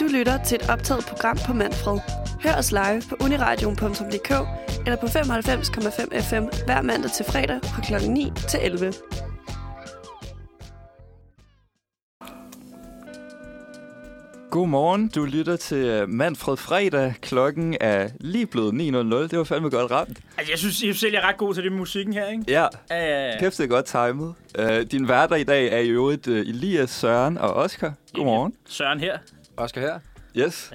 Du lytter til et optaget program på Manfred. Hør os live på uniradion.dk eller på 95,5 FM hver mandag til fredag fra kl. 9 til 11. Godmorgen, du lytter til uh, Manfred Fredag. Klokken er lige blevet 9.00. Det var fandme godt ramt. Altså, jeg synes, jeg selv, er ret god til det med musikken her, ikke? Ja, Uh, kæft det er godt timet. Uh, din værter i dag er i øvrigt uh, Elias, Søren og Oscar. Godmorgen. Søren her. Oscar her. Yes.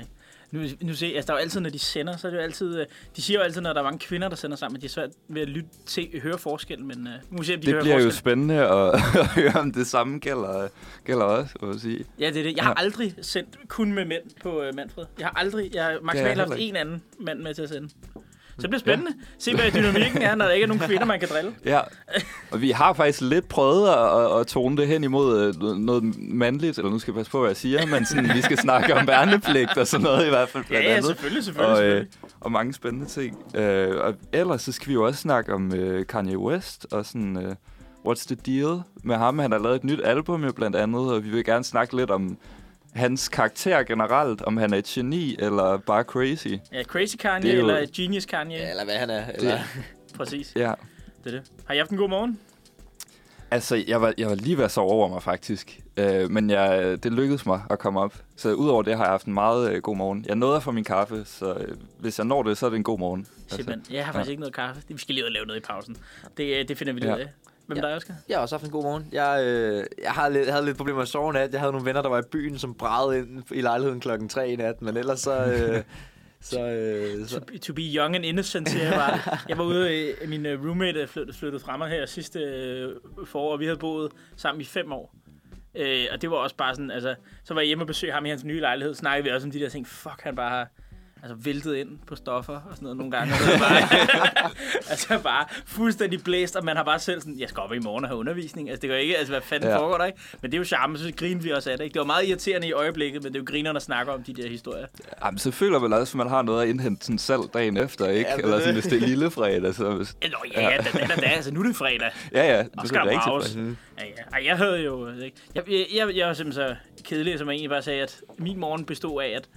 Nu, nu se, altså, der er jo altid, når de sender, så er det jo altid... øh, De siger jo altid, når der er mange kvinder, der sender sammen, at de er svært ved at lytte til, høre forskellen, men uh, nu se, om de Det hører bliver jo forskel. spændende at, at høre, om det samme gælder, gælder også, må jeg sige. Ja, det er det. Jeg har Ja. aldrig sendt kun med mænd på uh, Manfred. Jeg har aldrig... Jeg har maksimalt haft en anden mand med til at sende. Så det bliver spændende. Se, hvad dynamikken er, når der ikke er nogen kvinder, man kan drille. Ja, og vi har faktisk lidt prøvet at, at, tone det hen imod øh, noget- mandligt, eller nu skal jeg passe på, hvad jeg siger, men sådan, vi skal snakke om værnepligt og sådan noget i hvert fald Ja, blandt ja, selvfølgelig, selvfølgelig. og, øh, selvfølgelig. og mange spændende ting. Øh, og ellers så skal vi jo også snakke om øh, Kanye West og sådan, øh, what's the deal med ham? Han har lavet et nyt album jo blandt andet, og vi vil gerne snakke lidt om hans karakter generelt, om han er et geni eller bare crazy. Ja, Crazy Kanye det er jo- eller Genius Kanye. Ja, eller hvad han er. Eller... Præcis. Ja. Det er det. Har I haft en god morgen? Altså, jeg var, jeg var lige ved at sove over mig, faktisk. Øh, men jeg, det lykkedes mig at komme op. Så udover det har jeg haft en meget øh, god morgen. Jeg nåede at få min kaffe, så øh, hvis jeg når det, så er det en god morgen. Simpelthen. Jeg har faktisk ja. ikke noget kaffe. Vi skal lige ud og lave noget i pausen. Det, øh, det finder vi lige Ja. ud af. Hvem Ja. der er, Oscar? Jeg har også haft en god morgen. Jeg, øh, jeg, har lidt, havde lidt problemer med at sove nat. Jeg havde nogle venner, der var i byen, som bragede ind i lejligheden klokken 3 i nat. Men ellers så... Øh, så, øh, så To, be- to be young and innocent, siger jeg bare. Jeg var ude, øh, min øh, roommate flyttede, flyttede fra mig her sidste øh, forår, og vi havde boet sammen i fem år. Øh, og det var også bare sådan, altså, så var jeg hjemme og besøgte ham i hans nye lejlighed, snakkede vi også om de der ting, fuck, han bare har altså, væltet ind på stoffer og sådan noget nogle gange. Og bare, altså bare fuldstændig blæst, og man har bare selv sådan, jeg skal op i morgen og have undervisning. Altså det går ikke, altså hvad fanden Ja. foregår der ikke? Men det er jo charme, så griner vi også af det, ikke? Det var meget irriterende i øjeblikket, men det er jo grinerne at snakke om de der historier. Jamen, så føler man også, at man har noget at indhente sådan selv dagen efter, ikke? Ja, det er eller sådan, det. hvis det er lille fredag. Så hvis... Nå ja, ja. Da, da, da, altså nu er det fredag. Ja, ja. Og Det skal er der fredag. Ja, ja. Ej, jeg havde jo... Ikke? Jeg, jeg, jeg, jeg var simpelthen så kedelig, som jeg egentlig bare sagde, at min morgen bestod af, at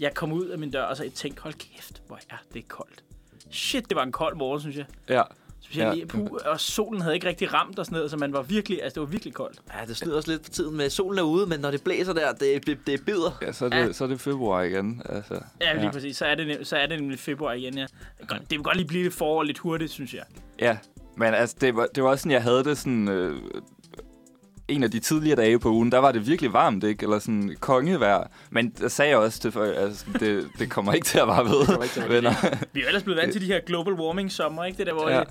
jeg kom ud af min dør, og så tænkte, hold kæft, hvor er det koldt. Shit, det var en kold morgen, synes jeg. Ja. Specielt Ja. puh, og solen havde ikke rigtig ramt og sådan noget, så man var virkelig, altså det var virkelig koldt. ja, det snyder også lidt på tiden med solen er ude, men når det blæser der, det, det, det bider. Ja, så er det, Ja. så er det februar igen. Altså, Ja, lige ja. præcis. Så er, det, så er det nemlig februar igen, ja. Godt- Det vil godt lige blive lidt forår lidt hurtigt, synes jeg. Ja, men altså, det var, det var også sådan, jeg havde det sådan... Øh, en af de tidligere dage på ugen, der var det virkelig varmt, ikke? Eller sådan kongevejr. Men der sagde jeg også til folk, altså, det, det kommer ikke til at vare ved, at venner. Vi er jo ellers blevet vant til de her global warming sommer, ikke? Det der, hvor Ja.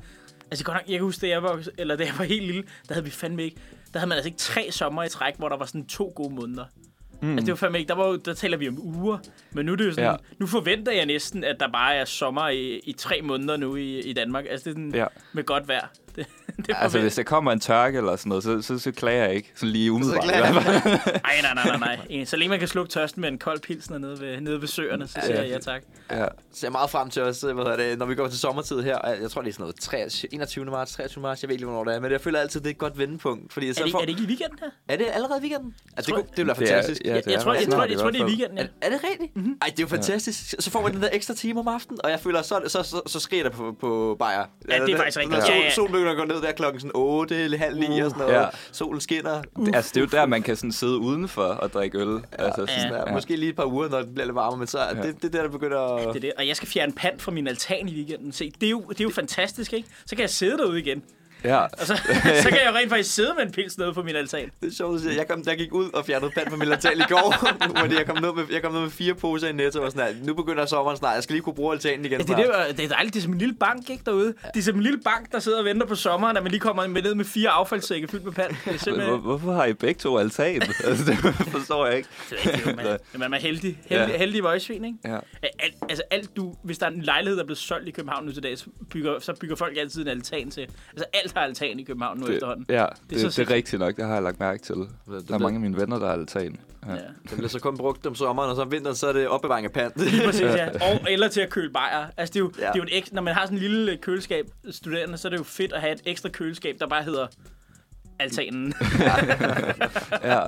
Altså godt nok, jeg kan huske, da jeg var, eller da jeg var helt lille, der havde vi fandme ikke, der havde man altså ikke tre sommer i træk, hvor der var sådan to gode måneder. Mm. Altså det var fandme ikke, der, var, jo- der taler vi om uger, men nu er det jo sådan, Ja. nu forventer jeg næsten, at der bare er sommer i, i tre måneder nu i, i Danmark. Altså det er sådan, ja. med godt vejr. Det, det er Altså, hvis der kommer en tørke eller sådan noget, så, så, så klager jeg ikke. Sådan lige umiddelbart. klager i hvert fald. Ej, nej, nej, nej, nej. Enig. Så længe man kan slukke tørsten med en kold pilsner nede ved, nede ved søerne, så siger jeg ja tak. ja. Så jeg er meget frem til også, hvad det, når vi går til sommertid her. Jeg tror, det er sådan noget 23, 21. marts, 23. marts, jeg ved ikke, hvornår det er. Men jeg føler altid, det er et godt vendepunkt. Fordi Er så det, får, er det ikke i weekenden her? er det allerede weekenden? Altså, det, det Det er- fantastisk. ja, jeg, det jeg, er tror, jeg, tror, i jeg tror, det er i weekenden, ja. Er, er det rigtigt? Mm-hmm. Ej, det er jo fantastisk. Så får man den der ekstra time om aftenen, og jeg føler, så, så, så, så sker der på, på bajer. Ja, det er faktisk rigtigt. Ja, ja. Ned der klokken sådan 8 eller halv 9 og sådan noget. Ja. Solen skinner. Det, altså, det er jo der, man kan sådan sidde udenfor og drikke øl. Altså, sådan, Ja. ja. Måske lige et par uger, når det bliver lidt varmere, men så ja. det, det er der, der begynder at... Det er det. Og jeg skal fjerne pand fra min altan i weekenden. Se, det er jo, det er jo fantastisk, ikke? Så kan jeg sidde derude igen. Ja. Og så, så kan jeg jo rent faktisk sidde med en pils nede på min altan. Det er sjovt, at sige. jeg, kom, jeg gik ud og fjernede pand fra min altan i går, fordi jeg kom, ned med, jeg kom ned med fire poser i netto og sådan her. Nu begynder sommeren snart. Jeg skal lige kunne bruge altanen igen Ja, det, snart. er det, er dejligt. Det er som en lille bank, ikke, derude? Det er som en lille bank, der sidder og venter på sommeren, at man lige kommer med ned med fire affaldssække fyldt med pand. Det er Hvor, simpelthen... hvorfor har I begge to altan? altså, det forstår jeg ikke. Det er ikke, man, man er heldig. Heldig, Ja. heldig vøjsvin, ikke? Ja. Alt, altså alt du, hvis der er en lejlighed, der er blevet solgt i København nu til dag, så bygger, så bygger folk altid en altan til. Altså alt har altan i København nu Det, efterhånden. ja, det, det, så det er rigtigt nok. Det har jeg lagt mærke til. Der er det- mange af mine venner, der har altan. Ja. Ja. Det bliver så kun brugt om sommeren, og så om vinteren, så er det opbevaring af pand. Lige præcis, ja. Og, eller til at køle bajer. Altså, det er jo, Ja. ja. det er jo en ekstra, når man har sådan en lille øh, køleskab, studerende, så er det jo fedt at have et ekstra køleskab, der bare hedder altanen. ja.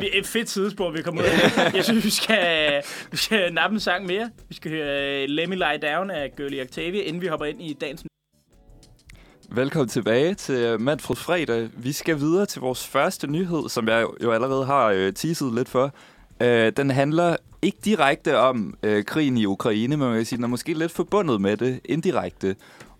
Vi er et fedt sidespor, vi kommer ud af. Jeg synes, vi skal, vi skal nappe en sang mere. Vi skal høre uh, Let Me Lie Down af Girlie Octavia, inden vi hopper ind i dagens Velkommen tilbage til øh, Manfred Fredag. Vi skal videre til vores første nyhed, som jeg jo allerede har øh, teaset lidt for. Øh, den handler ikke direkte om øh, krigen i Ukraine, men man kan sige, den er måske lidt forbundet med det indirekte.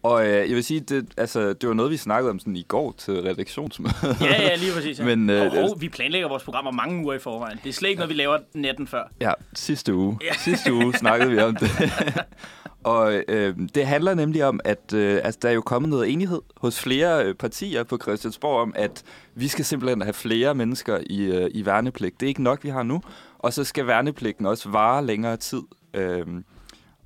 Og øh, jeg vil sige, det, altså, det var noget, vi snakkede om sådan i går til redaktionsmødet. Ja, ja, lige præcis. Ja. Men, øh, og, og vi planlægger vores programmer mange uger i forvejen. Det er slet ikke noget, vi laver natten før. Ja, sidste uge. Ja. Sidste uge snakkede vi om det. og øh, det handler nemlig om, at øh, altså, der er jo kommet noget enighed hos flere øh, partier på Christiansborg om, at vi skal simpelthen have flere mennesker i, øh, i værnepligt. Det er ikke nok, vi har nu. Og så skal værnepligten også vare længere tid. Øh,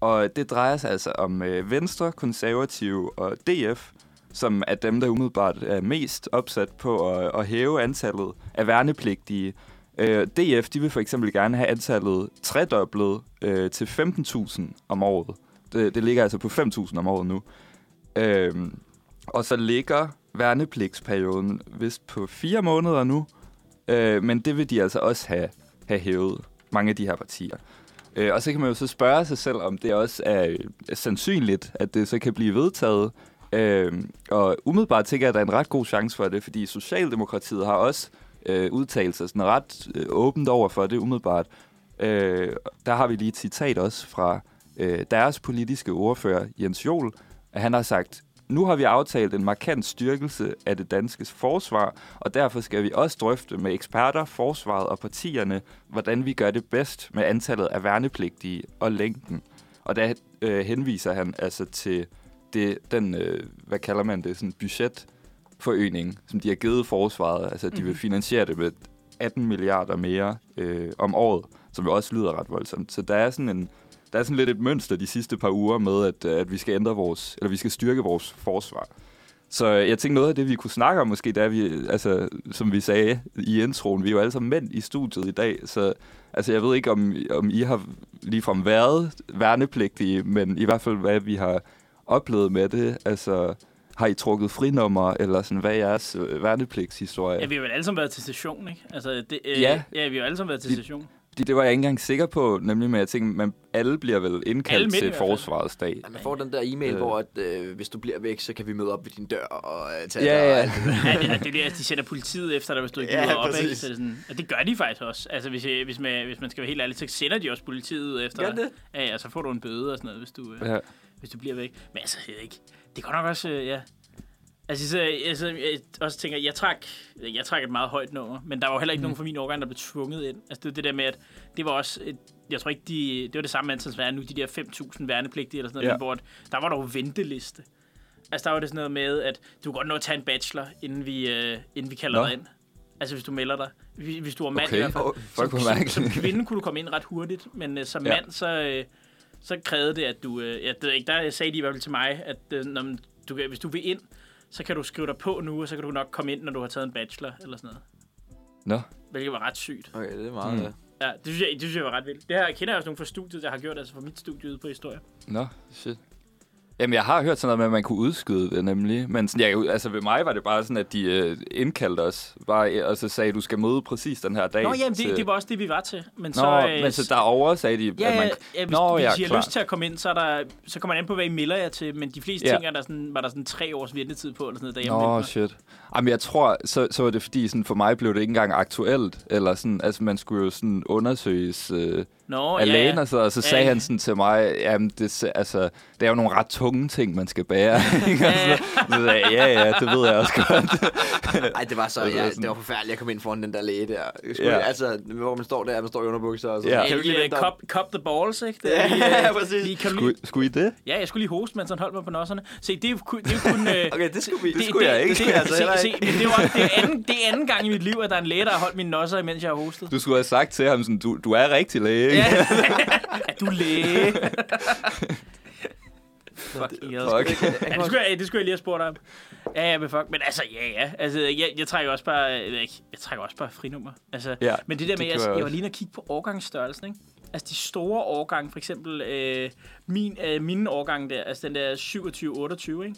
og det drejer sig altså om øh, Venstre, Konservative og DF, som er dem, der umiddelbart er mest opsat på at, at hæve antallet af værnepligtige. Øh, DF de vil for eksempel gerne have antallet tredoblet øh, til 15.000 om året. Det, det ligger altså på 5.000 om året nu. Øh, og så ligger værnepligtsperioden vist på fire måneder nu, øh, men det vil de altså også have, have hævet, mange af de her partier. Øh, og så kan man jo så spørge sig selv, om det også er, er sandsynligt, at det så kan blive vedtaget. Øh, og umiddelbart tænker jeg, at der er en ret god chance for det, fordi Socialdemokratiet har også øh, udtalt sig sådan ret øh, åbent over for det umiddelbart. Øh, der har vi lige et citat også fra øh, deres politiske ordfører, Jens Jol, at han har sagt, nu har vi aftalt en markant styrkelse af det danske forsvar, og derfor skal vi også drøfte med eksperter, forsvaret og partierne, hvordan vi gør det bedst med antallet af værnepligtige og længden. Og der øh, henviser han altså til det, den, øh, hvad kalder man det, sådan budgetforøgning, som de har givet forsvaret. Altså, de vil Mhm. finansiere det med 18 milliarder mere øh, om året, som jo også lyder ret voldsomt. Så der er sådan en der er sådan lidt et mønster de sidste par uger med, at, øh, at vi skal ændre vores, eller vi skal styrke vores forsvar. Så øh, jeg tænkte noget af det, vi kunne snakke om måske, da vi, altså, som vi sagde i introen, vi er jo alle sammen mænd i studiet i dag, så altså, jeg ved ikke, om, om I har ligefrem været værnepligtige, men i hvert fald, hvad vi har oplevet med det. Altså, har I trukket frinummer, eller sådan, hvad er jeres øh, værnepligtshistorie? Ja, vi har jo alle sammen været til session, ikke? Altså, det, øh, Ja. ja, vi har jo alle sammen været til session. Fordi det var jeg ikke engang sikker på, nemlig med at tænke, man alle bliver vel Alle indkaldt i til forsvarets dag. Ja, man får den der e-mail, Øh. øh. hvor at, øh, hvis du bliver væk, så kan vi møde op ved din dør og øh, tage Ja, dig ja. Ja, det, det er det, at de sender politiet efter dig, hvis du ikke Ja, møder op, ikke? Så det sådan, og det gør de faktisk også. Altså, hvis, jeg, hvis, man, hvis man skal være helt ærlig, så sender de også politiet efter Gør dig. det? Ja, ja, så får du en bøde og sådan noget, hvis du, øh, Ja. hvis du bliver væk. Men altså, jeg ikke. Det går nok også, øh, ja. Altså, så, altså, jeg også tænker, jeg trak, jeg trak et meget højt nummer, men der var jo heller ikke mm. nogen fra min årgang, der blev tvunget ind. Altså, det var det der med, at det var også, et, jeg tror ikke, de, det var det samme antal, som er nu, de der 5.000 værnepligtige eller sådan noget, Ja. hvor der var der jo venteliste. Altså, der var det sådan noget med, at du kan godt nå at tage en bachelor, inden vi, øh, inden vi kalder Nå. dig ind. Altså, hvis du melder dig. Hvis hvis du er mand Okay. i hvert fald. Oh, som, som mærkeligt. kvinde kunne du komme ind ret hurtigt, men øh, som Ja. mand, så, øh, så krævede det, at du... Øh, jeg ikke, der sagde de i hvert fald til mig, at øh, når du, hvis du vil ind, så kan du skrive dig på nu, og så kan du nok komme ind, når du har taget en bachelor, eller sådan noget. Nå, Hvilket var ret sygt. Okay, det er meget... Mm. Ja, det synes, jeg, det synes jeg var ret vildt. Det her kender jeg også nogle fra studiet, der har gjort, altså fra mit studie ude på historie. nå, shit. Jamen, jeg har hørt sådan noget med, at man kunne udskyde det nemlig. Men sådan, jeg, altså, ved mig var det bare sådan, at de øh, indkaldte os. Bare, og så sagde, at du skal møde præcis den her dag. Nå, jamen, til... det, det var også det, vi var til. Men Nå, så, øh, men så derovre sagde de, Ja, at man... ja, ja, hvis, Nå, hvis ja, I har klar. lyst til at komme ind, så, er der, så kommer man an på, hvad I melder jer til. Men de fleste Ja. ja. ting er der sådan, var der sådan tre års ventetid på, eller sådan noget, derhjemme. Nå, meldte shit. Jamen, jeg tror, så, så var det fordi, sådan, for mig blev det ikke engang aktuelt. Eller sådan, altså, man skulle jo sådan undersøges øh, Nå, af ja, lægen, og så, og så Ja, sagde ja. han sådan til mig, jamen, det, altså, det er jo nogle ret tunge ting, man skal bære. ikke? Og så, så sagde jeg, ja, ja, det ved jeg også godt. Ej, det var så, ja, det var forfærdeligt at komme ind foran den der læge der. Skulle, Ja. Altså, hvor man står der, man står i underbukser og så. Ja. Kan lige uh, cop, cop the balls, ikke? Det, Ja, lige, ja, øh, præcis. Lige, kan Skulle, lige, skulle I det? ja, jeg skulle lige hoste, mens han holdt mig på nosserne. Se, det er jo, kun- det er kun... Øh, Okay, det skulle vi. Det skulle jeg ikke. Det, Det altså se, men det, var, det, er anden, det er anden gang i mit liv, at der er en læge, der har holdt mine nosser, imens jeg har hostet. Du skulle have sagt til ham sådan, du, du er rigtig læge, ikke? Ja. er du læge? fuck, jeg Fuck. Ja, det skulle, jeg, det skulle jeg lige have spurgt om. Ja, ja, men fuck. Men altså, ja, ja. Altså, jeg, jeg trækker også bare, jeg, jeg trækker også bare frinummer. Altså, Ja, men det der med, det jeg, jeg jeg var lige og kigge på årgangsstørrelsen, ikke? Altså, de store årgange, for eksempel øh, min, øh, mine årgange der, altså den der 27-28, ikke?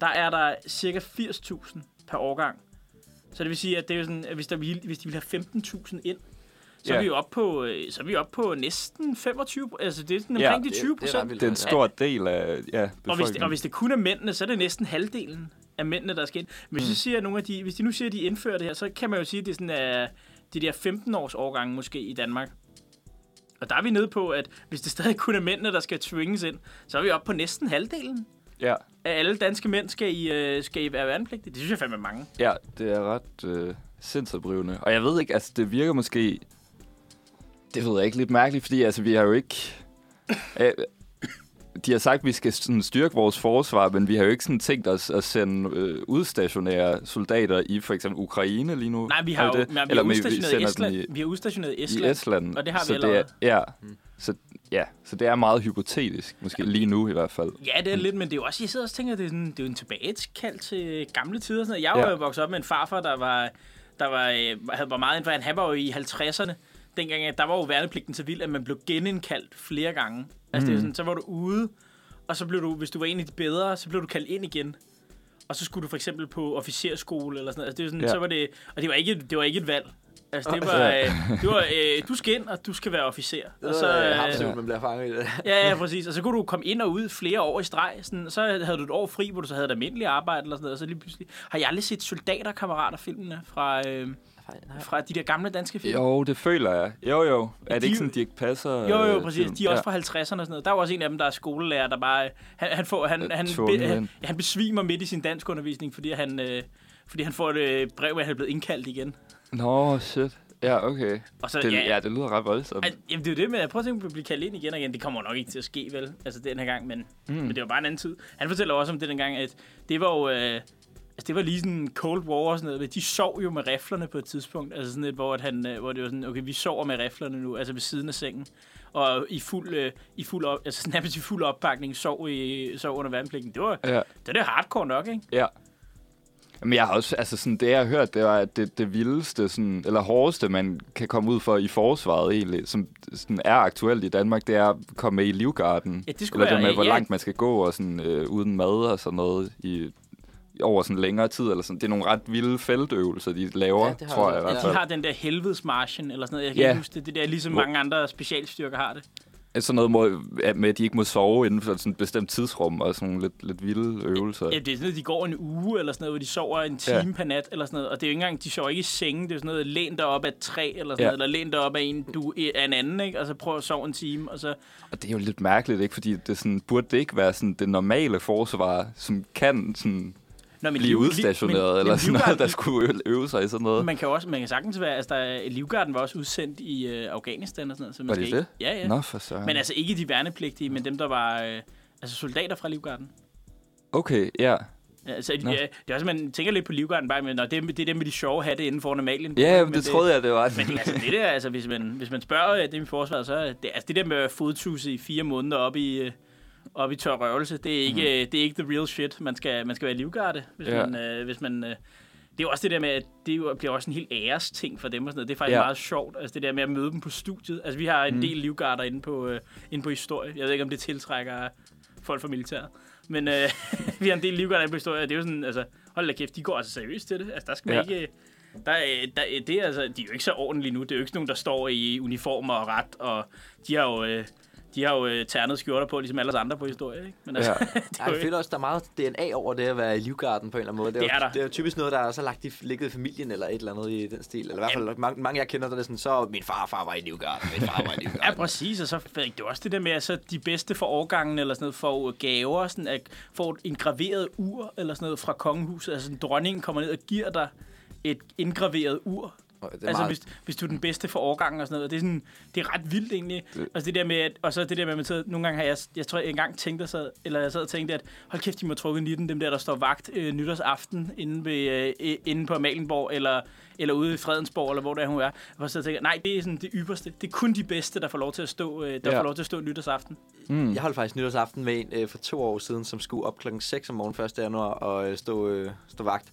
Der er der cirka 80.000 per årgang. Så det vil sige, at det er jo sådan, at hvis, der vil, hvis de vil have 15.000 ind, så, Ja. er vi oppe på, øh, så er vi oppe på næsten 25, altså det er sådan Ja, omkring de 20 det er ret procent. vildt. Det er en stor del af ja, Og hvis, det, befolkningen. og hvis det kun er mændene, så er det næsten halvdelen af mændene, der skal ind. Men hvis, mm. siger, at nogle af de, hvis de nu siger, at de indfører det her, så kan man jo sige, at det er sådan, uh, de der 15-års årgange måske i Danmark. Og der er vi nede på, at hvis det stadig kun er mændene, der skal tvinges ind, så er vi oppe på næsten halvdelen Ja, af alle danske mænd skal i, uh, skal i være værnepligtige. Det synes jeg fandme er mange. ja, det er ret øh, sindsoprivende. Og jeg ved ikke, altså det virker måske... Det ved jeg ikke lidt mærkeligt, fordi altså vi har jo ikke... Øh, de har sagt, at vi skal sådan styrke vores forsvar, men vi har jo ikke sådan tænkt os at sende øh, udstationære soldater i for eksempel Ukraine lige nu. Nej, vi har, jo det? vi har Eller vi udstationeret sender Estland. dem Vi har udstationeret i, Estland. i Estland. og det har vi så det er, allerede. ja, Mm. så, ja, så det er meget hypotetisk, måske lige nu i hvert fald. Ja, det er lidt, men det er jo også, jeg sidder også og tænker, at det er, sådan, det er jo en tilbagekald til gamle tider. og Sådan noget. Jeg var Ja. jo vokset op med en farfar, der var, der var, øh, havde, var meget inden for, han, han var jo i 50'erne. Dengang, at der var jo værnepligten så vild, at man blev genindkaldt flere gange. Altså, det er jo sådan, så var du ude, og så blev du, hvis du var en af de bedre, så blev du kaldt ind igen. Og så skulle du for eksempel på officerskole eller sådan noget. Altså, det er sådan, Ja. så var det, og det var ikke, det var ikke et valg. Altså, det var, øh, det var øh, du skal ind, og du skal være officer. Og så øh, absolut, man bliver fanget i det. Ja, ja, præcis. Og så kunne du komme ind og ud flere år i streg. Sådan, så havde du et år fri, hvor du så havde et almindeligt arbejde eller sådan noget. Og så lige pludselig... Har jeg aldrig set Soldater-kammerater-filmene fra, øh, fra de der gamle danske film? Jo, det føler jeg. Jo, jo. Er det de- ikke sådan, Dirk Passer? Jo, jo, øh, præcis. film? De er også fra 50'erne og sådan noget. Der er jo også en af dem, der er skolelærer, der bare... Han, han, får, han, han, tvunget be, han, han besvimer midt i sin danskundervisning, fordi han, øh, fordi han får et øh, brev, at han er blevet indkaldt igen. Nå, shit. Ja, okay. Og så, Det, ja, ja, det lyder ret voldsomt. Al- Jamen, det er jo det med, jeg prøver at tænke på at blive kaldt ind igen og igen. Det kommer nok ikke til at ske, vel? Altså, den her gang, men, mm. men det var bare en anden tid. Han fortæller også om det dengang, at det var jo... Øh, altså, det var lige sådan Cold War og sådan noget. men De sov jo med riflerne på et tidspunkt. Altså sådan et, hvor, at han, øh, hvor det var sådan, okay, vi sover med riflerne nu, altså ved siden af sengen. Og i fuld, øh, i fuld op, altså nærmest i fuld opbakning sov, i, sov under værnepligten. Det var, Ja. det var det hardcore nok, ikke? Ja. Men jeg har også, altså sådan, det jeg har hørt, det var, det, det vildeste, sådan, eller hårdeste, man kan komme ud for i forsvaret egentlig, som sådan er aktuelt i Danmark, det er at komme med i Livgarden. Ja, det skulle eller det med, hvor ja. langt man skal gå, og sådan, øh, uden mad og sådan noget, i, over sådan længere tid. Eller sådan. Det er nogle ret vilde feltøvelser, de laver, Ja, ja, det har tror jeg jeg hvert De har den der helvedesmarchen, eller sådan noget. Jeg kan Ja. ikke huske det. Det der, ligesom mange andre specialstyrker har det. Sådan noget må, ja, med, at de ikke må sove inden for sådan et bestemt tidsrum, og sådan nogle lidt, lidt vilde øvelser. Ja, det er sådan noget, de går en uge eller sådan noget, hvor de sover en time ja. per nat eller sådan noget. Og det er jo ikke engang, de sover ikke i sengen. Det er sådan noget, læn dig op af et træ eller sådan Ja. noget, eller læn dig op af en, du af en anden, ikke? Og så prøv at sove en time, og så... Og det er jo lidt mærkeligt, ikke? Fordi det sådan, burde det ikke være sådan det normale forsvar, som kan sådan Nå, men blive liv- udstationeret, men- eller men sådan noget, der skulle øve sig i sådan noget. Man kan også, man kan sagtens være, altså der, er- Livgarden var også udsendt i øh, Afghanistan og sådan noget. Så man Var skal det ikke, det? Ja, ja. Nå, for søren. Men altså ikke de værnepligtige, men dem, der var øh, altså soldater fra Livgarden. Okay, ja. Altså, Nå. ja, det er også, man tænker lidt på Livgarden bare, men det, er, det er dem med de sjove hatte inden for Amalien. Ja, Men det, det troede jeg, det var. Men det, altså, det der, altså, hvis man, hvis man spørger øh, dem i forsvaret, så er det, altså, det der med at fodtuse i fire måneder op i, øh, op i tør røvelse, det er ikke, mm. det er ikke the real shit. Man skal, man skal være livgarde, hvis Ja. man... Øh, hvis man øh, det er jo også det der med, at det bliver også en helt æres ting for dem og sådan noget. Det er faktisk Ja. meget sjovt, altså det der med at møde dem på studiet. Altså vi har en Mm. del livgarder inde på, øh, inde på historie. Jeg ved ikke, om det tiltrækker folk fra militæret. Men øh, vi har en del livgarder inde på historie, og det er jo sådan, altså, hold da kæft, de går altså seriøst til det. Altså der skal man Ja. ikke... Der, er- der, er- det er altså, de er jo ikke så ordentlige nu. Det er jo ikke nogen, der står i uniformer og ret, og de har jo, øh, de har jo øh, ternet skjorter på, ligesom alle os andre på historie. Ikke? Men altså, Ja. det er Ej, jeg føler også, der er meget DNA over det at være i livgarden på en eller anden måde. Det er, Det er jo, der. det er jo typisk noget, der er så lagt i, ligget i familien eller et eller andet i den stil. Eller i hvert fald mange, mange jeg kender, der er sådan, så min farfar var i livgarden, min far var i Ja, livgarden. præcis, og så det er jo også det der med, at så de bedste for årgangen eller sådan noget får gaver, sådan at får et engraveret ur eller sådan noget fra kongehuset. Altså sådan, dronningen kommer ned og giver dig et indgraveret ur. Det er Altså, meget, hvis, hvis du er den bedste for årgangen og sådan noget. Og det er, sådan, det er ret vildt egentlig. Det- Altså det der med, at, og så det der med, at man nogle gange har jeg, jeg tror, jeg engang tænkte, så, eller jeg sad og tænkte, at hold kæft, de må trukke 19, dem der, der står vagt øh, nytårsaften inde, ved, øh, inde på Amalienborg, eller, eller ude i Fredensborg, eller hvor det er, hun er. Og så tænkte jeg, nej, det er sådan det ypperste. Det er kun de bedste, der får lov til at stå, øh, der Ja. får lov til at stå nytårsaften. Mm. Jeg holdt faktisk nytårsaften med en øh, for to år siden, som skulle op klokken 6 om morgenen 1. januar og øh, stå, øh, stå vagt.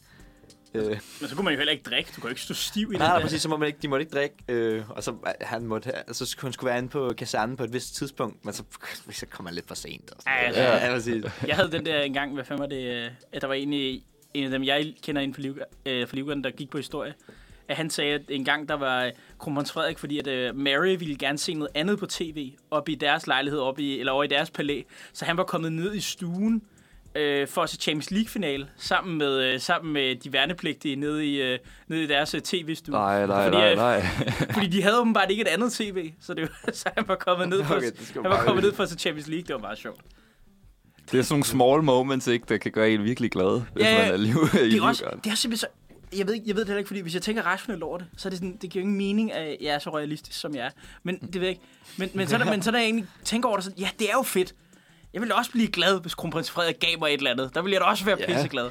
Øh, Men så kunne man jo heller ikke drikke. Du kan jo ikke stå stiv i nej, den nej, der. præcis, så må man ikke, de måtte ikke drikke, øh, og så, øh, han måtte, have- så hun skulle være inde på kasernen på et vist tidspunkt, men så, så kom han lidt for sent. Og sådan Ja, ja. ja, præcis. Jeg havde den der engang, hvad fanden var det, øh, at der var en en af dem, jeg kender inden for, liv, øh, for der gik på historie, at han sagde, at en gang der var kronprins Frederik, fordi at øh, Mary ville gerne se noget andet på tv, op i deres lejlighed, op i, eller over i deres palæ. Så han var kommet ned i stuen, øh, for at se Champions League-finale sammen med, øh, sammen med de værnepligtige nede i, øh, nede i deres øh, tv-stue. Nej, nej, Fordi, nej, øh, nej. Fordi de havde åbenbart ikke et andet tv, så, det, var- så han var kommet ned for, Okay, han var kommet ned for at se Champions League. Det var meget sjovt. Det er sådan nogle small moments, ikke, der kan gøre en virkelig glad, hvis Ja, man er liv i Det er, også, det er simpelthen så... Jeg ved, jeg ved det heller ikke, fordi hvis jeg tænker rationelt over det, så er det sådan, det giver jo ingen mening, at jeg er så realistisk, som jeg er. Men det ved jeg ikke. Men, men, så, er der, men så er der jeg egentlig tænker over det sådan, ja, det er jo fedt. Jeg ville også blive glad, hvis kronprins Frederik gav mig et eller andet. Der ville jeg da også være Ja. pisseglad.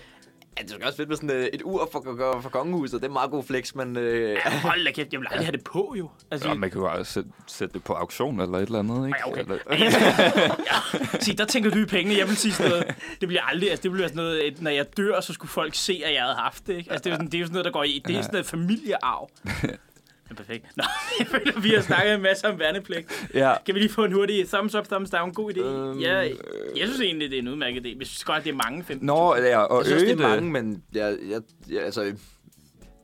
Ja, det er også fedt med sådan øh, et ur for, for, for kongehuset. Det er meget god flex, men... Øh, Ja, hold da kæft, jeg vil aldrig have det på, jo. Altså, Ja, man kan jo også sætte, sætte det på auktion eller et eller andet, ikke? Ej, okay. Eller, ja, se, der tænker du i pengene. Jeg vil sige sådan noget. Det bliver aldrig, altså det bliver sådan noget, at når jeg dør, så skulle folk se, at jeg havde haft det. Ikke? Altså det er, jo sådan, det er jo sådan noget, der går i, det er sådan noget familiearv. Perfekt. Nå, jeg føler, vi har snakket en masse om værnepligt. ja. Kan vi lige få en hurtig thumbs up, thumbs down? God idé. Øhm, ja, jeg synes egentlig, det er en udmærket idé. Vi synes godt, det er mange 15. Nå, ja, og jeg synes, øge det er det. mange, men jeg, jeg, jeg, altså...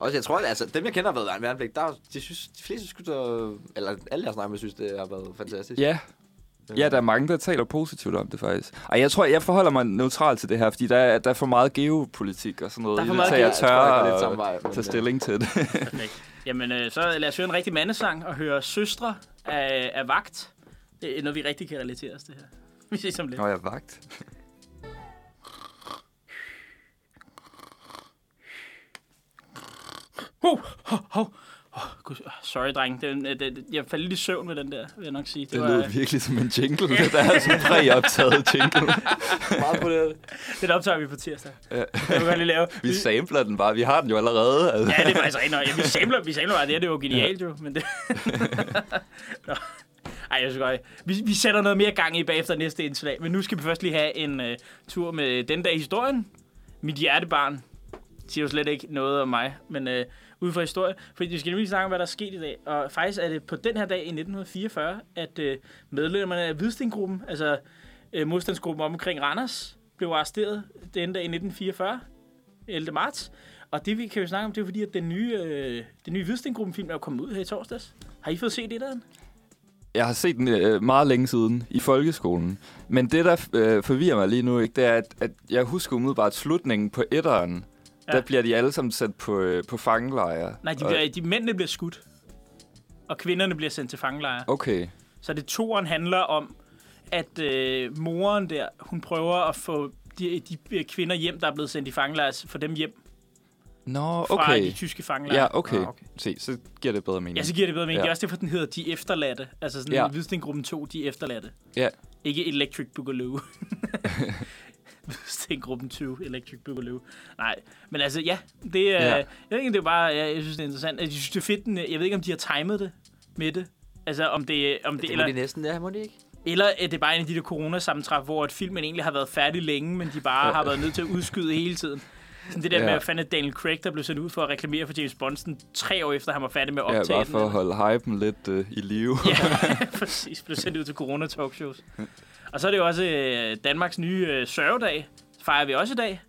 Også, jeg tror, at altså, dem, jeg kender, har været værnepligt. Der, er- de, synes, de fleste synes, der, eller alle, jeg snakker med, synes, det har været fantastisk. Ja. Ja, der er mange, der taler positivt om det faktisk. Og jeg tror, jeg forholder mig neutralt til det her, fordi der er, der er for meget geopolitik og sådan noget. Der er for det, meget så jeg tør jeg jeg at tage øh, stilling til det. Perfekt. Jamen, øh, så lad os høre en rigtig mandesang og høre Søstre af, af Vagt. Det er noget, vi rigtig kan relatere os til her. Vi ses om lidt. Nå, jeg er vagt. Hov, hov, hov. Oh, Gud, sorry, dreng. Den, øh, den, jeg faldt lidt i søvn med den der, vil jeg nok sige. Det lød virkelig som en jingle. Det der er sådan en præoptaget jingle. Meget på det. Den optager vi på tirsdag. Ja. Det jeg godt lige lave. Vi sampler den bare. Vi har den jo allerede. Altså. Ja, det er faktisk rent. Ja, vi samler, vi samler bare. Det det er jo genialt jo. Men det... Nå. Ej, jeg synes godt. Vi, vi sætter noget mere gang i bagefter næste indslag. Men nu skal vi først lige have en uh, tur med den dag i historien. Mit hjertebarn siger jo slet ikke noget om mig, men uh, ud fra historie. Fordi vi skal nemlig snakke om, hvad der er sket i dag. Og faktisk er det på den her dag i 1944, at øh, medlemmerne af Hvidstengruppen, altså øh, modstandsgruppen omkring Randers, blev arresteret den dag i 1944, 11. marts. Og det vi kan jo snakke om, det er fordi, at den nye, øh, den nye Hvidstengruppen-film er kommet ud her i torsdags. Har I fået set det der? Jeg har set den øh, meget længe siden i folkeskolen. Men det, der øh, forvirrer mig lige nu, ikke, det er, at, at jeg husker umiddelbart slutningen på etteren. Ja. Der bliver de alle sammen sat på, øh, på fangelejre. Nej, de, Og- bliver, de mændene bliver skudt. Og kvinderne bliver sendt til fangelejre. Okay. Så det toeren handler om, at øh, moren der, hun prøver at få de, de kvinder hjem, der er blevet sendt i fangelejre, for dem hjem Nå, fra okay. de tyske fangelejre. Ja, okay. Ah, okay. Se, så giver det bedre mening. Ja, så giver det bedre mening. Ja. Det er også derfor, den hedder De Efterladte. Altså sådan Ja. ja. Hvidstengruppen 2, De Efterladte. Ja. Ikke Electric Boogaloo. Hvidstengruppen 2, Electric Boogaloo. Nej, men altså ja, det er... Ja. Ja. Jeg ved ikke, det er bare... Jeg, jeg synes, det er interessant. Jeg synes, det er fedt. den- Jeg ved ikke, om de har timet det med det. Altså, om det... Om det, Det må eller, de næsten, ja, må de ikke? eller er det bare en af de der coronasammentræf, hvor at filmen egentlig har været færdig længe, men de bare har været nødt til at udskyde hele tiden. Sådan det der Ja. med, at fanden Daniel Craig, der blev sendt ud for at reklamere for James Bond, sådan tre år efter han var færdig med at Ja, optage bare den, for at eller- holde hypen lidt øh, i live. Ja, præcis. Blev sendt ud til corona-talkshows. Og så er det jo også øh, Danmarks nye øh, sørgedag. Fejrer vi også i dag.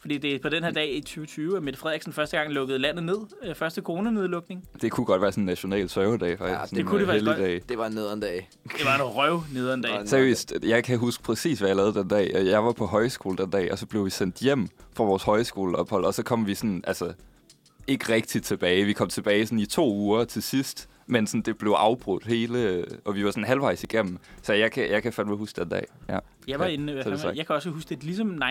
Fordi det er på den her dag i 2020, at Mette Frederiksen første gang lukkede landet ned. Øh, første coronanedlukning. Det kunne godt være sådan en national sørgedag, faktisk. Ja, det Sådan kunne det øh, faktisk godt. Det var en nederen dag. Det var en røv nederen dag. Seriøst, jeg kan huske præcis, hvad jeg lavede den dag. Jeg var på højskole den dag, og så blev vi sendt hjem fra vores højskoleophold, og så kom vi sådan, altså, ikke rigtigt tilbage. Vi kom tilbage sådan i to uger til sidst, men sådan, det blev afbrudt hele, og vi var sådan halvvejs igennem. Så jeg kan, jeg kan fandme huske den dag. Ja. Jeg var Ja, inde, så jeg, jeg kan også huske det ligesom 9-11.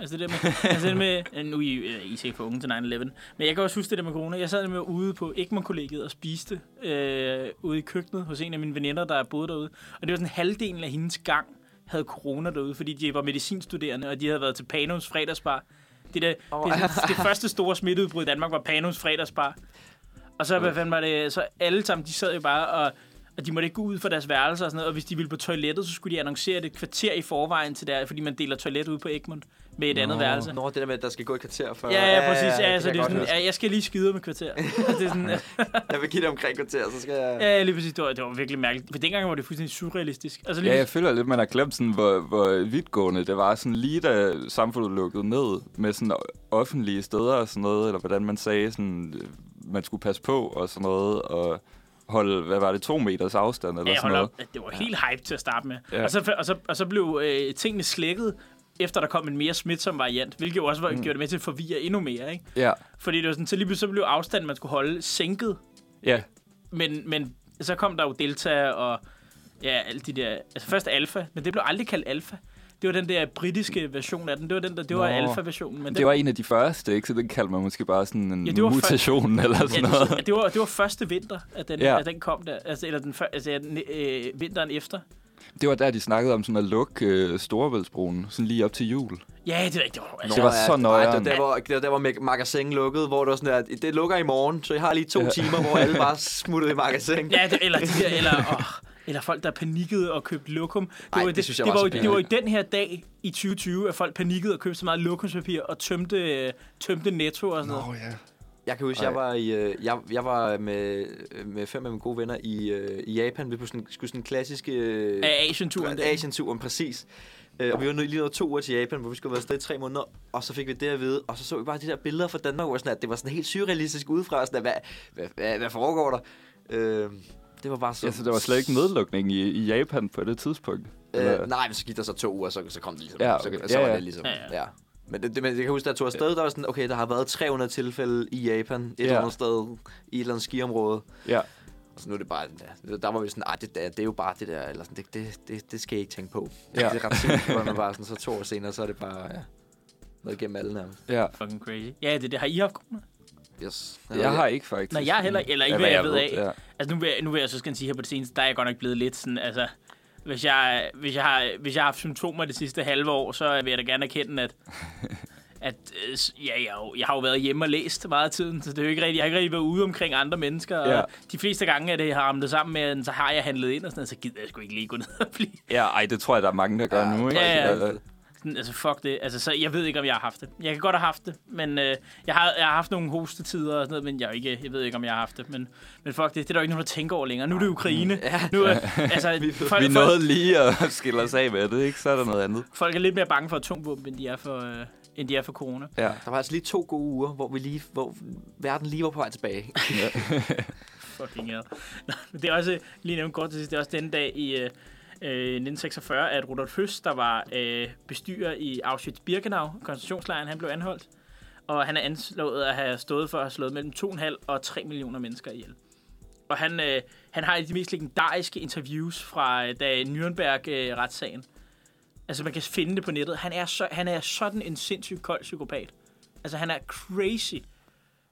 Altså det der med, altså det med nu er I, øh, I er sikkert for unge til 9-11, men jeg kan også huske det der med corona. Jeg sad med ude på Egmont-kollegiet og spiste øh, ude i køkkenet hos en af mine veninder, der boede derude. Og det var sådan halvdelen af hendes gang havde corona derude, fordi de var medicinstuderende, og de havde været til Panos fredagsbar. Det, der, Åh. det, det første store smitteudbrud i Danmark var Panos fredagsbar. Og så, hvad fanden var det, så alle sammen, de sad jo bare og, og de måtte ikke gå ud fra deres værelser og sådan noget, og hvis de ville på toilettet, så skulle de annoncere det et kvarter i forvejen til der, fordi man deler toilet ud på Egmont. med et andet Nå. værelse. Nå, det der med, at der skal gå et kvarter før. Ja, ja, præcis. Ja, det så kan det er jeg sådan, ja, jeg skal lige skide med kvarter. Det er sådan, Jeg vil give det omkring kvarter, så skal jeg... ja, lige præcis. Det var, det var virkelig mærkeligt. For dengang var det fuldstændig surrealistisk. Altså, lige Ja, jeg føler lidt, man har glemt, sådan, hvor, hvor vidtgående det var. Sådan lige da samfundet lukkede ned med sådan offentlige steder og sådan noget, eller hvordan man sagde, sådan, man skulle passe på og sådan noget, og holde, hvad var det, to meters afstand eller Ja, sådan noget. op. Det var helt hype til at starte med. Ja. Og, så, og, så, og så blev øh, tingene slækket, efter der kom en mere smitsom variant, hvilket jo også var, mm. gjorde det med til at forvirre endnu mere, ikke? Ja, Fordi det var sådan, så lige pludselig så blev afstanden, man skulle holde, sænket. ja, Men, men så kom der jo Delta og ja, alle de der... Altså først Alpha, men det blev aldrig kaldt Alpha. Det var den der britiske version af den. Det var den der, det var Nå. Alpha-versionen. Men det var en af de første, ikke? Så den kaldte man måske bare sådan en Ja, det var før- mutation eller sådan ja, noget. det, det, var, det var første vinter, at den, Ja. at den kom der. Altså, eller den, altså, den, øh, vinteren efter. Det var der, de snakkede om sådan at lukke øh, Storebæltsbroen, sådan lige op til jul. Ja, det, er rigtigt. det var, altså, Det var så Nej, nøjeren. det var der, hvor, det var der, hvor mag- magasin lukkede, hvor det var sådan, at det lukker i morgen, så jeg har lige to Ja. timer, hvor alle bare smuttede i magasin. Ja, det, eller, de der, eller, åh, eller folk, der panikkede og købte lokum. Det, Ej, var, det det, synes jeg det, var det var jo den her dag i 2020, at folk panikkede og købte så meget lokumspapir og tømte, øh, tømte netto og sådan noget. ja. Jeg kan huske, jeg var, i, øh, jeg, jeg var med, med fem af mine gode venner i, øh, i Japan. Vi på sådan, skulle sådan en klassisk... Asian-turen. Asian-turen, præcis. Øh, og vi var nødt lige nået to uger til Japan, hvor vi skulle været afsted i tre måneder, og så fik vi det at vide, og så så vi bare de der billeder fra Danmark, hvor sådan, at det var sådan helt surrealistisk udefra, sådan, at, hvad, hvad, hvad, hvad foregår der? Øh, det var bare så... Ja, så der var slet ikke nedlukning i, i Japan på det tidspunkt? Eller- Øh, nej, men så gik der så to uger, så, så kom det ligesom. Ja, så, okay. så Ja, var det ligesom, Ja, ja, ja. Men det, det, men jeg kan huske, da jeg tog afsted, der var sådan, okay, der har været 300 tilfælde i Japan, et Ja. eller andet sted, i et eller andet skiområde. Ja. Og så nu er det bare, ja, der var vi sådan, det, det, det er jo bare det der, eller sådan, det, det, det, det skal jeg ikke tænke på. Ja. Det er ret sygt, hvor man bare sådan, så to år senere, så er det bare, ja, noget igennem alle nærmest. ja. Fucking crazy. Ja, det, det har I haft corona? Yes. Jeg har ikke faktisk. Nej, jeg heller, eller ikke, hvad jeg ved af. Ja. Altså, nu vil, jeg, nu vil jeg så skal jeg sige her på det seneste, der er jeg godt nok blevet lidt sådan, altså, hvis jeg, hvis jeg, har, hvis jeg har haft symptomer det sidste halve år, så vil jeg da gerne erkende, at, at øh, ja, jeg, har jo- jeg har jo været hjemme og læst meget af tiden, så det er jo ikke rigtigt, jeg har ikke rigtig været ude omkring andre mennesker, og Ja. de fleste gange, at det har ramlet sammen med, så har jeg handlet ind og sådan noget, så gider jeg sgu ikke lige gå ned og blive ja, ej, det tror jeg, der er mange, der gør Ja, nu, ikke? ja, ja. Altså, sådan, altså fuck det, altså så jeg ved ikke, om jeg har haft det. Jeg kan godt have haft det, men øh, jeg, har, jeg har haft nogle hostetider og sådan noget, men jeg, er ikke, jeg ved ikke, om jeg har haft det, men, men fuck det, det er der jo ikke nogen, der tænker over længere. Nu er det Ukraine. Ja. Nu, er, altså, Vi- folk, Vi folk, nåede lige at skille os af med det, ikke? Så er der noget andet. folk er lidt mere bange for atomvåben, end de er for, øh, end de er for corona. Ja. Der var altså lige to gode uger, hvor, vi lige, hvor verden lige var på vej tilbage. Fucking hell. Nå, men det er også, lige nævnt godt til sidst, det er også den dag i øh, øh, 1946, at Rudolf Høst, der var øh, bestyrer i Auschwitz-Birkenau, koncentrationslejren, han blev anholdt. Og han er anslået at have stået for at have slået mellem 2,5 og 3 millioner mennesker ihjel. Og han, øh, han har et af de mest legendariske interviews fra øh, da Nürnberg-retssagen. Altså, man kan finde det på nettet. Han er, så, han er sådan en sindssygt kold psykopat. Altså, han er crazy.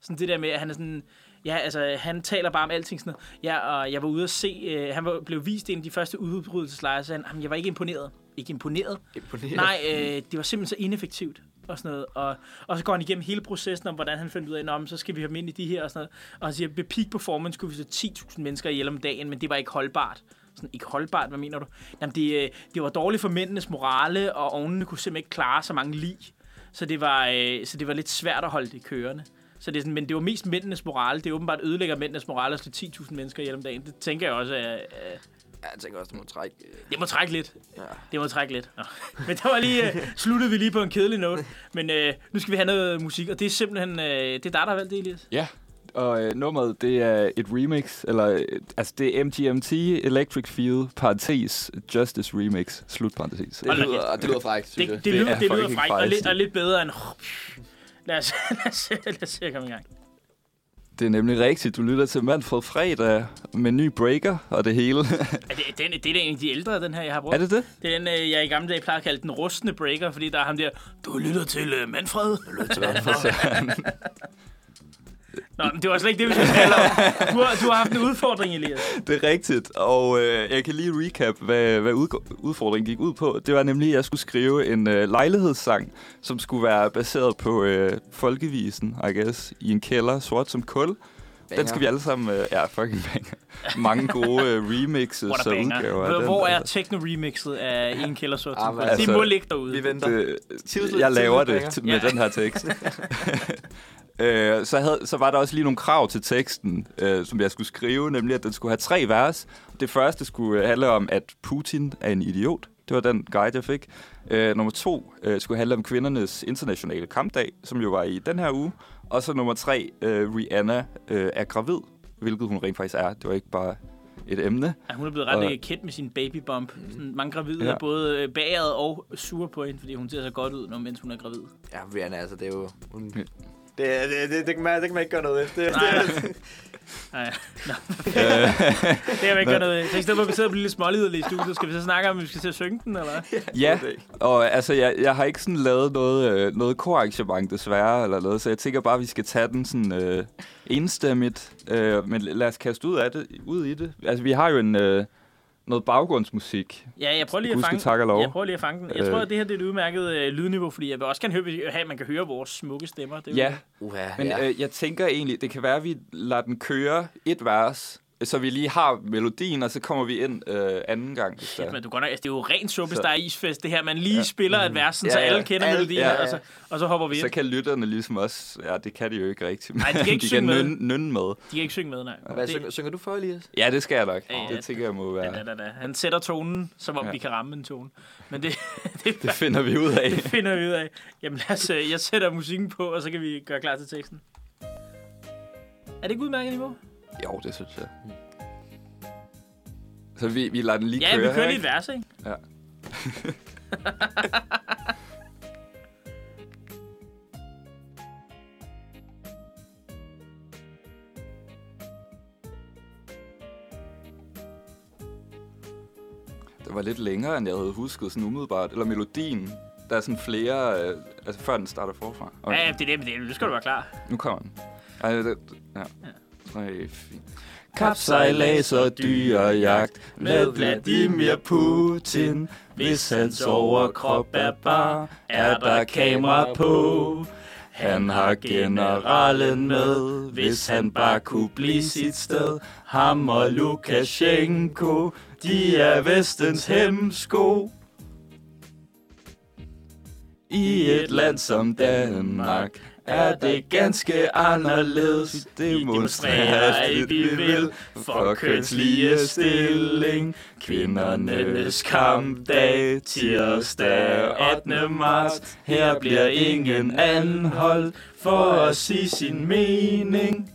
Sådan det der med, at han er sådan... Ja, altså, han taler bare om alting sådan noget. Ja, og jeg var ude at se... Øh, han var, blev vist en af de første udbrydelseslejre, så han, "Jamen, jeg var ikke imponeret. Ikke imponeret? Imponerende. Nej, øh, det var simpelthen så ineffektivt og sådan noget. Og, og så går han igennem hele processen om, hvordan han fandt ud af, "Nå, men så skal vi have ind i de her og sådan noget. Og han siger, ved peak performance skulle vi så 10.000 mennesker ihjel om dagen, men det var ikke holdbart. Sådan, ikke holdbart, hvad mener du? Jamen, det, øh, det var dårligt for mændenes morale, og ovnene kunne simpelthen ikke klare så mange lig. Så det var, øh, så det var lidt svært at holde det kørende. Så det er sådan, men det var mest mændenes morale. Det er åbenbart ødelægger mændenes morale at slå 10.000 mennesker ihjel om dagen. Det tænker jeg også, at, øh, Ja, jeg tænker også, du må trække... øh, det må trække lidt. Ja. Det må trække lidt. Nå. Men der var lige, uh, sluttede vi lige på en kedelig note. Men uh, nu skal vi have noget musik, og det er simpelthen, uh, det er dig, der har valgt det, Elias. Ja, og øh, nummeret, det er et remix, eller øh, altså det er MGMT Electric Field, parentes, Justice Remix, slut parentes. Det lyder, det lyder frækt, synes Det, jeg. det, lyder, er det lyder frækt, og, lidt, og lidt bedre end... Lad os, lad os, lad os se at komme i gang. Det er nemlig rigtigt. Du lytter til Manfred Fredag med ny breaker og det hele. Er det, den, det er en af de ældre, den her, jeg har brugt. er det det? Det er den, øh, jeg i gamle dage plejede at kalde den rustne breaker, fordi der er ham der, du lytter til uh, Manfred. Du lytter til Manfred. Nå, men det var slet ikke det, vi skulle tale om. Du har, du har haft en udfordring, Elias. Det er rigtigt, og øh, jeg kan lige recap, hvad, hvad udfordringen gik ud på. Det var nemlig, at jeg skulle skrive en øh, lejlighedssang, som skulle være baseret på øh, folkevisen, I guess, i en kælder, sort som kul. Den skal vi alle sammen... Øh, ja, fucking banger. Mange gode øh, remixes og banger. udgaver. Hvor, hvor er techno-remixet af En Kælder Sort? Ah, men det må ligge derude. Vi venter. Det, jeg laver det banger. med Ja. den her tekst. øh, så, havde, så var der også lige nogle krav til teksten, øh, som jeg skulle skrive, nemlig at den skulle have tre vers. Det første skulle handle om, at Putin er en idiot. Det var den guide, jeg fik. Øh, nummer to øh, skulle handle om kvindernes internationale kampdag, som jo var i den her uge. Og så nummer tre, øh, Rihanna øh, er gravid, hvilket hun rent faktisk er. Det var ikke bare et emne. Ja, hun er blevet ret Og- kendt med sin babybump. Sådan, mange gravide Ja. er både øh, bagad og sure på hende, fordi hun ser så godt ud, når mens hun er gravid. Ja, Rihanna, altså, det er jo... Hun... Det, det, det, det, kan man, det kan man ikke gøre noget ved. Det, Nej. det, Nej, Nå, Øh, det har vi ikke gjort noget. Så i stedet for, at vi sidder og bliver lidt småliderlige i studiet, skal vi så snakke om, at vi skal til at synge den, eller? Ja, og altså, jeg, jeg har ikke sådan lavet noget, øh, noget korarrangement desværre, eller noget, så jeg tænker bare, at vi skal tage den sådan øh, enstemmigt. Øh, men lad os kaste ud, af det, ud i det. Altså, vi har jo en, øh, noget baggrundsmusik. Ja, jeg prøver lige at fange tak og lov. Jeg prøver lige at fange den. Jeg Øh. tror, at det her det er et udmærket øh, lydniveau, fordi jeg vil også gerne høre, at man kan høre vores smukke stemmer. Det er jo- Ja, Uha, men ja. øh, jeg tænker egentlig, det kan være, at vi lader den køre et vers, så vi lige har melodien, og så kommer vi ind øh, anden gang. Shit, der. men du godt nok, altså, det er jo ren suppe, Så- der er isfest, det her. Man lige Ja. spiller et vers, sådan, Ja, så ja. alle kender Alle- melodien, ja, ja. og, så, og så hopper vi ind. Så kan lytterne ligesom også... Ja, det kan de jo ikke rigtigt. Nej, de kan ikke de synge kan med. nynne, med. De kan ikke synge med, nej. Hvad, Det- synger, synger du for, Elias? Ja, det skal jeg nok. Ja, ja. Det tænker jeg må være. Da, da, da. Han sætter tonen, som om Ja. vi kan ramme en tone. Men det, det, Det finder vi ud af. det finder vi ud af. Jamen lad os, øh, jeg sætter musikken på, og så kan vi gøre klar til teksten. Er det ikke udmærket niveau? Jo, det synes jeg. Så vi, vi lader den lige Ja, køre vi kører her, lige et vers, ikke? Ja. Det var lidt længere, end jeg havde husket, sådan umiddelbart. Eller melodien. Der er sådan flere, øh, altså før den starter forfra. Og Ja, ja, det er det, det, nu skal du være klar. nu kommer den. Ej, det, det, ja. Tre, fire. Kapsejlads og dyrejagt med Vladimir Putin. Hvis hans overkrop er bar, er der kamera på. Han har generalen med, hvis han bare kunne blive sit sted. Ham og Lukashenko, de er vestens hemsko. I et land som Danmark er det ganske anderledes. Vi demonstrerer alt vi vil for kønslige stilling. Kvindernes kampdag tirsdag 8. marts. Her bliver ingen anholdt for at sige sin mening.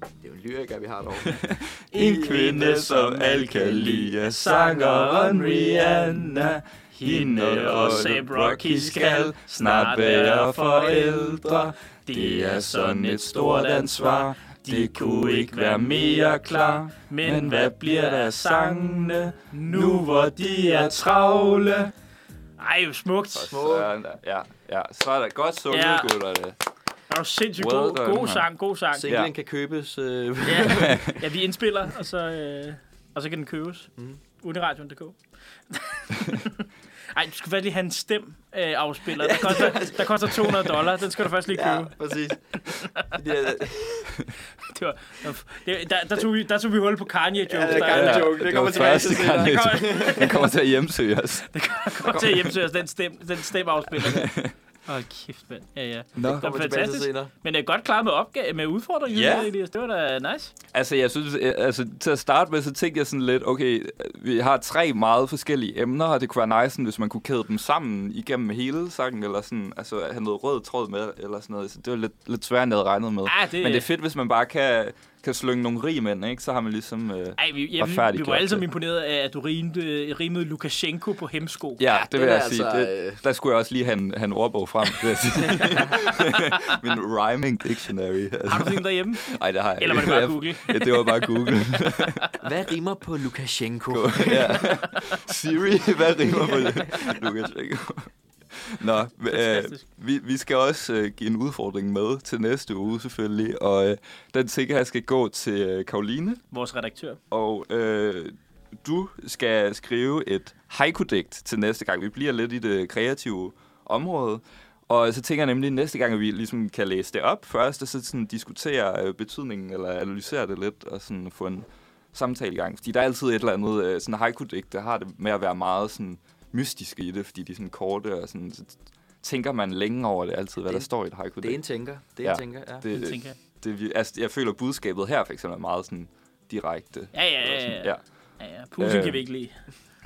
Det er jo en lyriker, vi har derovre. En kvinde, som alle kan lide, sangeren Rihanna. Hende og Seb Rocky skal snart være forældre. Det er sådan et stort ansvar. De kunne ikke være mere klar. Men hvad bliver der af sangene, nu hvor de er travle? Ej, jo smukt. Der. Ja, ja. Så er der godt sunget, Ja. ja. gutter. Det. Er du sindssygt Well god, done, god sang, god sang. Singlen Ja. kan købes. Øh, Ja, ja, vi indspiller, og så, øh, og så kan den købes. Mm. Uniradioen.dk Ej, du skal faktisk lige have en stem øh, afspiller. Der koster, der koster 200 dollar. Den skal du først lige købe. ja, præcis. Det er, Det var, det, der, der, tog vi, der tog vi hul på Kanye jokes. Ja, det er der, Kanye der, joke. Det det kommer tilbage til Det det kommer- den kommer til at hjemsøge os. kom til at hjemsøge os, den stem, den stem afspiller. Åh, oh, kæft, mand. Ja, ja. Nå. Det var kommer tilbage til fantastisk. senere. Men det er godt klaret med, opgave, med udfordringen, Ja. Elias. Det var da nice. Altså, jeg synes, øh, altså, til at starte med, så tænkte jeg sådan lidt, okay, vi har tre meget forskellige emner, og det kunne være nice, hvis man kunne kæde dem sammen igennem hele sangen, eller sådan, altså, have noget rød tråd med, eller sådan noget. Så det var lidt, lidt svært, end jeg havde regnet med. Ah, det, Men det er fedt, hvis man bare kan, kan slynge nogle rim ind, ikke? Så har man ligesom... Øh, Ej, vi, ja, vi, var alle sammen det. imponeret af, at du rimede, rimede Lukashenko på hemsko. ja, det den vil er jeg sige. altså, Det, øh, der skulle jeg også lige have en, have en ordbog frem, vil jeg sige. Min rhyming dictionary. Altså. Har du sådan en derhjemme? Ej, det har jeg Eller var det bare Google? Ja, det var bare Google. Hvad rimer på Lukashenko? ja. Siri, hvad rimer på det? Lukashenko. Nå, øh, vi, vi skal også øh, give en udfordring med til næste uge selvfølgelig, og øh, den tænker jeg skal gå til øh, Karoline, Vores redaktør. og øh, du skal skrive et haiku-digt til næste gang. Vi bliver lidt i det kreative område, Og så tænker jeg nemlig, at næste gang, at vi ligesom kan læse det op først, og så sådan diskutere øh, betydningen, eller analysere det lidt, og sådan få en samtale i gang. Fordi der er altid et eller andet, øh, sådan haiku-digt, der har det med at være meget sådan mystiske i det, fordi de er sådan korte, og sådan, så tænker man længe over det altid, hvad Det- der står i et haiku-digt. Det er en tænker. Det er Ja. en tænker, ja. Det det, tænker jeg. det, det, altså, jeg føler, budskabet her for eksempel er meget sådan direkte. Ja, ja, ja. sådan, ja. ja. ja, ja. Putin Øh, kan vi ikke lide.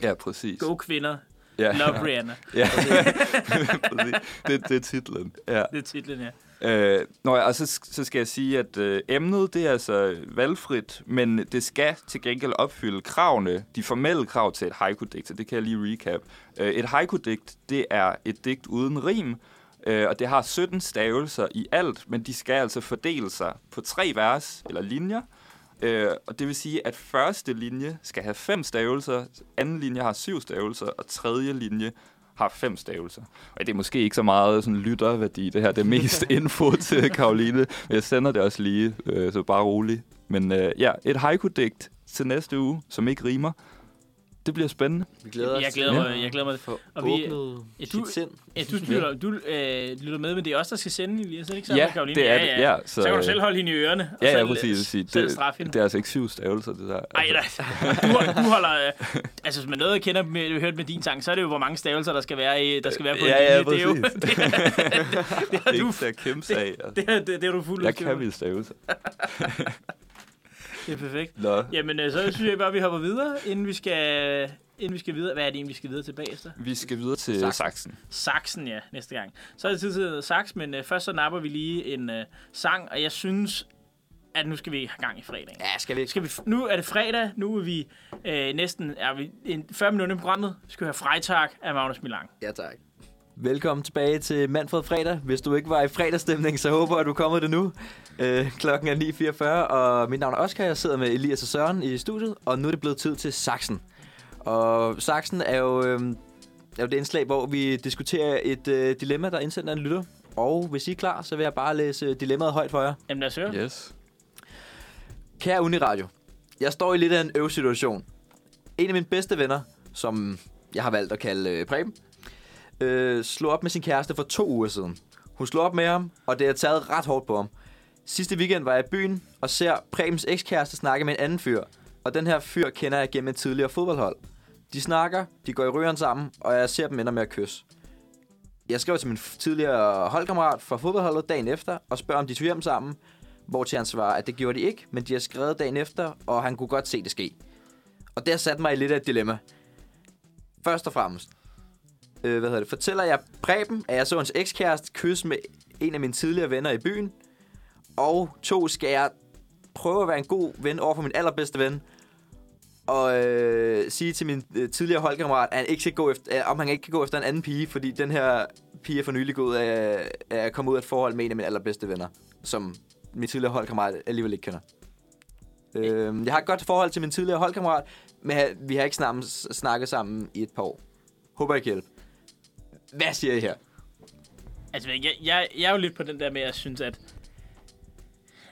Ja, præcis. Go kvinder. Ja. Love Rihanna. ja. præcis. det, det er titlen. Ja. Det er titlen, ja. Øh, nå, ja, og så, så skal jeg sige, at øh, emnet det er altså valgfrit, men det skal til gengæld opfylde kravene, de formelle krav til et haiku-digt, så det kan jeg lige recap. Øh, et haiku-digt, det er et digt uden rim, øh, og det har 17 stavelser i alt, men de skal altså fordele sig på tre vers eller linjer, øh, og det vil sige, at første linje skal have fem stavelser, anden linje har syv stavelser, og tredje linje har fem stavelser. Og det er måske ikke så meget sådan lytterværdi, det her. Det er mest info til Karoline. Men jeg sender det også lige, øh, så bare rolig. Men øh, ja, et haiku-digt til næste uge, som ikke rimer. Det bliver spændende. Vi glæder Jeg glæder mig. Jeg glæder mig. at få Og vi- åbnet Ja, du- sind. Ja, du lytter, du, øh, lytter med, men det er os, der skal sende Elias, er det ikke sådan, Ja, Karoline? det er det. Ja, så, så kan du selv holde hende i ørerne. og Ja, ja, selv, præcis. Jeg vil sige, Selv det, straffe hende. det er altså ikke syv stavelser, det der. Ej, Altså, nej. Du, du holder... Øh, altså, hvis man noget kender, med, du hørt med din sang, så er det jo, hvor mange stavelser, der skal være, i, der skal være på Ja, en ja, linje. Det er jo... præcis. Det, er- det, det det, er- det, det, er du fuldt Jeg udstyr kan på. mine stavelser. Det er perfekt. Nå. Jamen, øh, så synes jeg bare, at vi hopper videre, inden vi skal, inden vi skal videre. Hvad er det egentlig, vi skal videre til bagefter? Vi skal videre til. Saksen. Saxen, ja, næste gang. Så er det tid til Sax, men øh, først så napper vi lige en øh, sang, og jeg synes, at nu skal vi have gang i fredag. Ja, skal vi ikke? Skal vi, nu er det fredag, nu er vi øh, næsten er vi en, 40 minutter i programmet. Vi skal høre Freitag af Magnus Milang. Ja, tak. Velkommen tilbage til Manfred Fredag. Hvis du ikke var i fredagsstemning, så håber jeg, at du er kommet det nu. Øh, klokken er 9.44, og mit navn er Oscar. Jeg sidder med Elias og Søren i studiet, og nu er det blevet tid til Saxen. Og Saxen er jo, øh, er jo det indslag, hvor vi diskuterer et øh, dilemma, der er indsendt af en lytter. Og hvis I er klar, så vil jeg bare læse dilemmaet højt for jer. Jamen lad os høre. Yes. Kære Uniradio, jeg står i lidt af en øvsituation. En af mine bedste venner, som jeg har valgt at kalde øh, Preben, øh, slog op med sin kæreste for to uger siden. Hun slog op med ham, og det har taget ret hårdt på ham. Sidste weekend var jeg i byen og ser Prebens ekskæreste snakke med en anden fyr. Og den her fyr kender jeg gennem et tidligere fodboldhold. De snakker, de går i røren sammen, og jeg ser dem ender med at kysse. Jeg skrev til min tidligere holdkammerat fra fodboldholdet dagen efter og spørger, om de tog hjem sammen, hvor til han svarer, at det gjorde de ikke, men de har skrevet dagen efter, og han kunne godt se det ske. Og det har sat mig i lidt af et dilemma. Først og fremmest, øh, hvad hedder det, fortæller jeg Preben, at jeg så hans ekskæreste kysse med en af mine tidligere venner i byen, og to, skal jeg prøve at være en god ven over for min allerbedste ven, og øh, sige til min øh, tidligere holdkammerat, at han ikke skal gå efter, øh, om han ikke kan gå efter en anden pige, fordi den her pige er for nylig gået af, af at komme ud af et forhold med en af mine allerbedste venner, som min tidligere holdkammerat alligevel ikke kender. Øh, jeg har et godt forhold til min tidligere holdkammerat, men vi har ikke snakket sammen i et par år. Håber jeg kan hjælpe. Hvad siger I her? Altså, jeg, jeg, jeg er jo lidt på den der med, at jeg synes, at...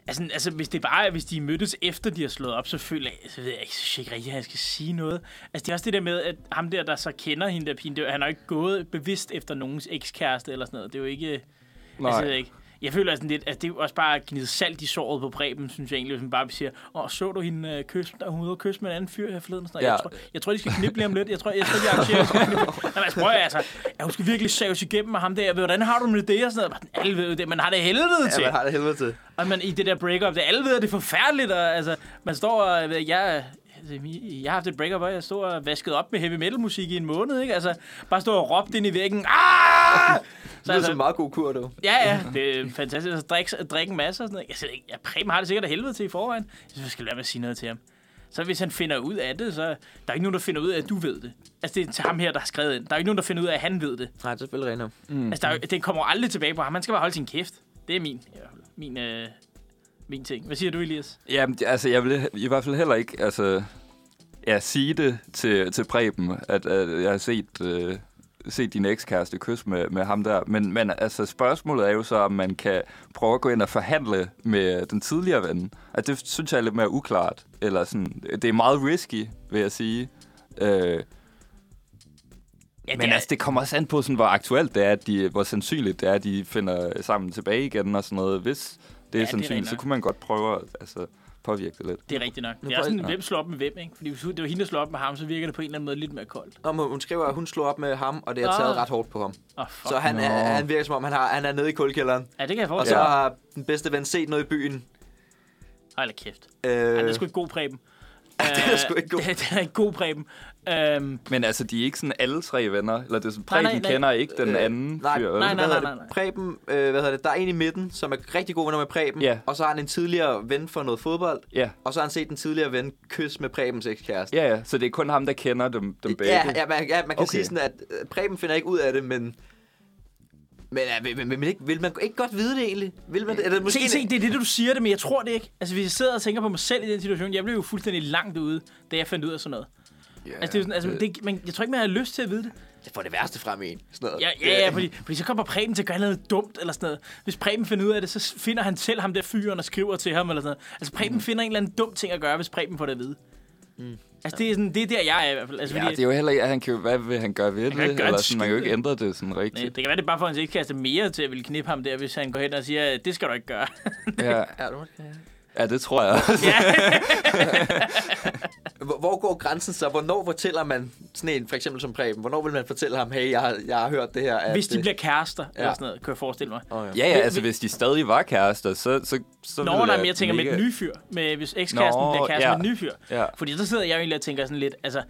Altså, altså, hvis det bare hvis de mødtes efter, de har slået op, så føler jeg, så ved jeg ikke, jeg ikke rigtig, at jeg skal sige noget. Altså, det er også det der med, at ham der, der så kender hende der pigen, det, han har jo ikke gået bevidst efter nogens ekskæreste eller sådan noget. Det er jo ikke... Nej. Altså, jeg, ikke. Jeg føler sådan lidt, at det er også bare at salt i såret på Preben, synes jeg egentlig, hvis man bare siger, åh, så du hende øh, kysse, der hun ude og kysse med en anden fyr her forleden? Sådan. Ja. jeg, tror, jeg tror, de skal knippe lige om lidt. Jeg tror, jeg tror, de arrangerer. Nej, men altså, prøv altså, ja, hun skal virkelig saves igennem med ham der. Hvordan har du med det? Og sådan noget. Alle ved det, man har det helvede til. Ja, man har det helvede til. Og man, i det der breakup, det alle ved, at det er forfærdeligt, og altså, man står og, jeg, ved, jeg, altså, jeg har haft et breakup, hvor jeg stod og vaskede op med heavy metal musik i en måned, ikke? Altså, bare stå og råbte ind i væggen, ah! Det er altså, en meget god kur, du. Ja, ja, det er fantastisk. Altså, drikke, drikke en masse og sådan noget. Jeg, ikke, ja, Preben har det sikkert af helvede til i forvejen. Jeg synes, jeg skal lade med at sige noget til ham. Så hvis han finder ud af det, så der er ikke nogen, der finder ud af, at du ved det. Altså, det er til ham her, der har skrevet ind. Der er ikke nogen, der finder ud af, at han ved det. Nej, det er selvfølgelig rent. Mm. Altså, der er, det kommer aldrig tilbage på ham. Han skal bare holde sin kæft. Det er min, fald. min, øh, min ting. Hvad siger du, Elias? Jamen, det- altså, jeg vil i hvert fald heller ikke altså, ja, sige det til, til Preben, at, at jeg har set, øh, set din ekskæreste kysse med, med ham der. Men, men altså, spørgsmålet er jo så, om man kan prøve at gå ind og forhandle med den tidligere ven. Altså, det synes jeg er lidt mere uklart. Eller sådan, det er meget risky, vil jeg sige. Øh, Ja, Men er- altså, det kommer også an på, sådan, hvor aktuelt det er, at de, hvor sandsynligt det er, at de finder sammen tilbage igen og sådan noget. Hvis det er Ja, det er sandsynligt, så kunne man godt prøve at altså, påvirke det lidt. Det er rigtigt nok. Det er sådan, jeg- hvem slår op med hvem, ikke? Fordi hvis det var hende, der slår op med ham, så virker det på en eller anden måde lidt mere koldt. Nå, men hun skriver, at hun slog op med ham, og det har taget Ah. ret hårdt på ham. Oh, fuck. Så han, Nå. er, han virker som om, han, har, han er nede i kulkælderen. Ja, det kan jeg Og forestille så mig. har den bedste ven set noget i byen. Hold kæft. Øh, Ej, det er sgu ikke god præben. det er sgu ikke god. Det, det er ikke god præben. Øhm, Men altså, de er ikke sådan alle tre venner? Eller det er sådan, Nej, nej, Preben nej. kender ikke den Øh, anden nej, fyr? nej, nej, hvad nej, hedder det? Preben, øh, hvad hedder det? Der er en i midten, som er rigtig god venner med Preben. Ja. Og så har han en tidligere ven for noget fodbold. Ja. Og så har han set den tidligere ven kysse med Prebens ekskæreste. ja, ja. Så det er kun ham, der kender dem, dem begge? Ja, ja, man, ja, man kan Okay. sige sådan, at øh, Preben finder ikke ud af det, men... Men, ja, men, men, men ikke, vil man ikke godt vide det egentlig? Vil man det? Eller måske se, se, det er det, du siger det, men jeg tror det ikke. Altså, hvis jeg sidder og tænker på mig selv i den situation, jeg blev jo fuldstændig langt ude, da jeg fandt ud af sådan noget. Ja, Altså, det er sådan, altså, det, man, jeg tror ikke, man har lyst til at vide det. Det får det værste frem i en. Sådan noget. Ja, ja, ja fordi, fordi så kommer Preben til at gøre noget dumt eller sådan noget. Hvis Preben finder ud af det, så finder han selv ham der fyren og skriver til ham eller sådan noget. Altså, Preben mm. finder en eller anden dum ting at gøre, hvis Preben får det at vide. Mm. Altså, det er, sådan, det er der, jeg er i hvert fald. Altså, Ja, fordi, det er jo heller ikke, han kan hvad vil han gøre ved kan det? gøre Eller sådan, man kan jo ikke ændre det sådan Nej, rigtigt. det kan være, det er bare for, at han ikke kaster mere til at ville knippe ham der, hvis han går hen og siger, det skal du ikke gøre. Ja, Ja, du okay. Ja, det tror jeg. ja. Hvor, går grænsen så? Hvornår fortæller man sådan en, for eksempel som Preben, hvornår vil man fortælle ham, hey, jeg har, jeg har hørt det her? At, Hvis de øh, bliver kærester, ja. eller Ja. sådan noget, kan jeg forestille mig. Åh, Ja, ja, altså hvis de stadig var kærester, så, så, så Nå, nej, jeg men jeg tænker med mega- en ny fyr. Med, hvis ekskæresten bliver kæreste ja. med en ny fyr. Ja. Fordi så sidder jeg jo egentlig og tænker sådan lidt, altså,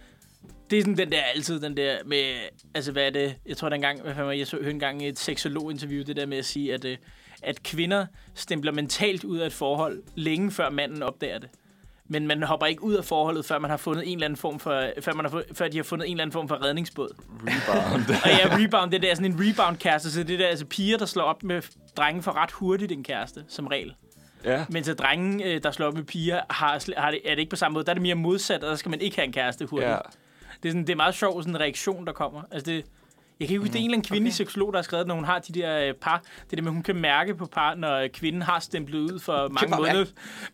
det er sådan den der altid, den der med, altså hvad er det, jeg tror dengang, hvad fanden jeg så hørte engang et seksologinterview, det der med at sige, at, øh, at kvinder stempler mentalt ud af et forhold, længe før manden opdager det. Men man hopper ikke ud af forholdet, før man har fundet en eller anden form for, før, man har, før de har fundet en eller anden form for redningsbåd. Rebound. Og ja, rebound, det der er sådan en rebound-kæreste, så det der altså piger, der slår op med drenge for ret hurtigt en kæreste, som regel. ja. Mens at drenge, øh, der slår op med piger, har, har det, er det ikke på samme måde. Der er det mere modsat, og der skal man ikke have en kæreste hurtigt. ja. Det, er sådan, det er meget sjov sådan en reaktion, der kommer. Altså det, jeg kan ikke huske, det er en eller anden kvindelig okay. seksolog, der har skrevet, når hun har de der øh, par. Det er det med, hun kan mærke på par, når kvinden har stemplet ud for mange mærke. måneder,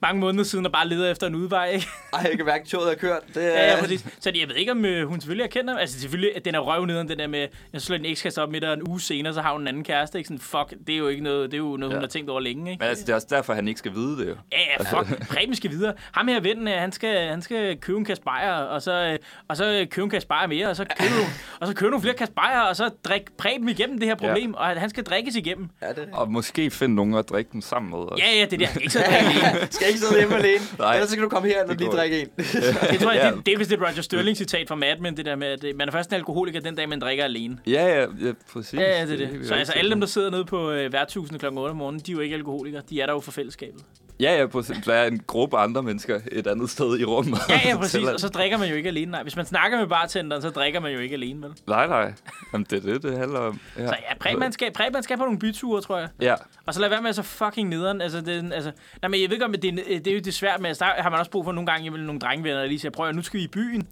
mange måneder siden og bare leder efter en udvej. Ikke? Ej, jeg kan mærke, at toget er kørt. Det, er, Ja, ja, præcis. Så jeg ved ikke, om øh, hun selvfølgelig erkender. Altså selvfølgelig, at den er røvnederen, den der med, jeg slår en ekskæreste op midt og en uge senere, så har hun en anden kæreste. Ikke? Sådan, fuck, det er jo ikke noget, det er jo noget, hun Ja. har tænkt over længe. Ikke? Men altså, det er også derfor, han ikke skal vide det jo. Ja, ja, fuck. Preben skal videre. Ham her vennen, øh, han skal, han skal købe en kasse bajer, og så, og så købe en kasse bajer mere, og så købe, og så købe nogle flere kasse bajer, og så drikke Preben igennem det her problem, ja. og han skal drikkes igennem. Ja, det Og måske finde nogen at drikke dem sammen med. Også. Ja, ja, det er der. Ikke så alene. skal ikke sidde hjemme alene. Nej. Ellers så kan du komme her, når Det lige drikke en. Det tror jeg, Ja. det, det er vist et Roger Sterling-citat fra Mad Men, det der med, at øh, man er først en alkoholiker den dag, man drikker alene. Ja, ja, ja præcis. Ja, ja, det er det. helt Så altså, alle dem, der sidder nede på øh, værtshusene kl. 8 om morgenen, de er jo ikke alkoholikere. De er der jo for fællesskabet. Ja, ja, præcis. Der er en gruppe andre mennesker et andet sted i rummet. Ja, ja, præcis. At- Og så drikker man jo ikke alene. Nej, hvis man snakker med bartenderen, så drikker man jo ikke alene, vel? Nej, nej. Jamen, det er det, det handler om. Ja. Så ja, Preben han skal, Preben han skal på nogle byture, tror jeg. Ja, Og så lad være med at så fucking nederen. Altså, det, er altså, nej, men jeg ved godt, at det, er- det er jo det svært med, altså, der har man også brug for nogle gange, jamen, nogle drengevenner, der lige siger, prøv at nu skal vi i byen.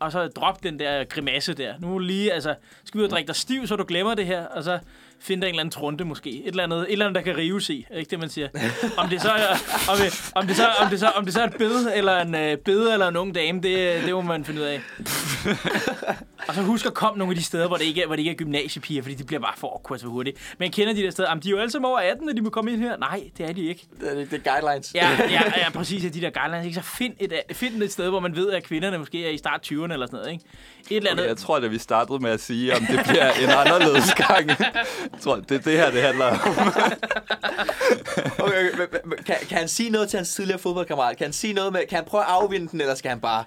Og så drop den der grimasse der. Nu lige, altså, skal vi ud og drikke dig stiv, så du glemmer det her. Og så finde dig en eller anden trunte måske. Et eller andet, et eller andet der kan rives i. Ikke det, man siger? Om det så er, om, det- om det så, om det så, om det så er et bed, eller en øh, bede, eller en ung dame, det, det må man finde ud af. Og så husk at komme nogle af de steder, hvor det ikke er, hvor det ikke er gymnasiepiger, fordi de bliver bare for awkward så hurtigt. Men kender de der steder, jamen, de er jo alle sammen over 18, når de må komme ind her. Nej, det er de ikke. Det er, det er guidelines. Ja, ja, ja præcis, ja, de der guidelines. Ikke? Så find et, find et sted, hvor man ved, at kvinderne måske er i start 20'erne eller sådan noget. Ikke? Et eller andet. okay, jeg tror, at vi startede med at sige, om det bliver en anderledes gang. Jeg tror, det er det her, det handler om. Okay, okay, men- kan, kan han sige noget til hans tidligere fodboldkammerat? Kan han sige noget med, kan han prøve at afvinde den, eller skal han bare...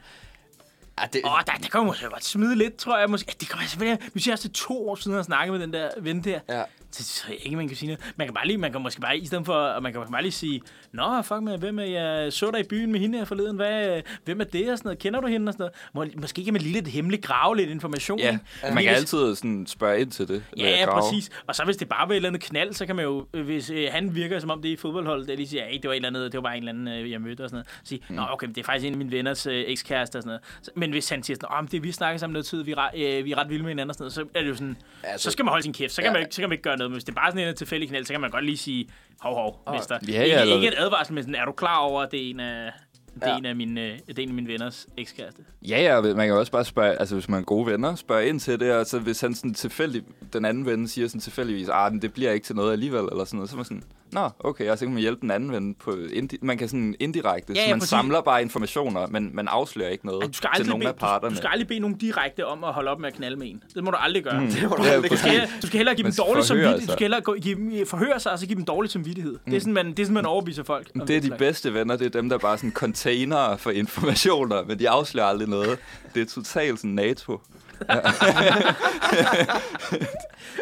Ah, det, Åh, oh, der, der kan man måske godt smide lidt, tror jeg. Måske. Det kommer jeg selvfølgelig... Vi siger også, det er to år siden, at jeg snakkede med den der ven der. ja. Så tror jeg ikke, man kan sige noget. Man kan bare lige, man kan måske bare, i stedet for, man kan bare lige sige, Nå, fuck med, hvem er jeg så dig i byen med hende her forleden? Hvad, hvem er det og sådan noget? Kender du hende og sådan noget? Må, måske kan man lige lidt hemmeligt grave lidt information. Ja, ikke? man Fordi kan altid sådan spørge ind til det. Ja, ja, præcis. Og så hvis det bare var et eller andet knald, så kan man jo, hvis øh, han virker som om det er i fodboldholdet, der lige siger, hey, det var et eller andet, det var bare en eller anden, øh, jeg mødte og sådan noget. Så sige, nå okay, men det er faktisk en af mine venners øh, ekskæreste og sådan noget. Så, men hvis han siger sådan, men det vi snakker sammen noget tid, vi er, ret, øh, vi er ret vilde med hinanden og sådan noget, så er det jo sådan, Altså- så skal man holde sin kæft, så kan, Ja. man, så kan man ikke gøre noget. Men hvis det er bare sådan en tilfældig knald, så kan man godt lige sige, hov, hov, mester. Ja, ja, ikke, eller- ikke et advarsel, men sådan, er du klar over, at det er en af det er, en, af mine, øh, det er en af mine venners ekskæreste. Ja, ja, man kan også bare spørge, altså hvis man er gode venner, spørge ind til det, og så hvis han sådan tilfældig, den anden ven siger sådan tilfældigvis, ah, det bliver ikke til noget alligevel, eller sådan noget, så er man sådan, nå, okay, og så kan man hjælpe den anden ven på, indi- man kan sådan indirekte, Ja, så ja, man præcis. samler bare informationer, men man afslører ikke noget Du skal, til aldrig nogen bede, af du, parterne. du skal aldrig bede nogen direkte om at holde op med at knalde med en. Det må du aldrig gøre. Mm. Mm. Det må du Ja, aldrig Du skal, du skal hellere give Man dem dårlig samvittighed. Du sig. skal hellere gå, give, dem- forhøre sig, og så give dem dårlig samvittighed. Det er sådan, man, det er sådan, man overbeviser folk. Det er de bedste venner, det er dem, der bare sådan containere for informationer, men de afslører aldrig noget. Det er totalt sådan NATO.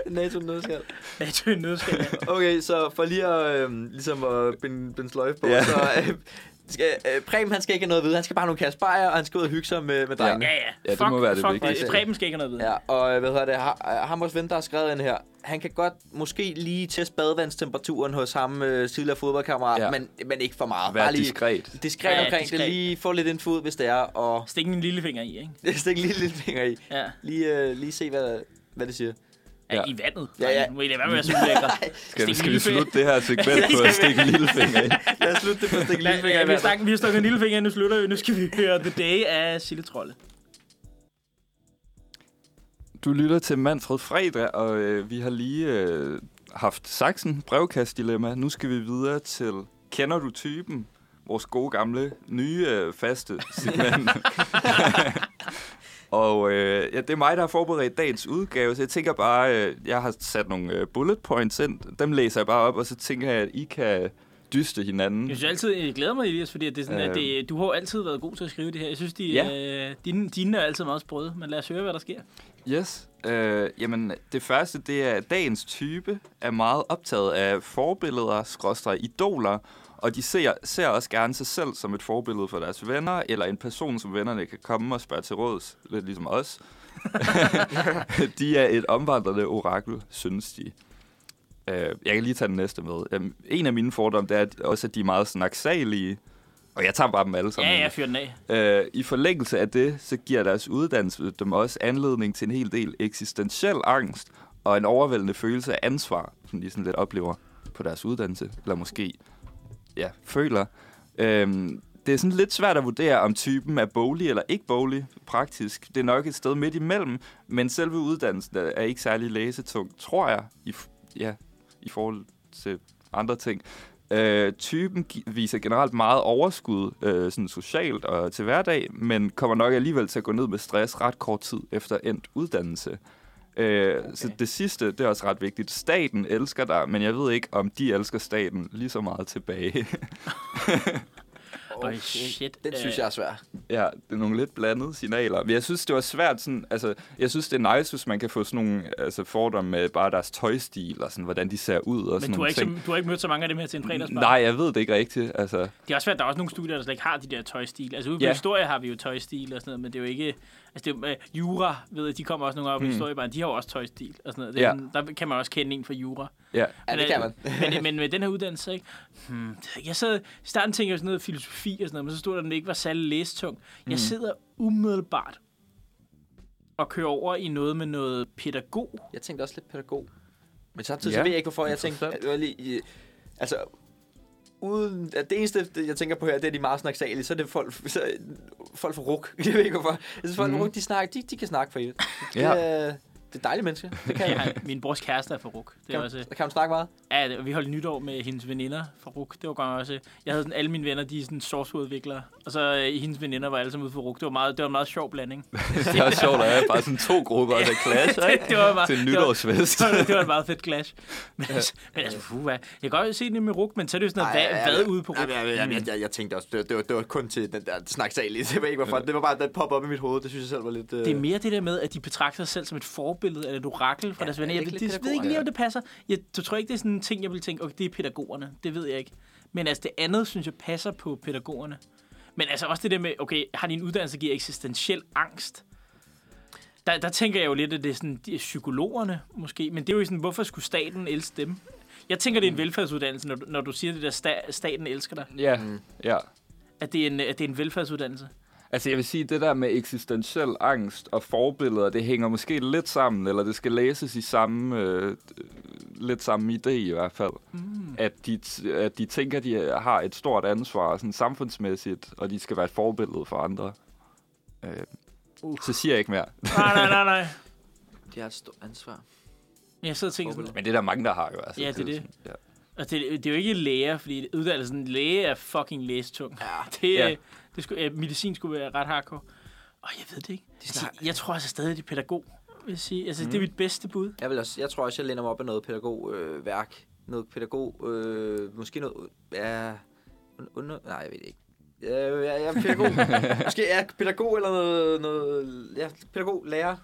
NATO nødskal. NATO nødskal. ja. Okay, så for lige at, øh, ligesom at binde, binde sløjfe på, ja. så øh, skal, øh, Preben, han skal ikke have noget at vide. Han skal bare have nogle kasse bajer, og han skal ud og hygge sig med, med drengene. Ja, ja. Ja, det fuck, må være det fuck, vigtigste. Preben skal ikke have noget at vide. Ja, og øh, hvad hedder det, har, ham vores ven, der har skrevet ind her, han kan godt måske lige teste badevandstemperaturen hos ham øh, tidligere fodboldkammerat, Ja. men, men ikke for meget. Vær Bare lige diskret. diskret Ja, omkring diskret. det, lige få lidt info ud, hvis det er, og Stik en lillefinger i, ikke? stik lige lidt finger i. Ja. Lige, øh, lige se, hvad, hvad det siger. Ja, i vandet. Ja, ja. Nu må I lade være med at så ulækre. Skal, vi- skal vi en slutte det her segment på at stikke en lille finger ind? Lad os slutte det på at stikke Ja, lille finger ja, i vi, stakket, vi har stukket en lillefinger, nu slutter vi. Nu skal vi høre The Day af Sille Trolle. Du lytter til Manfred Fredag, og øh, vi har lige øh, haft Saxen brevkastdilemma. Nu skal vi videre til Kender du typen? Vores gode gamle, nye, øh, faste segment. og øh, ja, det er mig, der har forberedt dagens udgave, så jeg tænker bare, øh, jeg har sat nogle øh, bullet points ind. Dem læser jeg bare op, og så tænker jeg, at I kan dyste hinanden. Jeg synes altid, jeg glæder mig, Elias, fordi at det er sådan, Øh. at det, du har altid været god til at skrive det her. Jeg synes, de, Ja. øh, dine, dine er altid meget sprøde, men lad os høre, hvad der sker. Yes. Øh, jamen, det første, det er, at dagens type er meget optaget af forbilleder, skråstrej idoler, og de ser, ser også gerne sig selv som et forbillede for deres venner, eller en person, som vennerne kan komme og spørge til råds, lidt ligesom os. de er et omvandrende orakel, synes de. Øh, jeg kan lige tage den næste med. Øhm, en af mine fordomme, det er at- også, at de er meget snaksalige, og jeg tager bare dem alle sammen. Ja, jeg fyrer den af. Øh, I forlængelse af det, så giver deres uddannelse dem også anledning til en hel del eksistentiel angst og en overvældende følelse af ansvar, som de sådan lidt oplever på deres uddannelse, eller måske ja, føler. Øhm, det er sådan lidt svært at vurdere, om typen er bolig eller ikke bolig praktisk. Det er nok et sted midt imellem, men selve uddannelsen er ikke særlig læsetung, tror jeg, i, ja, i forhold til andre ting. Øh, typen gi- viser generelt meget overskud øh, sådan socialt og til hverdag, men kommer nok alligevel til at gå ned med stress ret kort tid efter endt uddannelse. Øh, okay. Så det sidste, det er også ret vigtigt. Staten elsker dig, men jeg ved ikke, om de elsker staten lige så meget tilbage. Øj, shit. Den synes jeg er svær. ja, det er nogle lidt blandede signaler. Men jeg synes, det var svært sådan, altså, jeg synes, det er nice, hvis man kan få sådan nogle altså, fordomme med bare deres tøjstil og sådan, hvordan de ser ud og Men sådan du har, ikke, ting. så, du har ikke mødt så mange af dem her til en fredagsbar? Nej, jeg ved det ikke rigtigt. Altså, Det er også svært, der er også nogle studier, der slet ikke har de der tøjstil. Altså ude på Ja. historie har vi jo tøjstil og sådan noget, men det er jo ikke... Altså det er, øh, jura, ved jeg, de kommer også nogle op på Mm. historiebaren, de har jo også tøjstil og sådan noget. Det Ja. sådan, der kan man også kende en fra jura. ja. Ja, det kan man. men, men med den her uddannelse, ikke? Hmm, jeg sad, i starten tænkte jeg sådan noget filosofi og sådan noget, men så stod der, at den ikke var særlig læstung. Jeg Mm. sidder umiddelbart og kører over i noget med noget pædagog. Jeg tænkte også lidt pædagog. Men samtidig Ja, så ved jeg ikke, hvorfor jeg tænkte... Det var lige, i- altså, uden, at det eneste, jeg tænker på her, det er de meget snaksalige, så er det folk, så, folk fra RUK. Jeg ved ikke, hvorfor. Jeg synes, folk fra Mhm. RUK, de, snakker, de, de kan snakke for evigt. Ja. er, det er dejlige mennesker. Det kan, Jeg har, min brors kæreste er fra RUK. Det er kan, også, kan man snakke meget? ja, det, vi holdt nytår med hendes veninder fra RUK. Det var godt også. Jeg havde sådan, alle mine venner, de er sådan softwareudviklere. Og så øh, hendes veninder var alle sammen ude fra RUK. Det var, meget, det var en meget sjov blanding. det er også sjovt, at jeg bare sådan to grupper, der clasher, ikke? det var bare, Til en det var- nytårsfest. det var, det var et meget fedt clash. Men, altså, men altså, puh, hvad? Jeg kan godt se det med RUK, men så er det jo sådan noget, hvad, hvad ude på RUK? Jeg, jeg, jeg, jeg, jeg, jeg tænkte også, det, var- det, var, det var kun til den der snaksalige. Det var ikke, hvorfor. Det var bare, den popper op i mit hoved. Det synes jeg selv var lidt... øh, Det er mere det der med, at de betragter sig selv som et forbillede eller et orakel fra Ja, deres er venner. det Jeg, lidt det, ved ikke lige, om det passer. Jeg tror ikke, det er sådan en ting, jeg vil tænke, okay, det er pædagogerne. Det ved jeg ikke. Men altså, det andet, synes jeg, passer på pædagogerne. Men altså også det der med, okay, har din uddannelse giver eksistentiel angst? Der, der tænker jeg jo lidt, at det er sådan, de er psykologerne måske. Men det er jo sådan, hvorfor skulle staten elske dem? Jeg tænker, det er en velfærdsuddannelse, når du, når du siger det der, sta, staten elsker dig. Ja, Mm. ja. At det er en, at det er en velfærdsuddannelse. Altså jeg vil sige, det der med eksistentiel angst og forbilleder, det hænger måske lidt sammen, eller det skal læses i samme, øh, lidt samme idé i hvert fald. Mm. At de, at de tænker, de har et stort ansvar sådan samfundsmæssigt, og de skal være et forbillede for andre. Øh, Uh. så siger jeg ikke mere. Nej, nej, nej, nej. De har et stort ansvar. Jeg sidder og tænker sådan, Men det er der mange, der har jo. Altså, Ja, det er det. sådan- Ja. og det, det er jo ikke læger, fordi uddannelsen læge er fucking læsetung. Ja, Det, Ja. Det skulle, øh, medicin skulle være ret hardcore. Og jeg ved det ikke. De Altså, snak- jeg tror altså stadig, det er pædagog, vil jeg sige. Altså, mm. det er Mm. mit bedste bud. Jeg, vil også, jeg tror også, jeg læner mig op af noget pædagogværk. Øh, værk. noget pædagog... Øh, måske noget... Ja, un- under, nej, jeg ved det ikke. Ja, jeg, jeg er pædagog. måske er pædagog eller noget... noget ja, pædagog, lærer,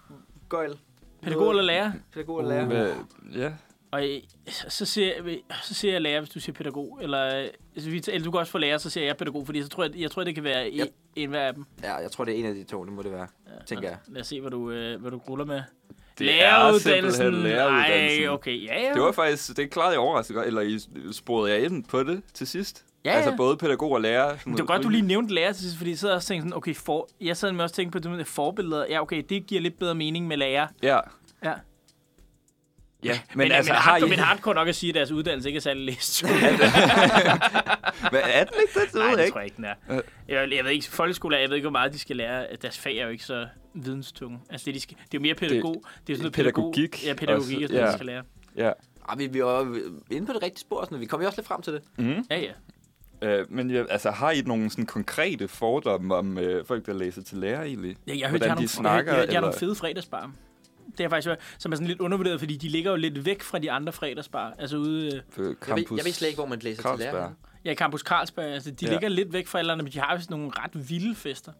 gøjl. Pædagog eller lærer? Pædagog eller lærer. Hvad, ja. Og øh, så siger, jeg, så siger jeg lærer, hvis du siger pædagog. Eller, øh, altså, vi- eller du kan også få lærer, så siger jeg pædagog. Fordi så tror jeg, jeg tror, det kan være Ja. en, en hver af dem. Ja, jeg tror, det er en af de to, det må det være. Ja, Tænker jeg. Lad os se, hvad du, øh, hvad du ruller med. Det er simpelthen læreruddannelsen. Ej, okay. Ja, ja. Det var faktisk, det klarede jeg overrasket godt, eller I sporede jeg ind på det til sidst? Ja, Altså ja. både pædagog og lærer. Men det var godt, du lige nævnte lærer til sidst, fordi jeg sidder også og tænkte sådan, okay, for, jeg sad med også tænkt på det med forbilleder. Ja, okay, det giver lidt bedre mening med lærer. Ja. Ja. Ja, Men, men, altså, men, har I... men hardcore nok at sige, at deres uddannelse ikke er særlig læst. Hvad er den ikke det? Det ved Nej, jeg det ikke. tror jeg ikke, den er. Jeg, jeg ved ikke, folkeskoler, jeg ved ikke, hvor meget de skal lære. Deres fag er jo ikke så videnstunge. Altså, det, de skal, det er jo mere pædagog. Det, det er sådan noget pædagogik Pædagog, ja, pædagogik, også, og sådan, ja. de skal lære. Ja. Ah, vi, vi er inde på det rigtige spor, sådan, vi kommer jo også lidt frem til det. Mm. Ja, ja. Øh, men ja, altså, har I nogle sådan konkrete fordomme om øh, folk, der læser til lærer egentlig? Ja, jeg har hørt, Hvordan jeg har de nogle, snakker, jeg, jeg, jeg har nogle eller- fede fredagsbar. Det har jeg faktisk hørt, som er sådan lidt undervurderet, fordi de ligger jo lidt væk fra de andre fredagsbar. Altså ude øh, På Jeg ved, campus jeg ved slet ikke, hvor man læser til Carlsberg. lærer. ja, i Campus Carlsberg. Altså, de Ja. ligger lidt væk fra alle andre, men de har vist nogle ret vilde fester.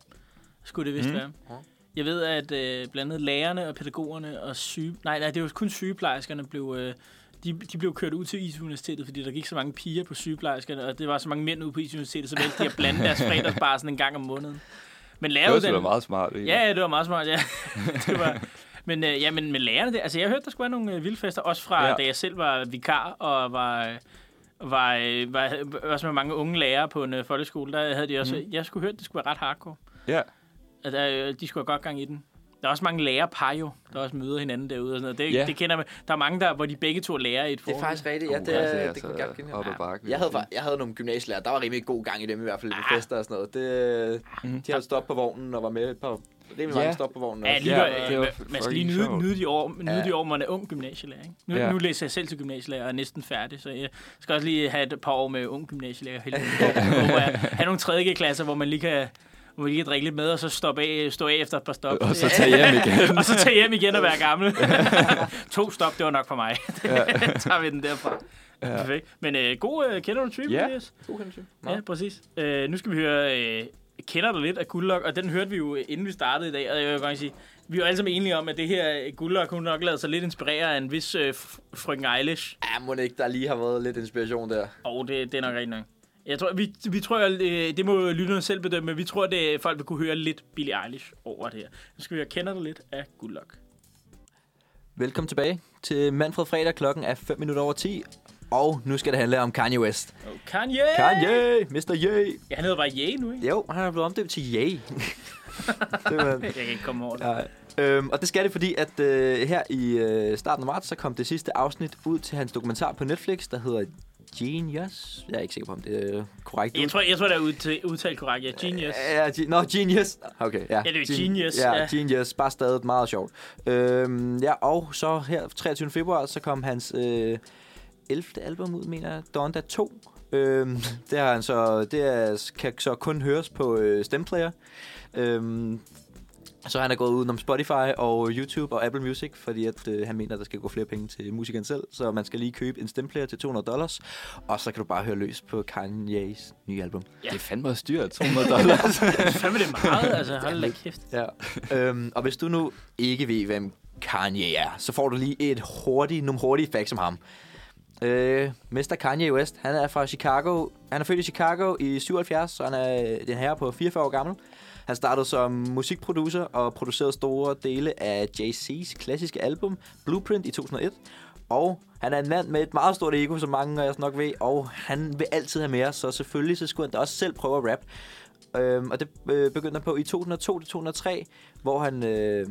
Skulle det vist Mm. være. Ja. Jeg ved, at øh, blandt andet lærerne og pædagogerne og syge... Nej, nej, det var kun sygeplejerskerne blev... Øh, de, de blev kørt ud til IT-universitetet, fordi der gik så mange piger på sygeplejerskerne, og det var så mange mænd ude på IT-universitetet, så valgte de at blande deres fredagsbar sådan en gang om måneden. Men Det var meget smart. egentlig. Ja, ja, det var meget smart, ja. det var, men, øh, ja, men med lærerne, det, altså jeg hørte, der skulle være nogle øh, vildfester, også fra Ja. ja. da jeg selv var vikar og var, øh, var, øh, var, også med mange unge lærere på en øh, folkeskole, der havde de også, mm. jeg skulle høre, det skulle være ret hardcore. Ja. Altså, øh, de skulle have godt gang i den. Der er også mange lærerpar jo, der også møder hinanden derude og sådan noget. Det, Ja. yeah. det kender man. Der er mange, der, hvor de begge to er lærer i et Det forhold. er faktisk rigtigt, ja. Det, ja, det, det er det, altså kunne jeg godt ad bakke, Jeg havde, jeg havde nogle gymnasielærer, der var rimelig god gang i dem i hvert fald ved Ah. fester og sådan noget. Det, Mhm. de havde stop på vognen og var med et par rimelig Ja. mange stop på vognen. Ja, lige, Ja, ja, det var man skal lige nyde, nyde, de år, nyde Ja. de år, man er ung gymnasielærer. Ikke? Nu, Ja. nu læser jeg selv til gymnasielærer og er næsten færdig, så jeg skal også lige have et par år med ung gymnasielærer. Jeg have nogle 3. klasser, hvor man lige kan hvor man lige kan drikke lidt med, og så stoppe af, stå af efter et par stop. Og så tage hjem igen. og så tage hjem igen og være gammel. to stop, det var nok for mig. Ja. tager vi den derfra. Ja. Perfekt. Men øh, god uh, kender du Trip, Ja. Elias? God hensyn. Nå. Ja, præcis. Øh, nu skal vi høre øh, Kender du lidt af Guldlok? Og den hørte vi jo, øh, inden vi startede i dag. Og jeg vil godt sige, vi er jo alle sammen enige om, at det her øh, Guldlok, hun nok lavet sig lidt inspirere af en vis øh, frøken Eilish. Ja, må det ikke, der lige har været lidt inspiration der. Og det, det er nok rigtigt nok. Jeg tror, vi, vi tror, øh, det må lytterne selv bedømme, men vi tror, at folk vil kunne høre lidt Billie Eilish over det her. Nu skal vi høre Kender du lidt af Guldlok. Velkommen tilbage til Manfred Fredag. Klokken er 5 minutter over 10. Og nu skal det handle om Kanye West. Oh, Kanye! Kanye! Mr. Ye! Ja, han hedder bare Ye nu, ikke? Jo, han er blevet omdøbt til Ye. Simpelthen. Jeg kan ikke komme over det. Ja, øhm, og det skal det, fordi at øh, her i øh, starten af marts, så kom det sidste afsnit ud til hans dokumentar på Netflix, der hedder Genius. Jeg er ikke sikker på, om det er korrekt. Jeg tror, jeg tror det er udtalt, udtalt korrekt. Ja, Genius. Ja, ge- Nå, Genius. Okay, ja. Ja, det er Gen- Genius, Ja, ja. Genius. Bare stadig meget sjovt. Øhm, ja, og så her 23. februar, så kom hans øh, 11. album ud, mener jeg, Donda 2. Øhm, det, har han så, det er, kan så kun høres på øh, Stemplayer. Øhm, så han er gået udenom Spotify og YouTube og Apple Music, fordi at, øh, han mener, at der skal gå flere penge til musikeren selv. Så man skal lige købe en stemplayer til 200 dollars, og så kan du bare høre løs på Kanye's nye album. Ja. Det er fandme også dyrt, 200 dollars. Fandme det er meget, altså hold da kæft. Ja. øhm, og hvis du nu ikke ved, hvem Kanye er, så får du lige et hurtigt, nogle hurtige facts om ham. Øh, Mr. Kanye West, han er fra Chicago. Han er født i Chicago i 77, så han er øh, den herre på 44 år gammel. Han startede som musikproducer og producerede store dele af Jay-Z's klassiske album Blueprint i 2001. Og han er en mand med et meget stort ego, som mange af os nok ved, og han vil altid have mere, så selvfølgelig så skulle han da også selv prøve at rap. Øhm, og det øh, begyndte han på i 2002-2003, hvor han øh,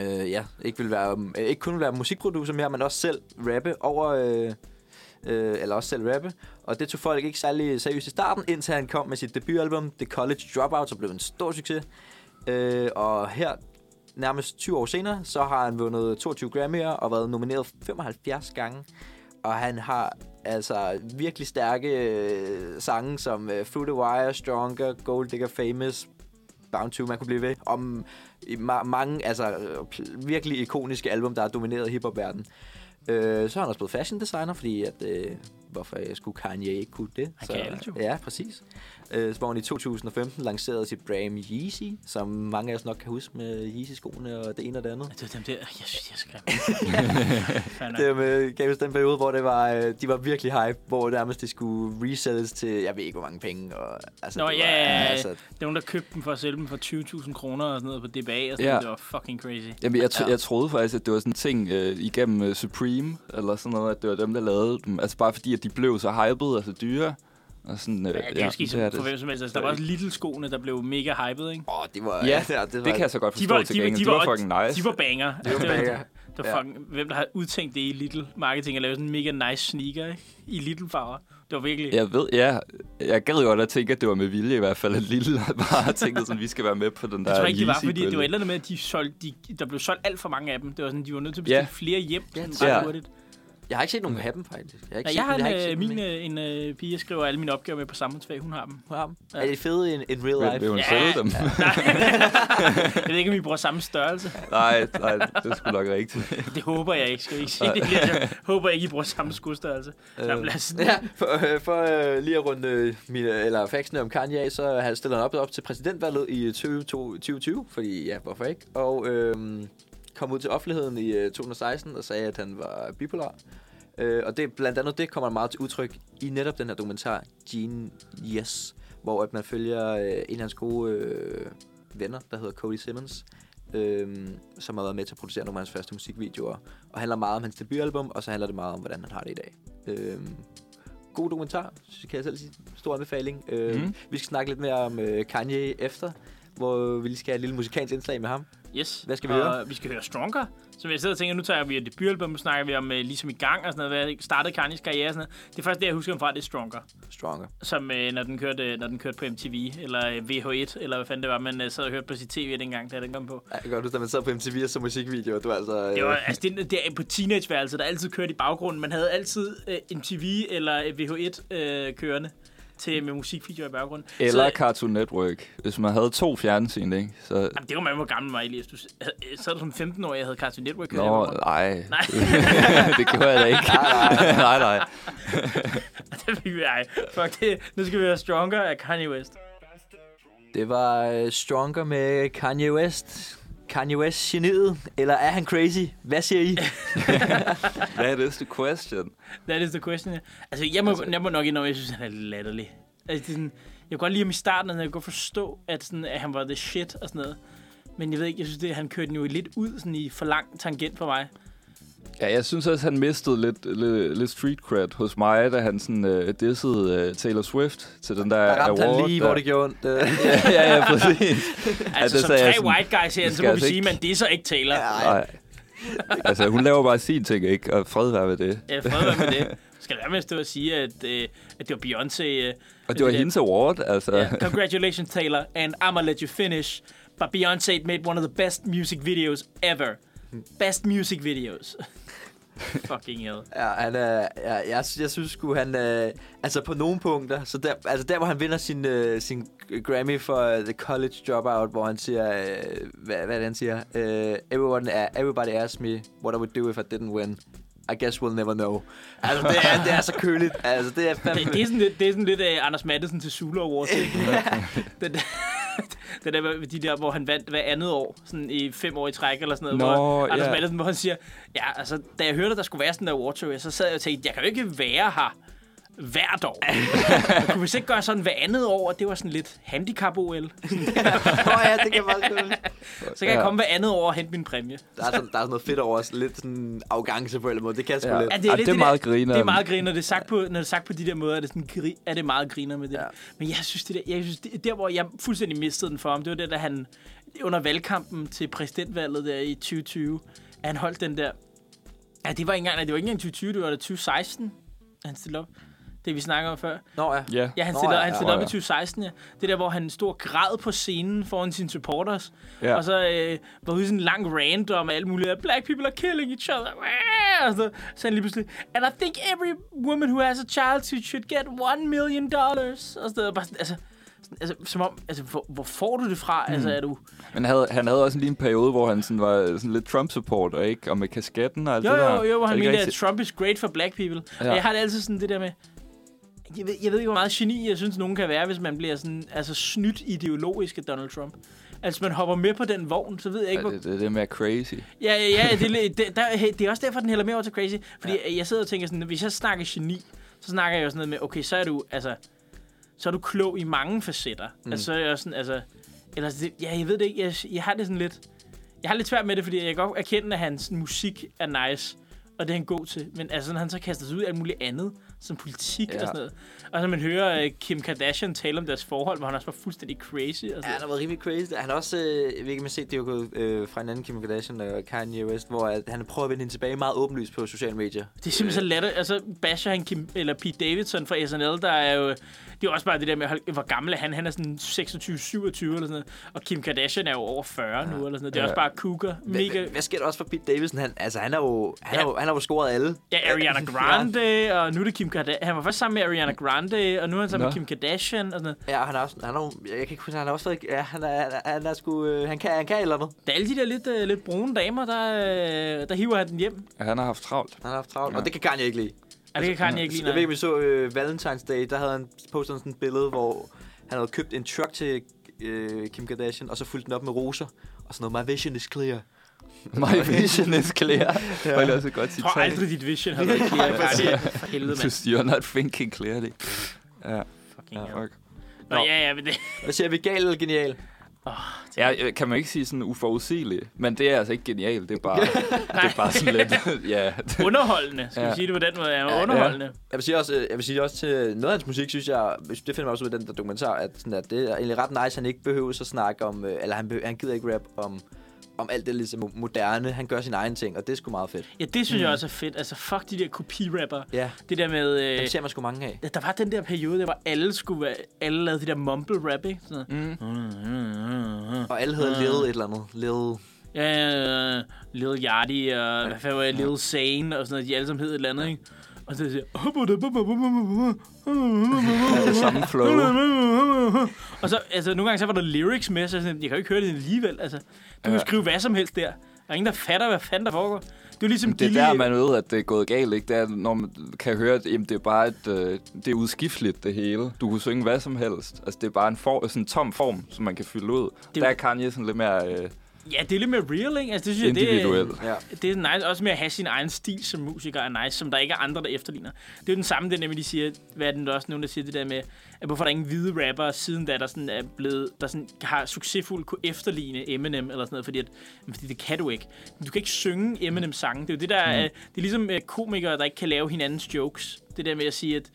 øh, ja, ikke, vil være, øh, ikke kun vil være musikproducer mere, men også selv rappe over... Øh, øh, eller også selv rappe. Og det tog folk ikke særlig seriøst i starten, indtil han kom med sit debutalbum, The College Dropout, som blev en stor succes. Øh, og her, nærmest 20 år senere, så har han vundet 22 Grammy'er og været nomineret 75 gange. Og han har altså virkelig stærke øh, sange som øh, Through the Wire, Stronger, Gold Digger Famous, Bound to, man kunne blive ved. Om ma- mange, altså virkelig ikoniske album, der har domineret hiphop-verdenen. Øh, så er han også blevet fashion designer, fordi at, øh, hvorfor skulle Kanye ikke kunne det? Han så, kan alt jo. Ja, præcis. Øh, hvor han i 2015 lancerede sit brand Yeezy, som mange af os nok kan huske med Yeezy-skoene og det ene og det andet. Det var dem der, jeg synes, jeg. Fanden. Det med, gav os den periode, hvor det var, øh, de var virkelig hype, hvor nærmest det skulle reselles til, jeg ved ikke, hvor mange penge. Og, altså, Nå, det var, ja, altså, Der er nogen, der købte dem for at sælge dem for 20.000 kroner og sådan noget på DBA og sådan Ja. Det var fucking crazy. Jamen, jeg, Ja. jeg troede faktisk, at det var sådan en ting øh, igennem øh, Supreme, eller sådan noget, at det var dem, der lavede dem. Altså bare fordi, at de blev så hyped og så dyre. Og sådan, øh, Ja, det er jo ski det er for det. hvem som helst. Altså, der var også Little-skoene, der blev mega hyped, ikke? åh, det var, Ja, ja, det, var, Det kan jeg så godt De forstå var- til de var- gengæld. de De var- var fucking nice. De var banger. det var banger. Det var Ja. fucking, hvem der har udtænkt det i Little Marketing at lave sådan en mega nice sneaker ikke? i Little farver. Det var virkelig... Jeg ved, ja. Jeg gad godt at tænke, at det var med vilje i hvert fald, at Lille bare tænkte sådan, vi skal være med på den der Jeg tror ikke, det var, fordi det var et Yeezy-bølge. eller andet med, at de solgte, de, der blev solgt alt for mange af dem. Det var sådan, de var nødt til at Ja. bestille flere hjem Ja, sådan det ret hurtigt. Jeg har ikke set nogen have dem, faktisk. Jeg har ikke Nej, set, jeg har dem. en, ikke øh, min, dem. øh, en øh, pige, jeg skriver alle mine opgaver med på samfundsfag. Hun har dem. På ham. Ja. Er det fede in, in real Vil, life? vil hun Ja. sælge dem? jeg ved ikke, om vi bruger samme størrelse. nej, nej, det er sgu nok rigtigt. Det håber jeg ikke. Skal ikke sige det? Jeg håber ikke, I bruger samme skostørrelse. Nå, men lad os... Ja, for, øh, for øh, lige at runde øh, mine, eller faxene om Kanye af, så han stiller han op, op til præsidentvalget i 20, 2020, fordi ja, hvorfor ikke? Og øh, kom ud til offentligheden i øh, 2016 og sagde, at han var bipolar. Øh, og det blandt andet det kommer meget til udtryk i netop den her dokumentar, Gene Yes, hvor at man følger øh, en af hans gode øh, venner, der hedder Cody Simmons, øh, som har været med til at producere nogle af hans første musikvideoer. Og handler meget om hans debutalbum, og så handler det meget om, hvordan han har det i dag. Øh, god dokumentar, kan jeg selv sige. Stor anbefaling. Øh, Mhm. Vi skal snakke lidt mere om øh, Kanye efter, hvor vi lige skal have et lille musikalsk indslag med ham. Yes. Hvad skal vi og høre? Vi skal høre Stronger. Så jeg sidder og tænker, nu tager vi et debutalbum, nu snakker vi om uh, ligesom i gang og sådan noget, hvad startede Kanye's karriere og sådan noget. Det første, det jeg husker ham fra, det er Stronger. Stronger. Som uh, når, den kørte, når den kørte på MTV, eller uh, VH1, eller hvad fanden det var, man uh, sad og hørte på sit tv dengang, da den kom på. Jeg kan godt huske, man sad på MTV og så musikvideoer. Du altså... Øh, Det var altså det, det er på teenageværelset, der altid kørte i baggrunden. Man havde altid uh, MTV eller uh, VH1 uh, kørende til med musikvideoer i baggrunden. Eller så, Cartoon Network. Hvis man havde to fjernsyn, ikke? Så... Jamen, det var man, hvor gammel var Elias. Du, øh, sad du som 15 år, jeg havde Cartoon Network Nå, nej. Nej. det gjorde jeg da ikke. nej, nej. det fik vi ej. Fuck det. Nu skal vi høre Stronger af Kanye West. Det var øh, Stronger med Kanye West. Kanye West geniet, eller er han crazy? Hvad siger I? That is the question. That is the question. Altså, jeg må, jeg må nok indrømme, at jeg synes, han er lidt latterlig. Altså, det er sådan, jeg kunne godt lide ham i starten, og jeg kunne godt forstå, at, sådan, at han var the shit og sådan noget. Men jeg ved ikke, jeg synes, det, han kørte den jo lidt ud sådan i for lang tangent for mig. Ja, jeg synes også, han mistede lidt, lidt, lidt street cred hos mig, da han sådan uh, dissede uh, Taylor Swift til den der Der ramte award. han lige, der. hvor det gjorde ondt. Øh, ja, ja, ja, præcis. Altså, det som tre sådan, white guys her, det så må vi altså sige, ikke- men det er så ikke Taylor. Ja, Nej. altså, hun laver bare sin ting, ikke? Og fred være ved det. ja fred være med det. Skal være med at stå og sige, at, øh, at det var Beyoncé. Øh, Og det var der- hendes award, altså. Yeah, congratulations, Taylor, and I'ma let you finish. But Beyonce made one of the best music videos ever. Best music videos. Fucking hell. Ja, han øh, ja, jeg, jeg synes sgu, han Øh, altså på nogle punkter, så der, altså der, hvor han vinder sin, øh, sin Grammy for uh, The College Dropout, hvor han siger, Øh, hvad, hvad er det, han siger? Uh, everyone, uh, everybody asked me what I would do if I didn't win. I guess we'll never know. Altså, det er, det er så køligt. Altså, det er fandme... Det, det, er sådan lidt, det er sådan lidt uh, Anders Madsen til Awards, ikke? den, den der, de der, hvor han vandt hver andet år, sådan i fem år i træk eller sådan noget. Nå, hvor Anders ja. Madsen, hvor han siger, ja, altså, da jeg hørte, at der skulle være sådan der award show, så sad jeg og tænkte, jeg kan jo ikke være her. Hvert år. Kunne vist ikke gøre sådan hver andet år, og det var sådan lidt handicap-OL. Nå ja, det kan meget godt. Så kan jeg Ja. komme hver andet år og hente min præmie. Der er, sådan, der er sådan noget fedt over os. Lidt sådan arrogance på en eller anden måde. Det kan jeg sgu Ja. lidt. Ja, Det er, det er der- meget griner. Det er meget griner, det er sagt på, når det er, sagt på de der måder, er det, sådan, gri, er det meget griner med det. Ja. Ja. Men jeg synes, det der, jeg synes, det, der, hvor jeg fuldstændig mistede den for ham, det var det, da han under valgkampen til præsidentvalget der i 2020, at han holdt den der... Ja, det var ikke engang, det var ikke engang 2020, det var da 2016, han stillede op. Det vi snakker om før. Nå ja. Ja. Ja, han Nå, stillede, ja, han ja. stillede op Nå, i ja. 2016, ja. Det der, hvor han stod og græd på scenen foran sine supporters. Ja. Og så øh, var ude sådan en lang rant om alt muligt. Black people are killing each other. Og så sagde han lige pludselig, and I think every woman who has a child should get one million dollars. Og så bare sådan, altså, altså, som om, altså, hvor, hvor får du det fra? Mm. Altså, er du... Men havde, han havde også lige en periode, hvor han sådan var sådan lidt Trump-supporter, ikke? Og med kasketten og alt Jo, det der. jo, jo, hvor han mente, at? Trump is great for black people. Ja. Ja. Og jeg har det altid sådan det der med, jeg ved, jeg ved ikke, hvor meget geni jeg synes, nogen kan være, hvis man bliver sådan, altså snydt ideologisk af Donald Trump. Altså, man hopper med på den vogn, så ved jeg ikke, Ja, hvor... det, det, det er mere crazy. Ja, ja, ja, det, er det, der, det er også derfor, den hælder mere over til crazy. Fordi ja. jeg sidder og tænker sådan, hvis jeg snakker geni, så snakker jeg jo sådan noget med, okay, så er du, altså, så er du klog i mange facetter. Mm. Altså, så er jeg også sådan, altså, eller, det, ja, jeg ved det ikke, jeg, jeg har det sådan lidt, jeg har lidt svært med det, fordi jeg kan godt erkende, at hans musik er nice, og det er han god til. Men altså, når han så kaster sig ud i alt muligt andet, som politik ja. Ja. og sådan noget. Og så man hører uh, Kim Kardashian tale om deres forhold, hvor han også var fuldstændig crazy. Og Ja, sådan. han har været rimelig crazy. Han har også, øh, jeg ved ikke, om I har set, det er jo gået øh, fra en anden Kim Kardashian og Kanye West, hvor at han prøver at vende hende tilbage meget åbenlyst på sociale medier. Det er simpelthen så latter. Altså, basher han Kim, eller Pete Davidson fra SNL, der er jo... Det er også bare det der med, hvor gammel er han? Han er sådan 26, 27 eller sådan noget. Og Kim Kardashian er jo over 40 nu, eller sådan noget. Det er Ja. også bare cougar. Mega. Hvad, hvad sker der også for Pete Davidson? Han, altså, han har jo, han, Ja. har jo, han har jo scoret alle. Ja, Ariana Grande, og nu er det Kim Kardashian. Han var først sammen med Ariana Grande, og nu er han sammen Nå. med Kim Kardashian. Og sådan noget. Ja, han har også, han har, jo- jeg kan ikke huske, han har også været, ja, han er, han er, han er sgu, øh, han kan, han kan eller andet. Der er alle de der lidt, uh, lidt brune damer, der, uh, der hiver han den hjem. Ja, han har haft travlt. Han har haft travlt, Ja. og det kan Kanye ikke lide. Og det kan Kanye ikke lide. Jeg ved ikke, nej. om I så øh, Valentine's Day, der havde han postet sådan et billede, hvor han havde købt en truck til øh, Kim Kardashian, og så fulgte den op med roser, og sådan noget, my vision is clear. My vision is clear. ja. Det er også et godt Jeg tror citat. aldrig, dit vision har været clear. Kanye. For helvede, mand. Just you're not thinking clearly. Ja, Fucking ja fuck. Nå, ja, ja, men det... Hvad siger vi, gal eller genial? Ja, øh, kan man ikke sige sådan uforudsigelig, men det er altså ikke genialt, det er bare, det er bare sådan lidt, ja. Underholdende, skal vi Ja. sige det på den måde. Ja, Ja, underholdende. Jeg vil sige også, øh, jeg vil sige også til noget af hans musik, synes jeg, det finder man også ud af den der dokumentar, at, sådan, at det er egentlig ret nice, at han ikke behøver at snakke om, øh, eller han, behøver, han gider ikke rap om, om alt det ligesom moderne. Han gør sin egen ting, og det er sgu meget fedt. Ja, det synes mm. jeg også er fedt. Altså, fuck de der kopirapper. Ja, Det der med... Øh, dem ser man sgu mange af. Ja, der var den der periode, der hvor alle skulle være, alle lavede de der mumble rap, ikke? Sådan. Mm. Og alle hedder Lil et eller andet. Lil... Ja, ja, ja, Lil Yachty og hvad fanden var det, Lil Zane og sådan noget, de alle sammen hed et eller andet, ikke? Og så siger det samme flow. Og så, altså, nogle gange så var der lyrics med, så jeg sådan, jeg kan jo ikke høre det alligevel, altså. Du kan skrive hvad som helst der. Der er ingen, der fatter, hvad fanden der foregår. Det er ligesom Det er der, man ved, at det er gået galt, ikke? Det er, når man kan høre, at jamen, det er bare et, øh, det er udskifteligt, det hele. Du kunne synge hvad som helst. Altså, det er bare en, for, sådan en tom form, som man kan fylde ud. Det- Der er Kanye sådan lidt mere øh, Ja, det er lidt mere real, ikke? Altså, det synes jeg, det er. Ja. det er nice. Også med at have sin egen stil som musiker er nice, som der ikke er andre, der efterligner. Det er jo den samme, det med, de siger, hvad er den der også nogen, der siger det der med, at hvorfor er der ingen hvide rapper siden da, der sådan er blevet, der sådan har succesfuldt kunne efterligne Eminem eller sådan noget, fordi, at, fordi det kan du ikke. Du kan ikke synge Eminem sange. Det er jo det, der er, det er ligesom komikere, der ikke kan lave hinandens jokes. Det der med at sige, at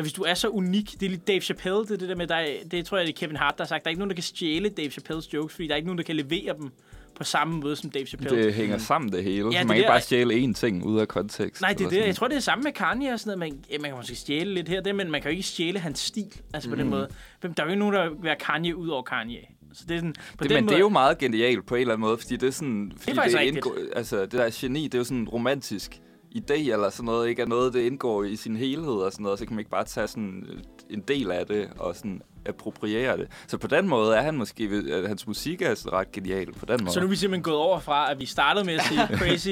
at hvis du er så unik, det er lidt Dave Chappelle, det er det der med, der er, det tror jeg, det er Kevin Hart, der har sagt, der er ikke nogen, der kan stjæle Dave Chappelles jokes, fordi der er ikke nogen, der kan levere dem på samme måde som Dave Chappelle. Det hænger sammen, det hele. Ja, Ja, det man kan ikke bare stjæle én ting ud af kontekst. Nej, det er det. Jeg tror, det er samme med Kanye og sådan noget. Man, ja, man kan måske stjæle lidt her der, men man kan jo ikke stjæle hans stil. Altså på mm. den måde. Hvem- Der er jo ikke nogen, der vil være Kanye ud over Kanye. Så det er sådan, på Det, den men måde, det er jo meget genialt på en eller anden måde, fordi det er sådan... Fordi faktisk det, indgår, altså, det der geni, det er jo sådan en romantisk idé eller sådan noget, ikke er noget, det indgår i sin helhed og sådan noget, så kan man ikke bare tage sådan øh, en del af det og sådan appropriere det. Så på den måde er han måske, at hans musik er sådan ret genial på den måde. Så nu er vi simpelthen gået over fra, at vi startede med at sige crazy,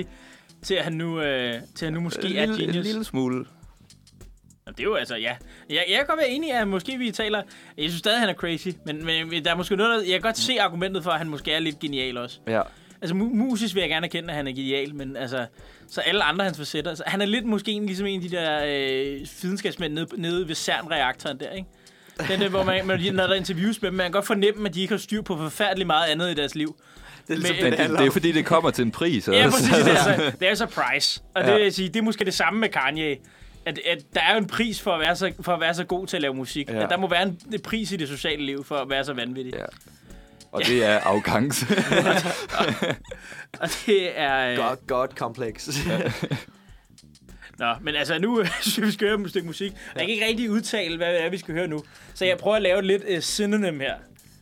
til at han nu, øh, til at nu måske en er lille, en genius. lille smule. Det er jo altså, ja. Jeg, jeg kan godt være enig i, at måske vi taler... Jeg synes stadig, han er crazy. Men, men der er måske noget, der, jeg kan godt se argumentet for, at han måske er lidt genial også. Ja. Altså, mu- musisk vil jeg gerne erkende, at han er genial, men altså... Så alle andre hans facetter... Altså, han er lidt måske en, ligesom en af de der øh, videnskabsmænd nede, nede ved CERN-reaktoren der, ikke? Den der, hvor man, man, når der er interviews med dem, man kan godt fornemme, at de ikke har styr på forfærdeligt meget andet i deres liv. Det er ligesom Men- det, det, det er fordi, det kommer til en pris. Ja, også. præcis. Det er, så, det er så price. Og det, Ja. vil jeg sige, det er måske det samme med Kanye. At, at der er jo en pris for at, være så, for at være så god til at lave musik. Ja. Ja. At der må være en, en pris i det sociale liv for at være så vanvittig. Ja. Og det er afgangse. Og det er... Øh, God, God complex. Nå, men altså nu synes jeg, vi skal høre et stykke musik. Jeg kan ikke rigtig udtale, hvad det er, vi skal høre nu. Så jeg prøver at lave lidt uh, synonym her.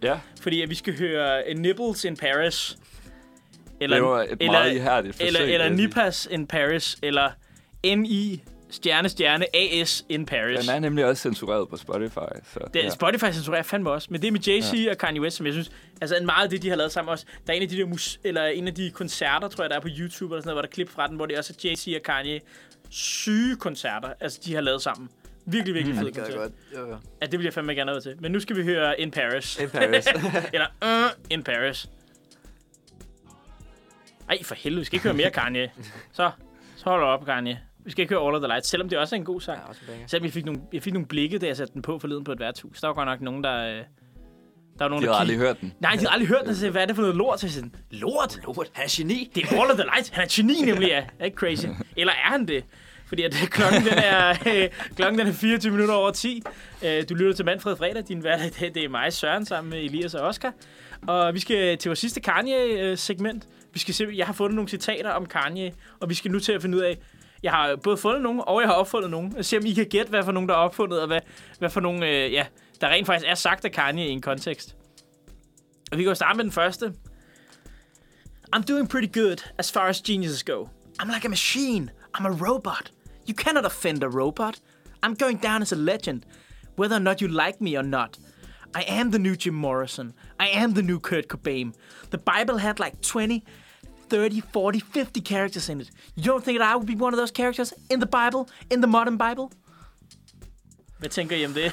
ja, Fordi at vi skal høre uh, Nibbles in Paris. Eller, det var et meget ihærdigt forsøg. eller, eller. Nipas in Paris. Eller N-I stjerne stjerne AS in Paris. Den er nemlig også censureret på Spotify. Så, Det, ja. ja. Spotify censurerer fandme også. Men det med Jay-Z ja. og Kanye West, som jeg synes... Altså en meget af det, de har lavet sammen også. Der er en af de der mus, eller en af de koncerter, tror jeg, der er på YouTube, eller sådan noget, hvor der er klip fra den, hvor det også er Jay-Z og Kanye. Syge koncerter, altså de har lavet sammen. Virkelig, virkelig mm. fede det gør jeg koncerter. godt. Ja, det vil jeg fandme gerne have til. Men nu skal vi høre In Paris. In Paris. eller uh, In Paris. Ej, for helvede, vi skal ikke høre mere Kanye. Så, så holder op, Kanye. Vi skal ikke høre All of the Lights, selvom det også er en god sang. Ja, også en. Selvom jeg fik nogle, jeg fik nogle blikke, da jeg satte den på forleden på et værtshus. Der var godt nok nogen, der... øh, Der var nogen, De der har aldrig hørt den. Nej, de havde aldrig hørt den. Så hvad er det for noget lort? Så sagde, lort? Lort, han er geni. Det er All of the Lights. Han er geni, nemlig, ja. Er ikke crazy? Eller er han det? Fordi at klokken, den er, øh, klokken den er 24 minutter over 10. Øh, du lytter til Manfred Fredag. Din hverdag, det, det er mig, Søren, sammen med Elias og Oscar. Og vi skal til vores sidste Kanye-segment. Vi skal se, jeg har fundet nogle citater om Kanye, og vi skal nu til at finde ud af, jeg har både fundet nogen, og jeg har opfundet nogen. Jeg se, om I kan gætte, hvad for nogen, der er opfundet, og hvad, hvad for nogen, øh, ja, der rent faktisk er sagt af Kanye i en kontekst. Og vi kan jo starte med den første. I'm doing pretty good as far as geniuses go. I'm like a machine. I'm a robot. You cannot offend a robot. I'm going down as a legend, whether or not you like me or not. I am the new Jim Morrison. I am the new Kurt Cobain. The Bible had like 20, 30, 40, 50 characters in it. You don't think that I would be one of those characters in the Bible, in the modern Bible? Hvad tænker I om det?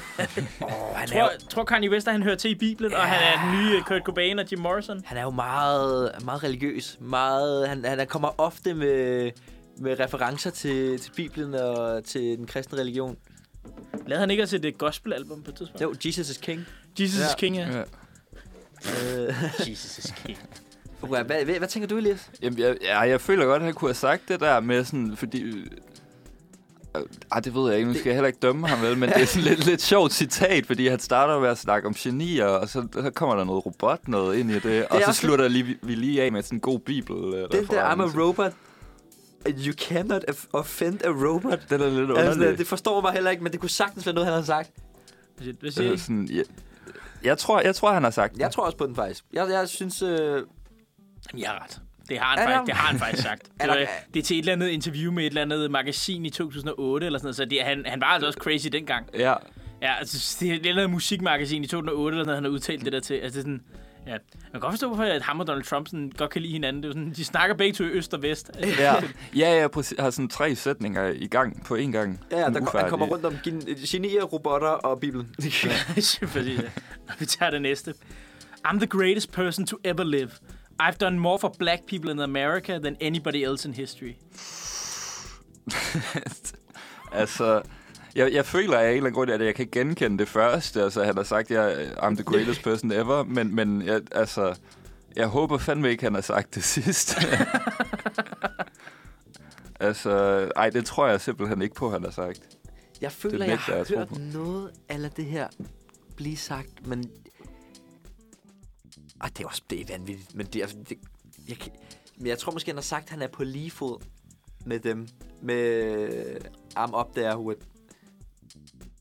Oh, han, er tror, jo, tror Kanye West, at han hører til i Bibelen, ja. og han er den nye Kurt Cobain og Jim Morrison? han er jo meget, meget religiøs. Meget, han, han kommer ofte med, med referencer til, til Bibelen og til den kristne religion. Lavede han ikke også et gospel-album på et tidspunkt? Jo, Jesus is King. Jesus Ja. is King, ja. Ja. Øh, Jesus is King. hvad, hvad, hvad, hvad tænker du, Elias? Jamen, jeg, ja, jeg føler godt, at han kunne have sagt det der med sådan, fordi... Øh, ah, det ved jeg ikke, nu skal jeg heller ikke dømme ham vel, men det er sådan lidt, lidt sjovt citat, fordi han starter med at snakke om genier, og så, så kommer der noget robot noget ind i det, og så også- slutter lige, vi lige af med sådan en god bibel øh, Den der, I'm a robot. You cannot off- offend a robot. Den er lidt Altså, underlig. det, det forstår mig heller ikke, men det kunne sagtens være noget, han har sagt. Øh, I? sådan, ja, jeg, tror, jeg tror, han har sagt Jeg det. tror også på den faktisk. Jeg, jeg synes... Øh, Jamen, jeg har ret. Det har han, Er faktisk, det har han faktisk sagt. Det, der- var, det er til et eller andet interview med et eller andet magasin i 2008, eller sådan noget, så det, han, han var altså også crazy dengang. Ja, Ja, altså, det er et eller andet musikmagasin i 2008, eller noget, han har udtalt det der til. Altså, det er sådan, ja. Man kan godt forstå, hvorfor at ham og Donald Trump sådan, godt kan lide hinanden. Det er sådan, de snakker begge to i øst og vest. Ja, ja, jeg har sådan tre sætninger i gang på en gang. ja, ja, der, Ufærdige. han kommer rundt om gen- genier, robotter og Bibelen. Præcis, ja. Og vi tager det næste. I'm the greatest person to ever live. I've done more for black people in America than anybody else in history. altså, jeg, jeg føler af en eller anden grund, at jeg kan genkende det første. Altså, han har sagt, at jeg I'm the greatest person ever, men, men jeg, altså, jeg håber fandme ikke, han har sagt det sidst. altså, ej, det tror jeg simpelthen ikke på, han har sagt. Jeg føler, Det jeg jeg har tro hørt på. noget af det her blive sagt, men... Ej, det er også det er vanvittigt, men det, er- det, jeg, kan- men jeg tror måske, han har sagt, at han er på lige fod med dem. Med I'm up there with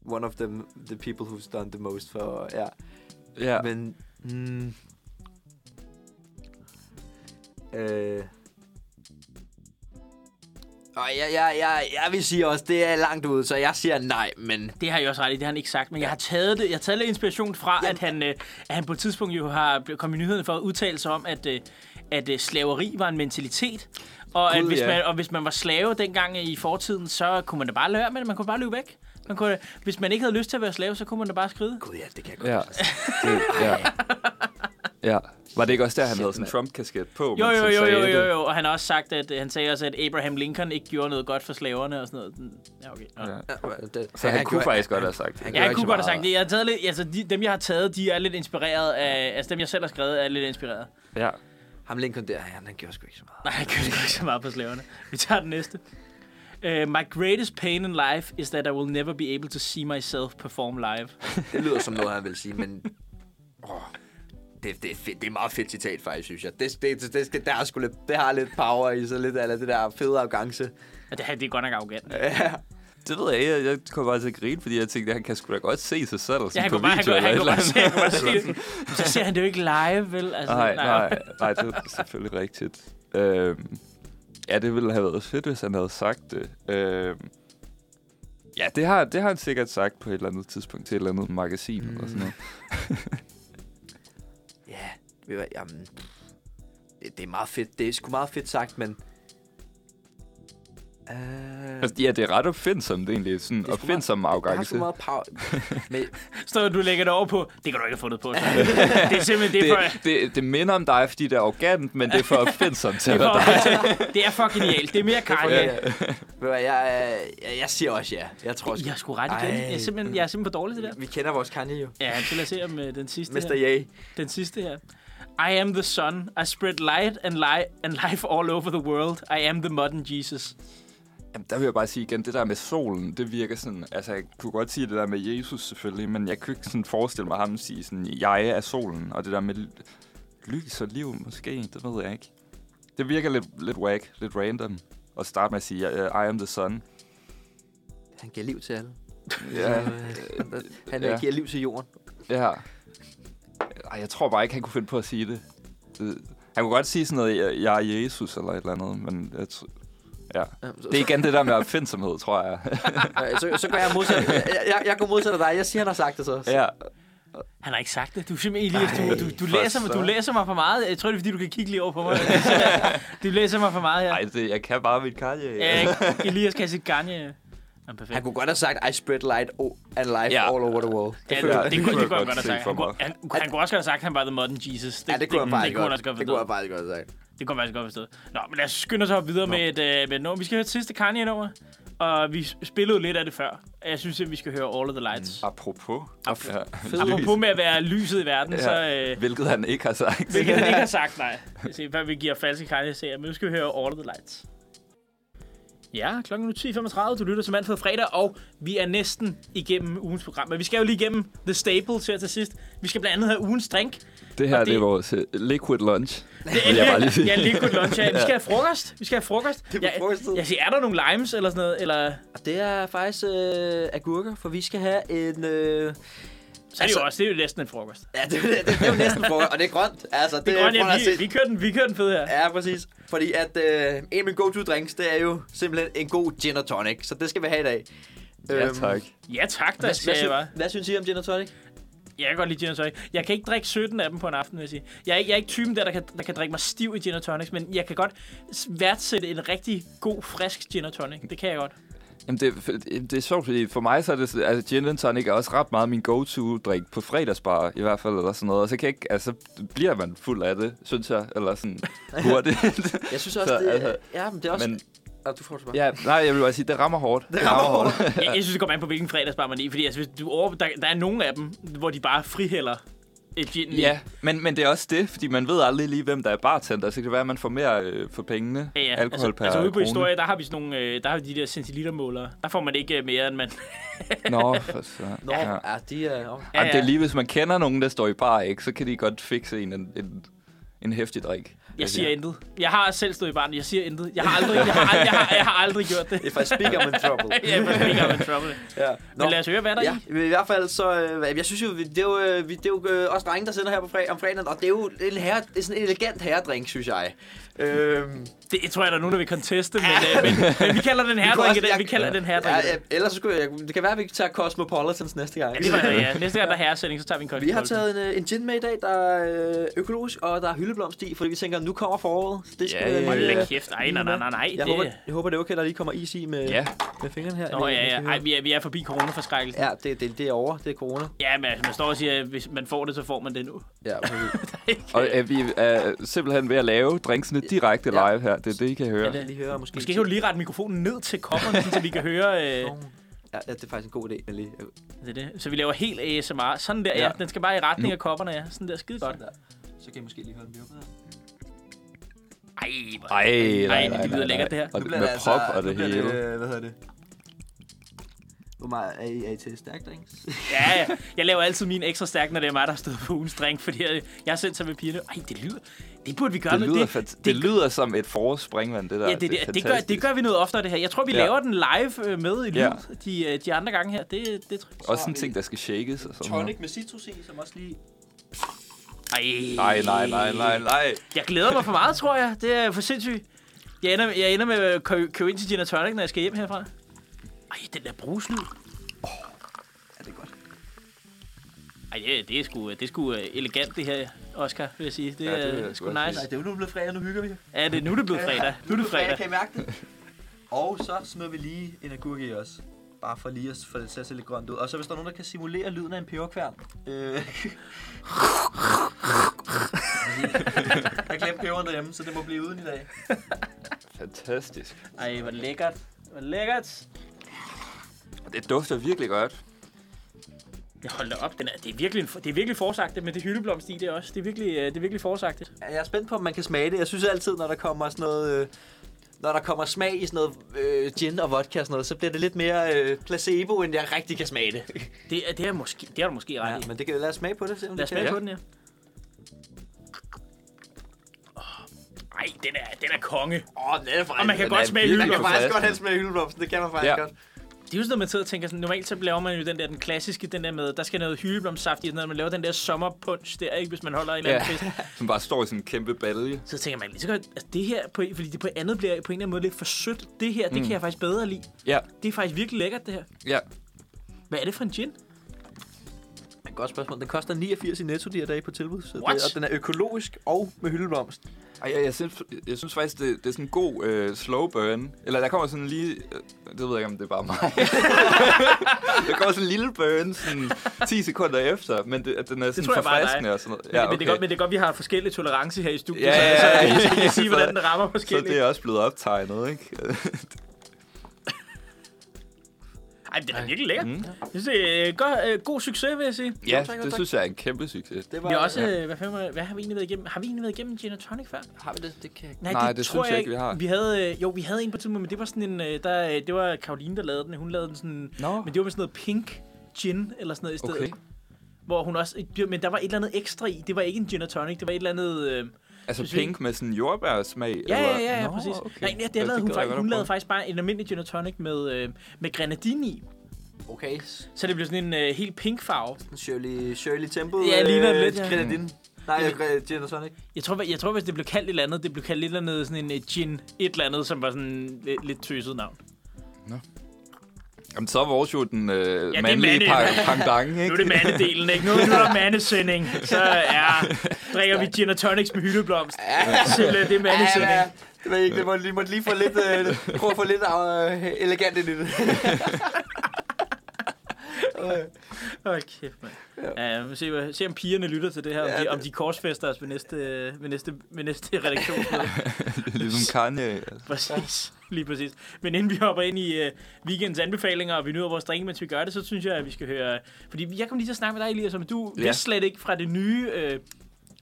one of them, the people who's done the most for... Ja, Ja, men... Mm, øh, og jeg, jeg, jeg, jeg vil sige også, det er langt ud, så jeg siger nej, men... Det har jeg også ret i, det har han ikke sagt, men jeg har taget det. Jeg har taget lidt inspiration fra, Jamen. at han, øh, at han på et tidspunkt jo har kommet i nyhederne for at udtale sig om, at, øh, at øh, slaveri var en mentalitet. Og, Gud, at hvis ja. man, og hvis man var slave dengang i fortiden, så kunne man da bare lade med det. Man kunne bare løbe væk. Man kunne, hvis man ikke havde lyst til at være slave, så kunne man da bare skride. Gud ja, det kan jeg godt. ja. Det, ja. Ja. Var det ikke også der, han Shit, havde sådan en. Trump-kasket på? Jo, jo, han jo, jo, jo, jo. Og han har også sagt, at han sagde også, at Abraham Lincoln ikke gjorde noget godt for slaverne og sådan noget. Ja, okay. Ja. Ja. Det, Så han, kunne faktisk godt have sagt det. han Ja, gjorde ikke kunne godt have sagt det. Jeg har taget lidt, altså de, dem, jeg har taget, de er lidt inspireret af... Altså dem, jeg selv har skrevet, er lidt inspireret. Ja. Ham Lincoln der, han, han gjorde sgu ikke så meget. Nej, jeg kan ikke så meget på slaverne. Vi tager den næste. Uh, my greatest pain in life is that I will never be able to see myself perform live. Det lyder som noget, han vil sige, men... Åh, det, det, er fedt. det er meget fedt citat, faktisk, synes jeg. Det, det, det, det, det, der er sgu lidt, det har lidt power i sig, lidt af det der fede arrogance. Og det her, det er godt nok arrogant. Ja. Det ved jeg ikke. Jeg, jeg kunne bare til at grine, fordi jeg tænkte, at han kan sgu da godt se sig selv Ja, sådan han på bare, han video han eller han eller. Men Så ser han det jo ikke live, vel? Altså, Nej, nej, nej, det er selvfølgelig rigtigt. Øhm, ja, det ville have været fedt, hvis han havde sagt det. Øhm, ja, det har, det har han sikkert sagt på et eller andet tidspunkt til et eller andet magasin mm. eller sådan noget. Jamen, det, det er meget fedt. Det er sgu meget fedt sagt, men... Uh, Altså, ja, det er ret opfindsomt egentlig. Sådan Det er opfindsom det har arrogance. sgu meget power. men, Så du lægger det over på, det kan du ikke have fundet på. Så. det er simpelthen det, er for, Det, det, det minder om dig, fordi det er arrogant, men det er for opfindsomt til det at er, være dig. det er for genialt. Det er mere Kanye. ja. jeg, jeg, jeg siger også ja. Jeg tror sgu. Jeg har sgu ret igen. Jeg er simpelthen, jeg er simpelthen for dårlig til det der. Vi kender vores Kanye jo. Ja, så lad os se om uh, den sidste Mr. her. Ye. Den sidste her. I am the sun. I spread light and, li- and life all over the world. I am the modern Jesus. Jamen, der vil jeg bare sige igen, det der med solen, det virker sådan... Altså, jeg kunne godt sige det der med Jesus selvfølgelig, men jeg kunne ikke sådan forestille mig ham sige sådan, jeg er solen, og det der med ly- lys og liv måske, det ved jeg ikke. Det virker lidt, lidt whack, lidt random, at starte med at sige, I am the sun. Han giver liv til alle. Ja, Øh, han Ja. ja. giver liv til jorden. ja. Ej, jeg tror bare ikke, han kunne finde på at sige det. det han kunne godt sige sådan noget, jeg, jeg er Jesus eller et eller andet, men jeg tr- ja. Ja, så, Det er igen det der med opfindsomhed, tror jeg. Øh, så, så går jeg modsat. Jeg, jeg, jeg går modsat af dig. Jeg siger, han har sagt det så. ja. Han har ikke sagt det. Du er simpelthen Elias, du, Ej, du, du, for læser, mig, du så. læser mig for meget. Jeg tror, det er, fordi du kan kigge lige over på mig. du læser mig for meget her. Ej, det, jeg kan bare mit Kanye. Ja, Elias kan sige Ganye. Ja, perfekt. Han kunne godt have sagt, I spread light and life Ja. all over the world. Ja, føler det, jeg- det, det kunne, det kunne han godt have sagt. se Han kunne, mig. han, han kunne også godt have sagt, at han var the modern Jesus. Ja, det kunne han faktisk det kunne han godt. også godt Det kunne han faktisk godt have sagt. Det kunne man faktisk godt forstå. Nå, men lad os skynde os op videre med et, øh, med et nummer. Vi skal høre et sidste Kanye-nummer. Og vi spillede lidt af det før. Jeg synes, at vi skal høre All of the Lights. Mm. Apropos. Apropos. Ja. Apropos med at være lyset i verden, Ja. så... Øh, Hvilket han ikke har sagt. hvilket han ikke har sagt, nej. Jeg ser, hvad vi giver falske Kanye-serier. Men nu skal vi høre All of the Lights. Ja, klokken er nu 10.35. Du lytter til Manfred Fredag, og vi er næsten igennem ugens program. Men vi skal jo lige igennem The Staples her til sidst. Vi skal blandt andet have ugens drink. Det her, det, det- er vores uh, liquid lunch. Det Vil jeg bare lige sige. Ja, liquid lunch. Ja. Vi skal have frokost. Vi skal have frokost. Det er jeg, jeg siger, er der nogle limes eller sådan noget? Eller, det er faktisk øh, agurker, for vi skal have en... Øh, så er det jo også, det er jo næsten en frokost. ja, det, det, det, er jo næsten frokost, og det er grønt. Altså, det, Det er grønt, ja, vi, vi, kører den, vi kører den fed her. Ja, præcis. Fordi at øh, en af mine go-to-drinks, det er jo simpelthen en god gin og tonic. Så det skal vi have i dag. Ja, Øhm, tak. Ja, tak, der Hvad, siger hvad, jeg bare. hvad synes I om gin og tonic? Jeg kan godt lide gin og tonic. Jeg kan ikke drikke 17 af dem på en aften, vil jeg sige. Jeg er ikke, jeg er ikke typen der, der kan, der kan drikke mig stiv i gin og tonics, men jeg kan godt værdsætte en rigtig god, frisk gin og tonic. Det kan jeg godt. Jamen, det, det er sjovt, fordi for mig så er det... så- Altså, gin and tonic er også ret meget min go-to-drik på fredagsbar, i hvert fald, eller sådan noget. Og så kan jeg ikke... Altså, bliver man fuld af det, synes jeg, eller sådan hurtigt. Jeg synes også, Så, det, altså, ja, men det er også... Men Ah, du får det bare. ja, nej, jeg vil bare sige, det rammer hårdt. Det rammer hårdt. Jeg, jeg synes, det kommer an på, hvilken fredagsbar man er i. Fordi altså, hvis du over, der, der er nogle af dem, hvor de bare frihælder i. Ja, men, men det er også det, fordi man ved aldrig lige, hvem der er bartender. Så kan det være, at man får mere øh, for pengene. Ja, ja. Alkohol altså, per altså ude på krone. historie, der har vi sådan nogle, øh, der har vi de der centilitermålere. Der får man ikke øh, mere, end man... Nå, for så. Nå, Ja. ja, de er... Ja, Jamen, det er ja. lige, hvis man kender nogen, der står i bar, ikke, så kan de godt fikse en, en, en, en hæftig drik. Jeg siger intet. Jeg har selv stået i barn. Jeg siger intet. Jeg har aldrig, jeg har, jeg har, jeg har aldrig gjort det. If I speak, I'm in trouble. ja, men det er ikke trouble. ja. Men lad os høre, hvad der er Ja, i. i hvert fald så, øh, jeg synes jo, vi- det er jo, øh, vi- det er jo øh, os drenge, der sender her på fred, om fredagen, og det er jo en, herre, det er sådan en elegant herredrink, synes jeg. Øhm, Det jeg tror jeg, der er nogen, der vil conteste, men, øh, men, men vi kalder den her kunne drink. også- i dag. Vi kalder den her ja, drink. ja, ellers så skulle jeg, det kan være, at vi tager Cosmopolitans næste gang. Ja, det var, ja. Næste gang, der er herresætning, så tager vi en kold. Vi har taget en, øh, en gin med i dag, der er øh, økologisk, og der er hyldeblomst i, fordi vi tænker, nu kommer foråret. Så det skal Ja, ja, Hold da øh, kæft. Ej, nej, nej, nej, nej. Jeg det- håber, jeg håber, det er okay, der lige kommer is i med, Ja. med fingrene her. Nå, ja, ja. Ej, vi er, vi er forbi coronaforskrækkelsen. Ja, det, det, det er over. Det er corona. Ja, men altså, man står og siger, at hvis man får det, så får man det nu. Ja, Og øh, vi er simpelthen ved at lave drinksene direkte live her. Det er det, I kan høre. ja, lige høre måske. Måske kan du lige rette mikrofonen ned til kopperne, så vi kan høre... Øh, Ja, ja, det er faktisk en god idé. Jeg lige. det er det. Så vi laver helt ASMR. Sådan der, ja. Ja. Den skal bare i retning Nu. af kopperne, ja. Sådan der, skide godt. Der. Så kan I måske lige høre den blive Ej, hvor... Ej, Ej, nej, det nej, lyder nej, lækkert, det her. Og det, med prop og det hele. øh, hvad hedder det? Hvor meget er I, er I til stærk drinks? Ja, ja. Jeg laver altid min ekstra stærk, når det er mig, der stået på ugens drink, fordi jeg, jeg har sendt sig med pigerne. Ej, det lyder... Det burde vi gøre Det med lyder, det. det, det lyder som et forårsspringvand, det der. Ja, det, det, er det, gør, det gør vi noget oftere, det her. Jeg tror, vi Ja. laver den live øh, med i lyd Ja. de, øh, de andre gange her. Det, det tror jeg. Også sådan en ting, der skal shakes og sådan noget. Tonic med citrus i, som også lige... Ej. Nej, nej, nej, nej, nej. Jeg glæder mig for meget, tror jeg. Det er for sindssygt. Jeg ender, jeg ender med at kø- købe ind til Gin Tonic, når jeg skal hjem herfra. Ej, den der bruslyd. Ja, det er godt. Ej, det, det er sgu, det er sgu øh, elegant, det her, Oscar, vil jeg sige. Det, Ja, det er sgu nice. Nej, det er jo nu blevet fredag, nu hygger vi. Ja, det, nu er det blevet fredag. Nu er det fredag. Kan I mærke det? Og så smider vi lige en agurk i os. Bare for lige at få det til at se lidt grønt ud. Og så hvis der er nogen, der kan simulere lyden af en peberkværn. Øh. jeg glemte peberen derhjemme, så det må blive uden i dag. Fantastisk. Ej, hvor lækkert. Hvor lækkert. Og Det dufter virkelig godt. Jeg holder op. Den er, det, er virkelig, det er virkelig forsagtet med det hyldeblomst i det også. Det er virkelig, øh, det er virkelig forsagtet. Jeg er spændt på, om man kan smage det. Jeg synes altid, når der kommer sådan noget... Øh, når der kommer smag i sådan noget øh, gin og vodka og sådan noget, så bliver det lidt mere øh, placebo, end jeg rigtig kan smage det. Det, er, det, er måske, det har du måske ret Ja, i. men det kan lad os smage på det. Se, om Lad os det smage på den, ja. Åh, Ej, den er, den er konge. Åh, den er faktisk... Og man kan den godt er smage virkelig Man kan faktisk godt helst smage hyldeblomsten. Det kan man faktisk Ja. godt. Det er jo sådan noget, man sidder og tænker sådan, normalt så laver man jo den der, den klassiske, den der med, der skal noget hyldeblomstsaft i, når man laver den der sommerpunch der, ikke, hvis man holder en eller anden Ja. fest. Som bare står i sådan en kæmpe balje. Så tænker man lige så godt, altså det her, på, fordi det på andet bliver på en eller anden måde lidt for sødt. Det her, det Mm. kan jeg faktisk bedre lide. Ja, Det er faktisk virkelig lækkert, det her. ja. Hvad er det for en gin? Et godt spørgsmål. Den koster 89 i Netto de her dage på tilbud. Så What? det, og den er økologisk og med hyldeblomst. Ej, jeg, jeg, synes, jeg synes faktisk, det, det er sådan en god øh, slow burn. Eller der kommer sådan lige... Øh, det ved jeg ikke, om det er bare mig. der kommer sådan en lille burn sådan 10 sekunder efter. Men det, at den er sådan dig. forfriskende og sådan noget. Ja, okay. men, det er godt, men det er godt, vi har forskellige tolerance her i studiet, Ja, ja, ja, så, ja. så, så sige, Så- hvordan det rammer Så forskelligt. det er også blevet optegnet, ikke? Ej, det er virkelig lækkert. Mm. Jeg synes, det er god, øh, god succes, vil jeg sige. Ja, tak, det tak. synes jeg er en kæmpe succes. Det Vi har også, øh, hvad, fanden, var- hvad har vi egentlig været igennem? Har vi egentlig været igennem gin tonic før? Har vi det? Det kan jeg ikke. Nej, det synes jeg ikke, vi har. Vi havde, øh, jo, vi havde en på tidspunkt, men det var sådan en, øh, der, det var Karoline, der lavede den. Hun lavede den sådan, Nå, men det var med sådan noget pink gin, eller sådan noget i stedet. okay. Hvor hun også, men der var et eller andet ekstra i. Det var ikke en gin og tonic, det var et eller andet... Øh, Altså Synes vi- pink med sådan jordbærsmag? ja, eller? ja, ja, ja, Nå, præcis. okay. Nej, ja, det lavede hun, jeg faktisk, hun lavede faktisk bare en almindelig gin tonic med, øh, med grenadine i. Okay. Så det blev sådan en øh, helt pink farve. Shirley, Shirley Temple. Ja, ligner det lidt, ja. Grenadine. Nej, Jamen- jeg gin og tonic. Jeg tror, jeg tror, hvis det blev kaldt et eller andet, det blev kaldt et eller andet, sådan en uh, gin, et eller andet, som var sådan lidt, lidt tøset navn. Jamen, så er vores jo den øh, er mandlige mande- pa- pendant, ikke? Nu er det mandedelen, ikke? Nu, nu er der mandesending. Så er, drikker vi gin og tonics med hyldeblomst. Simpelthen, det er mandesending. Ja, ja. Det var ikke, det må, lige, måtte lige få lidt, øh, prøve at få lidt øh, elegant ind i det. Hold kæft, mand. Ja, ja se, se, om pigerne lytter til det her, om Ja, de, om de korsfester os ved næste, ved næste, ved næste redaktionsmøde. ligesom Kanye. Altså. Præcis, lige præcis. Men inden vi hopper ind i uh, weekendens anbefalinger, og vi nyder vores drink, mens vi gør det, så synes jeg, at vi skal høre... Fordi jeg kom lige til at snakke med dig, Elias, om du Ja. vidste slet ikke fra det nye uh,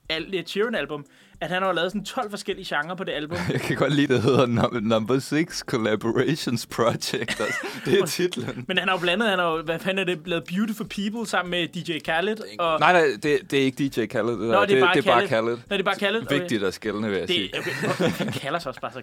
Al- Ed Sheeran-album, at han har lavet sådan 12 forskellige genrer på det album. Jeg kan godt lide, det hedder Num- Number 6 Collaborations Project. Altså, det er titlen. Men han har jo blandet, han har jo, hvad fanden er det, lavet Beautiful People sammen med DJ Khaled. Og, Nej, nej, det, det er ikke DJ Khaled. Det. Nå, det er bare det er bare Khaled. Khaled. Nå, det er bare Khaled. Okay. Vigtigt at skælne, vil jeg sige. Det, okay, han kalder sig også bare så...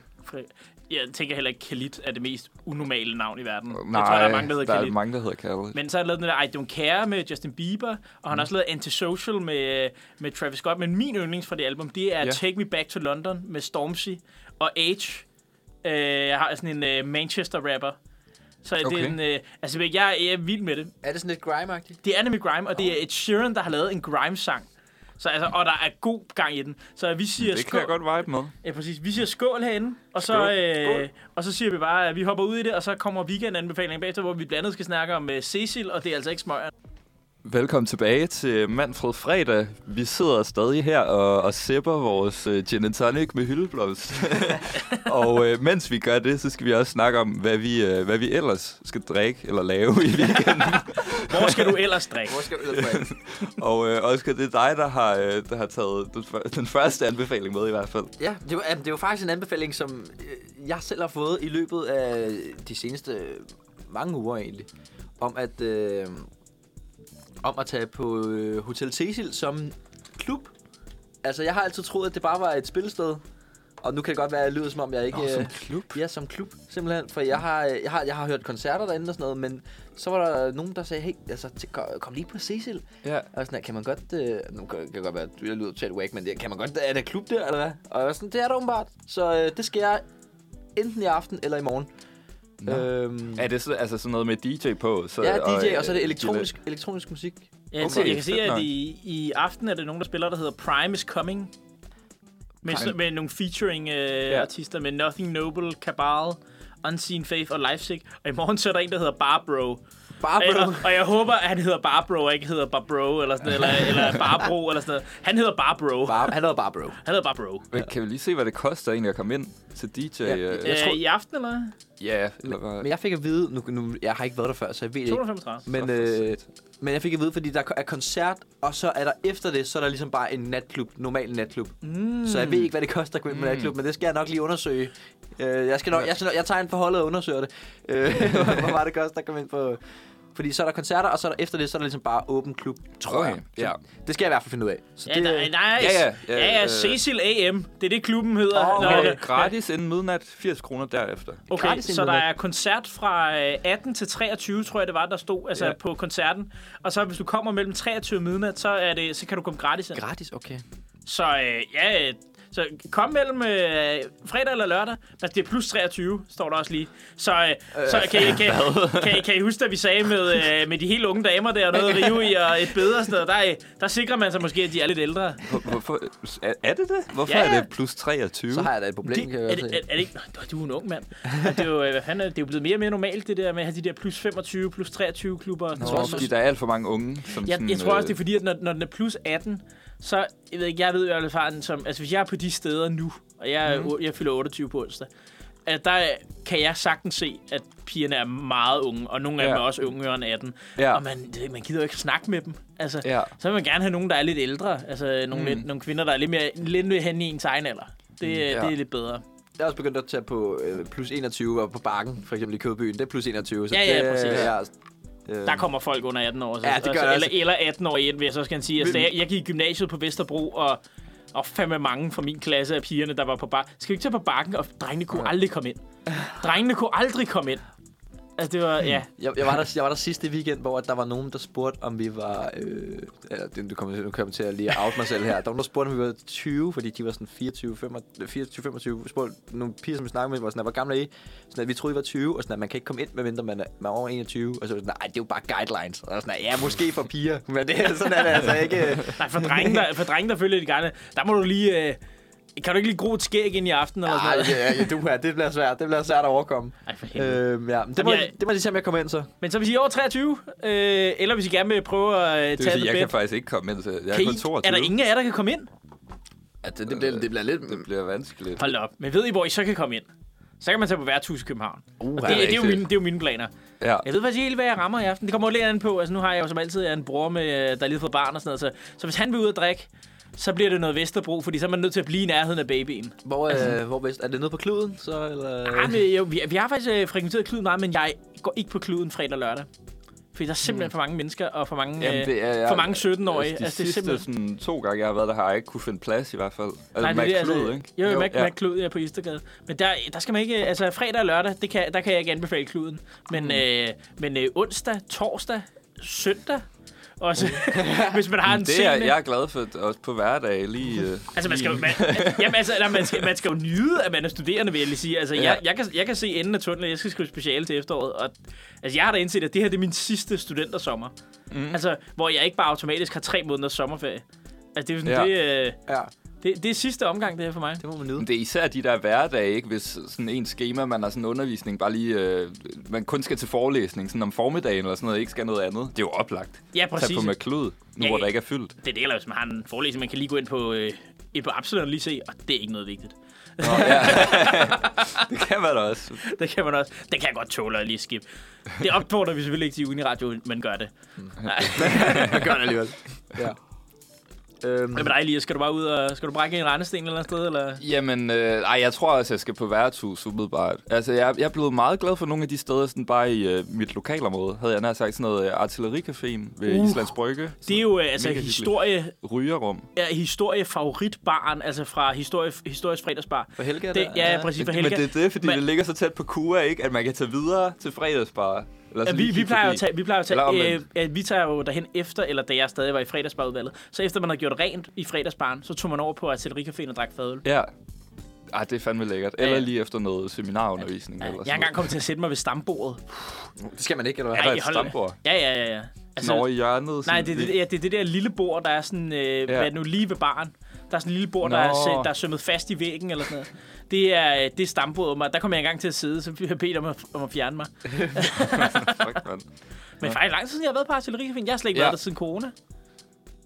Jeg tænker heller ikke, Khalid er det mest unormale navn i verden. Nej, jeg tror, der er mange, der hedder der Khalid. er mange, der hedder Khaled. Men så har han lavet den der I Don't Care med Justin Bieber, og han har også lavet Antisocial med, med Travis Scott. Men min yndlings fra det album, det er Ja. Take Me Back to London med Stormzy og Age. Øh, jeg har sådan en uh, Manchester-rapper. Så okay. det er en, øh, altså, jeg, jeg er vild med det. Er det sådan lidt grime-agtigt? Det er nemlig grime, og det er Ed Sheeran, der har lavet en grime-sang. Så, altså, og der er god gang i den. Så vi siger Det kan skål. jeg godt vibe med. Ja, præcis. Vi siger skål herinde, og så, Skål. øh, Skål. og så siger vi bare, at vi hopper ud i det, og så kommer weekendanbefalingen bagefter, hvor vi blandt andet skal snakke om uh, Cecil, og det er altså ikke smøger. Velkommen tilbage til Manfred Fredag. Vi sidder stadig her og, og sipper vores uh, gin and tonic med hyldeblomst. og uh, mens vi gør det, så skal vi også snakke om, hvad vi, uh, hvad vi ellers skal drikke eller lave i weekenden. Hvor skal du ellers drikke? Hvor skal vi ellers være? og uh, Oscar, det er dig, der har, uh, der har taget den, før- den første anbefaling med i hvert fald. Ja, det var, det var faktisk en anbefaling, som jeg selv har fået i løbet af de seneste mange uger egentlig. Om at, øh, om at tage på øh, Hotel Cecil som klub. Altså, jeg har altid troet, at det bare var et spilsted. Og nu kan det godt være, at det lyder som om, jeg ikke... Nå, som øh, klub. Ja, som klub, simpelthen. For jeg har, jeg har, jeg har hørt koncerter derinde og sådan noget, men så var der nogen, der sagde, hey, altså, til, kom, lige på Cecil. Ja. Og sådan, kan man godt... Øh, nu kan kan det godt være, at jeg lyder totalt whack, men det, kan man godt... Er der klub der, eller hvad? Og jeg var sådan, det er der åbenbart. Så øh, det skal jeg enten i aften eller i morgen. Nå. Øhm, Er det så, altså sådan noget med DJ på? Så, ja, DJ, og så er det øh, elektronisk, elektronisk musik. Ja, Okay, jeg kan se, at i, i aften er det nogen, der spiller, der hedder Prime is Coming. Med, Prime. så, med nogle featuring øh, Ja. artister med Nothing Noble, Cabal, Unseen Faith og Lifesick. Og i morgen så er der en, der hedder Barbro. Bare Og, bro. og, og jeg håber, at han hedder Barbro, og ikke hedder Barbro, eller sådan eller, eller Barbro, eller sådan noget. Han hedder Barbro. Bare, han hedder bare bro. Han hedder Barbro. Men Kan vi lige se, hvad det koster egentlig at komme ind til DJ? Ja, øh, jeg Øh, tror- I aften, eller? Ja, eller hvad? Men jeg fik at vide, nu, nu, jeg har ikke været der før, så jeg ved det ikke. 235. Men, øh, men jeg fik at vide, fordi der er koncert, og så er der efter det, så er der ligesom bare en natklub, normal natklub. Mm. Så jeg ved ikke, hvad det koster at gå ind på Mm. natklub, men det skal jeg nok lige undersøge. Øh, jeg, skal nok, jeg, skal nok, jeg tager en forholdet og undersøger det. Øh, hvor meget det koster at komme ind på... Fordi så er der koncerter, og så er der efter det, så er der ligesom bare åben klub, tror Okay, jeg. ja. Det skal jeg i hvert fald finde ud af. Så Ja, det, nej, nej, Ja, ja, ja, ja, ja, øh. Cecil AM. Det er det, klubben hedder. Når Okay, det- gratis inden midnat, 80 kroner derefter. Okay, Gratis så der er koncert fra øh, 18 til 23, tror jeg det var, der stod altså Ja. ja. på koncerten. Og så hvis du kommer mellem 23 og midnat, så, er det, så kan du komme gratis ind. Gratis, okay. Så øh, ja, øh, så kom mellem øh, fredag eller lørdag. Altså, det er plus 23, står der også lige. Så, øh, så kan, I, kan, kan, I- kan I huske, at vi sagde med, øh, med de helt unge damer der, noget at rive i og et bed og sådan noget, der, øh, der sikrer man sig måske, at de er lidt ældre. Hvor- Hvorfor, er, er det det? Hvorfor Ja, er ja. det plus 23? Så har jeg da et problem, Det, kan er, jeg det, godt er, er det ikke... Nå, du er en ung mand. Det er jo, øh, hvad fanden, er det? det er jo blevet mere og mere normalt, det der med at have de der plus 25, plus 23 klubber. Nå, Jeg tror, fordi der er alt for mange unge. Som jeg, sådan, jeg tror også, det er øh, fordi, at når, når den er plus 18, så, jeg ved ikke, jeg ved hvert fald, som, altså hvis jeg er på de steder nu, og jeg, mm. jeg fylder 28 på onsdag, at der kan jeg sagtens se, at pigerne er meget unge, og nogle af Ja. dem er også yngre end 18. Ja. Og man, man gider jo ikke snakke med dem. Altså, Ja. så vil man gerne have nogen, der er lidt ældre. Altså nogle, Mm. mm. lidt, nogle kvinder, der er lidt mere lidt hen i ens egen alder. Det, ja. ja. det er lidt bedre. Jeg er også begyndt at tage på øh, plus 21 og på Bakken, for eksempel i Kødbyen. Det er plus 21. Så Ja, ja, det, præcis. Øh, Der kommer folk under 18 år. Så, Ja, det gør altså, der eller, eller 18 år ind, vil jeg så skal sige. Altså, jeg, jeg gik i gymnasiet på Vesterbro, og, og fandme mange fra min klasse af pigerne, der var på bar. Skal vi ikke tage på bakken? Og drengene kunne aldrig komme ind. Drengene kunne aldrig komme ind. Altså, det var, ja. Jeg, jeg, var der, jeg var der sidste weekend, hvor der var nogen, der spurgte, om vi var... Øh, du kommer, til- nu kommer til at lige out mig selv her. Der var nogen, der spurgte, om vi var 20, fordi de var sådan 24, 24 25. Vi spurgte nogle piger, som vi snakkede med, var sådan, hvor gamle er I? Sådan, at vi troede, I var 20, og sådan, at man kan ikke komme ind, medmindre man er, man er over 21. Og så var sådan, nej, det er jo bare guidelines. Og sådan, ja, måske for piger, men det er sådan, er det altså ikke... Nej, for drenge, der, for drenge, der følger de gerne, der må du lige... Øh, kan du ikke lige gro et skæg ind i aften? Eller sådan Ej, noget? det, ja, du, ja, det bliver svært. Det bliver svært at overkomme. Ej, for helvede. Øh, ja, men det, må, jeg- det må de se, om jeg kommer ind så. Men så hvis I er over 23, øh, eller hvis I gerne vil prøve at øh, Det tage sige, jeg det kan faktisk ikke komme ind til. Jeg er kan kun I, 22. er der ingen af jer, der kan komme ind? Ja, det, det, bliver, det bliver lidt... Det bliver vanskeligt. Hold op. Men ved I, hvor I så kan komme ind? Så kan man tage på værtshus i København. Uh, Og det, det, er jo mine, det er jo mine planer. Ja. Jeg ved faktisk ikke helt, hvad jeg rammer i aften. Det kommer jo lidt an på. Altså, nu har jeg jo som altid en bror, med, der er lige fået barn og sådan noget. Så, så hvis han vil ud og drikke, så bliver det noget Vesterbro, fordi så er man nødt til at blive i nærheden af babyen. Hvor, øh, hvor vest? Er det nede på kluden, så? Eller? Men, jo, vi, vi har faktisk øh, frekventeret kluden meget, men jeg går ikke på kluden fredag og lørdag. Fordi der er simpelthen for mange mennesker og for mange, Jamen, øh, det er, for mange 17-årige. Altså, de Altså, det er simpelthen... sådan, to gange, jeg har været der, har jeg ikke kunne finde plads i hvert fald. Altså, Nej, det er det, McClud, altså, ikke? Jo, jo, Mac, ja. Mac Klud er på Istergade. Men der, der skal man ikke... Altså, fredag og lørdag, det kan, der kan jeg ikke anbefale kluden. Men, Mm. øh, men øh, onsdag, torsdag, søndag... Også, hvis man har en Det er, jeg er glad for, også på hverdag lige... Øh, Altså, man skal, jo, lige- man, jamen, altså, nej, man, skal, man skal jo nyde, at man er studerende, vil jeg lige sige. Altså, ja. Ja. jeg, jeg, kan, jeg kan se enden af tunnelen, jeg skal skrive speciale til efteråret. Og, altså, jeg har da indset, at det her det er min sidste studentersommer. Mm. Altså, hvor jeg ikke bare automatisk har tre måneders sommerferie. Altså, det er jo sådan, Ja. det, øh, Ja, det, det er sidste omgang, det her for mig. det må man nyde. Det er især de der hverdage, ikke? Hvis sådan en schema, man har sådan en undervisning, bare lige, øh, man kun skal til forelæsning, sådan om formiddagen eller sådan noget, ikke skal noget andet. Det er jo oplagt. Ja, Tag præcis. på McLeod, nu Ja, hvor der ikke er fyldt. Det deler jo, hvis man har en forelæsning, man kan lige gå ind på, øh, ind på Absalon og lige se, og det er ikke noget vigtigt. Nå, ja. det kan man da også. Det kan man også. Det kan jeg godt tåle at lige skip. Det opfordrer vi selvfølgelig ikke til uden i radio, men gør det. Nej. Man gør det alligevel. Ja. Øhm, Hvad med dig, Elias? Skal du bare ud og skal du brække en rendesten eller noget sted? Eller? Jamen, øh, ej, jeg tror også, jeg skal på værtshus umiddelbart. Altså, jeg, jeg er blevet meget glad for nogle af de steder, sådan bare i øh, mit lokalområde. Havde jeg nær sagt sådan noget øh, artillericaféen ved Uh, Islands Brygge. Det er jo øh, altså historie, Rygerrum. ja, historie favoritbaren, altså fra historie, historisk fredagsbar. for Helga Det, der? ja, præcis for Men Helga. det er det, fordi Men- det ligger så tæt på KUA, ikke? At man kan tage videre til fredagsbar. Eller Ja, så vi, lige vi, kigge plejer at tage, vi plejer at tage, øh, ja, vi tager jo derhen efter, eller da jeg stadig var i fredagsbarudvalget. Så efter man havde gjort rent i fredagsbaren, så tog man over på artillericaféen og drak fadøl. Ja. Ej, det er fandme lækkert. Ja, Eller ja. lige efter noget seminarundervisning. Ja, eller jeg er engang kommet til at sætte mig ved stambordet. Det skal man ikke, eller hvad? Er der et hold- stambord? Ja, ja, ja. ja. Altså, over i hjørnet? nej, det, er det, ja, det er det der lille bord, der er sådan, øh, ja. hvad nu, lige ved baren. Der er sådan en lille bord, der er, der er sømmet fast i væggen eller sådan noget. Det er, øh, det er stambordet. mig. Der kom jeg engang til at sidde, så jeg bedt om at, om at fjerne mig. Fuck, mand. Men faktisk lang tid siden, jeg har været på artillericaféen. Jeg har slet ikke Ja. været der siden corona.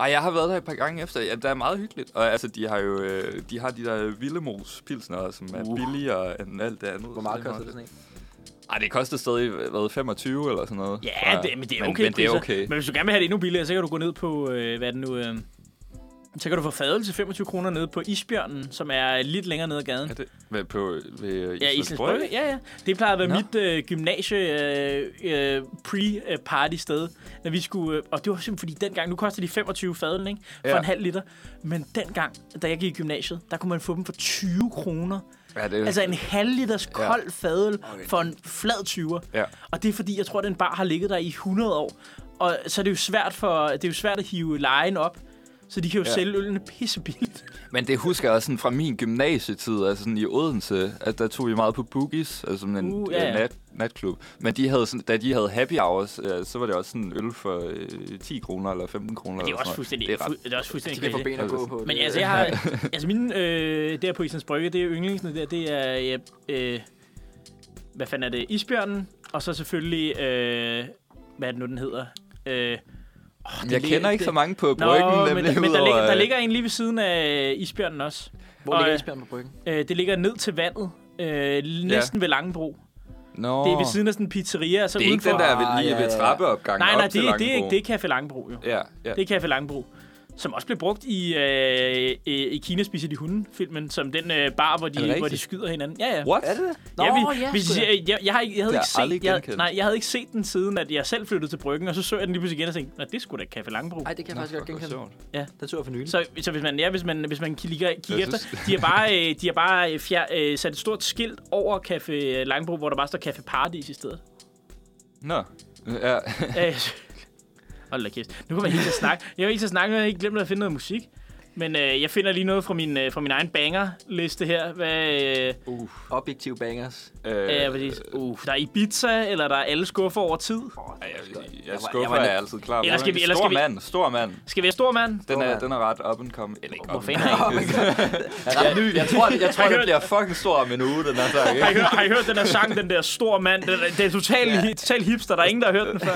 Ej, jeg har været der et par gange efter. Ja, det er meget hyggeligt. Og altså, de har jo øh, de har de der Villemos pilsner, som er Uh. billigere end alt det andet. Hvor meget koster det sådan en? Ej, det koster stadig, hvad, 25 eller sådan noget. Ja, det, men det er men, okay Men det er okay. Men hvis du gerne vil have det endnu billigere, så kan du gå ned på, øh, hvad er det nu, øh, så kan du få fadøl til 25 kroner nede på Isbjørnen, som er lidt længere nede ad gaden. Er det ved, på, ved Ja, Islands Brygge. Ja, ja. Det plejede at være Nå. mit øh, gymnasie øh, øh, pre-party sted. Når vi skulle, øh, og det var simpelthen fordi dengang, nu koster de 25 fadøl, ikke? For Ja. en halv liter. Men dengang, da jeg gik i gymnasiet, der kunne man få dem for 20 kroner. ja, det, Altså en halv liters Ja. kold fadøl for en flad 20'er. Ja. Og det er fordi, jeg tror, at den bar har ligget der i 100 år. Og så er det jo svært, for, det er jo svært at hive lejen op. Så de kan jo ja. Sælge ølene pissebilligt. Men det husker jeg også sådan fra min gymnasietid, altså sådan i Odense, at der tog vi meget på Boogies, altså sådan en Uh, ja, ja. nat, natklub. Men de havde sådan, da de havde happy hours, øh, så var det også sådan øl for øh, 10 kroner eller 15 kroner. Men det er også sådan noget. fuldstændig, Det er ret. det er også De fuldstændig kan få crazy. ben at gå på. Men Det- altså, jeg har, altså mine, øh, der på Islands Brygge, det er yndlingsene der, det er, ja, øh, hvad fanden er det, Isbjørnen, og så selvfølgelig, øh, hvad er det nu, den hedder? Øh, oh, Jeg kender ikke så mange på Nå, bryggen, men, nemlig men der, ligger, der øh, ligger en lige ved siden af Isbjørnen også. Hvor og, ligger øh, Isbjørn på bryggen? Øh, det ligger ned til vandet, øh, næsten ved Langebro. Nå, Det er ved siden af sådan en pizzeria, så det er ikke udenfor... den der ved, Ah, lige ja, ved ja. trappeopgangen Nej, op nej, det, til det, er ikke, Langebro. det er Café Langebro, jo. Ja, ja. Det er Café Langebro. Som også blev brugt i, øh, i, Kina spiser de hunden-filmen, som den øh, bar, hvor det de, hvor de skyder hinanden. Ja, ja. What? Er det det? ja, vi, sgu da. siger, jeg, jeg, har ikke, jeg havde Det ikke jeg set, jeg, nej, jeg havde ikke set den siden, at jeg selv flyttede til Bryggen, og så så jeg den lige pludselig igen og tænkte, nej, det skulle da Café Langebro. Ej, det kan jeg Nå, faktisk godt genkende. sjovt. Den så jeg for nylig. Så, så hvis man, ja, hvis man, hvis man kigger, kigger Jeg efter, synes- de har bare, øh, de har bare øh, fjer, øh, sat et stort skilt over Café Langebro, hvor der bare står Café Paradis i stedet. Nå, ja. Hold da kæft. Nu kommer jeg helt til at snakke. Jeg vil ikke til at snakke, jeg har ikke glemt at finde noget musik. Men øh, jeg finder lige noget fra min, øh, fra min egen banger-liste her. Hvad, øh, Uh, Objektiv bangers. øh, øh, præcis. Uh, der er Ibiza, eller der er alle skuffer over tid. Ej, jeg, jeg, jeg Jeg var- skuffer jeg var jeg, er altid klar. Eller skal vi- eller stor skal vi- mand, stor mand. Skal vi have stor mand? Den er, den er ret up and coming. Eller ikke Hvor fanden coming. I, jeg, jeg tror, jeg tror den hørt- bliver fucking stor om en uge, den her sang. har, I hørt, har I hørt den der sang, den der stor mand? Den, det er totalt total hipster, der er ingen, der har hørt den før.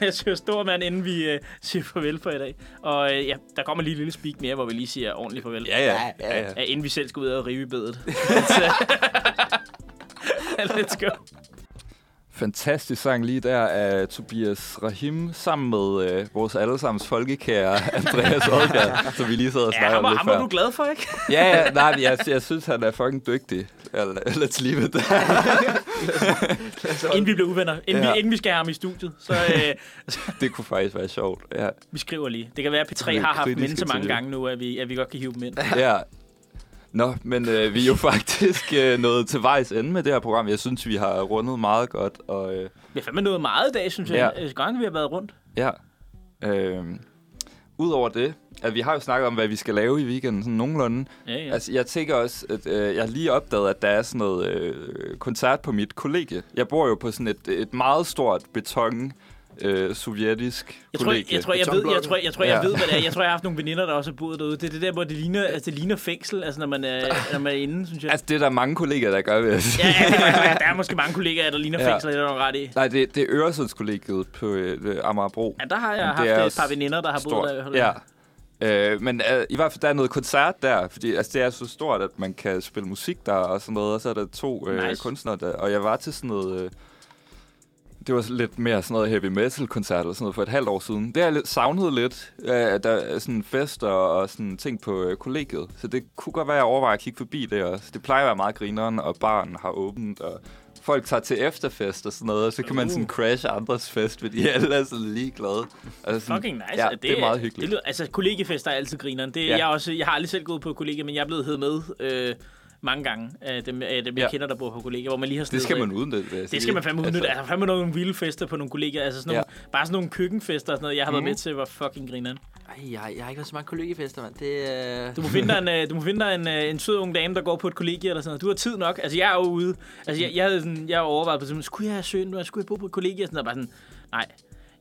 jeg siger stor mand, inden vi øh, siger farvel for i dag. Og øh, ja, der kommer lige lille speak mere, hvor vi lige siger ordentligt farvel. Ja, ja. ja, ja. Ja, inden vi selv skal ud og rive i bedet. Let's, let's go. Fantastisk sang lige der af Tobias Rahim, sammen med øh, vores allesammens folkekære Andreas Oddgaard, som vi lige sad og Ja, snakkede ham, om lidt ham før. du glad for, ikke? Ja, ja, nej, jeg, jeg synes, han er fucking dygtig. Eller, let's leave it Inden vi bliver uvenner. Inden, Ja. vi, inden vi skal have ham i studiet. Så øh, Det kunne faktisk være sjovt. Ja, vi skriver lige. Det kan være, at P3 Vi er har haft dem så mange gange nu, at vi, at vi godt kan hive dem ind. ja. Nå, men øh, vi er jo faktisk øh, nået til vejs ende med det her program. Jeg synes, vi har rundet meget godt. Og, øh, Vi har fandme nået meget i dag, synes jeg. Ja. Ja. Gange vi har været rundt. ja. Øh, Udover det, at vi har jo snakket om, hvad vi skal lave i weekenden, sådan nogenlunde. Ja, ja. Ja. Altså, jeg tænker også, at øh, jeg har lige opdaget, at der er sådan noget øh, koncert på mit kollegie. Jeg bor jo på sådan et, et meget stort beton øh, sovjetisk Jeg tror, kollegie. jeg, tror, jeg, ved, jeg, tror, jeg, tror, jeg Ja. ved, hvad det er. Jeg tror, jeg har haft nogle veninder, der også har boet derude. Det er det der, hvor det ligner, altså, det ligner fængsel, altså, når man er, når man er inde, synes jeg. Altså, det er der mange kollegaer, der gør, jeg sige. Ja, ja, der er måske mange kollegaer, der ligner Ja. fængsel, det er du ret i. Nej, det, det er Øresundskollegiet på øh, Amagerbro. Ja, der har jeg haft et par veninder, der har boet der. Ja. Øh, men øh, i hvert fald, der er noget koncert der, fordi altså, det er så stort, at man kan spille musik der og sådan noget, og så er der to øh, Nice. kunstnere der, og jeg var til sådan noget... Øh, det var lidt mere sådan noget heavy metal koncert eller sådan noget for et halvt år siden. Det har jeg lidt savnet lidt, øh, der er sådan fester og sådan ting på øh, kollegiet. Så det kunne godt være, at jeg overvejer at kigge forbi det også. Det plejer at være meget grineren, og baren har åbent, og folk tager til efterfest og sådan noget, og så kan man Uh. sådan crashe andres fest, fordi alle er sådan ligeglade. Altså sådan, Fucking nice. Ja, det, det er meget hyggeligt. Det lyder, altså, kollegiefester er altid grineren. Det, Ja. jeg, også, jeg har aldrig selv gået på kollegier, men jeg er blevet hed med øh, mange gange af dem, af dem jeg Ja. kender, der bor på kollegier, hvor man lige har Det snedet skal man udnytte, jeg Det sige. skal man fandme udnytte. Altså, fandme nogle vilde fester på nogle kollegier. Altså sådan nogle, bare sådan nogle køkkenfester og sådan noget, jeg har været Mhm. med til, var fucking grineren. Ej, jeg, jeg har ikke været så mange kollegiefester, mand. Det, øh... Du må finde dig en, øh, du må finde dig en, øh, en sød ung dame, der går på et kollegie eller sådan noget. Du har tid nok. Altså, jeg er jo ude. Altså, jeg, jeg havde sådan, jeg har overvejet på sådan, skulle jeg søge nu? Skulle jeg bo på et kollegie? Og sådan noget. Bare sådan, nej.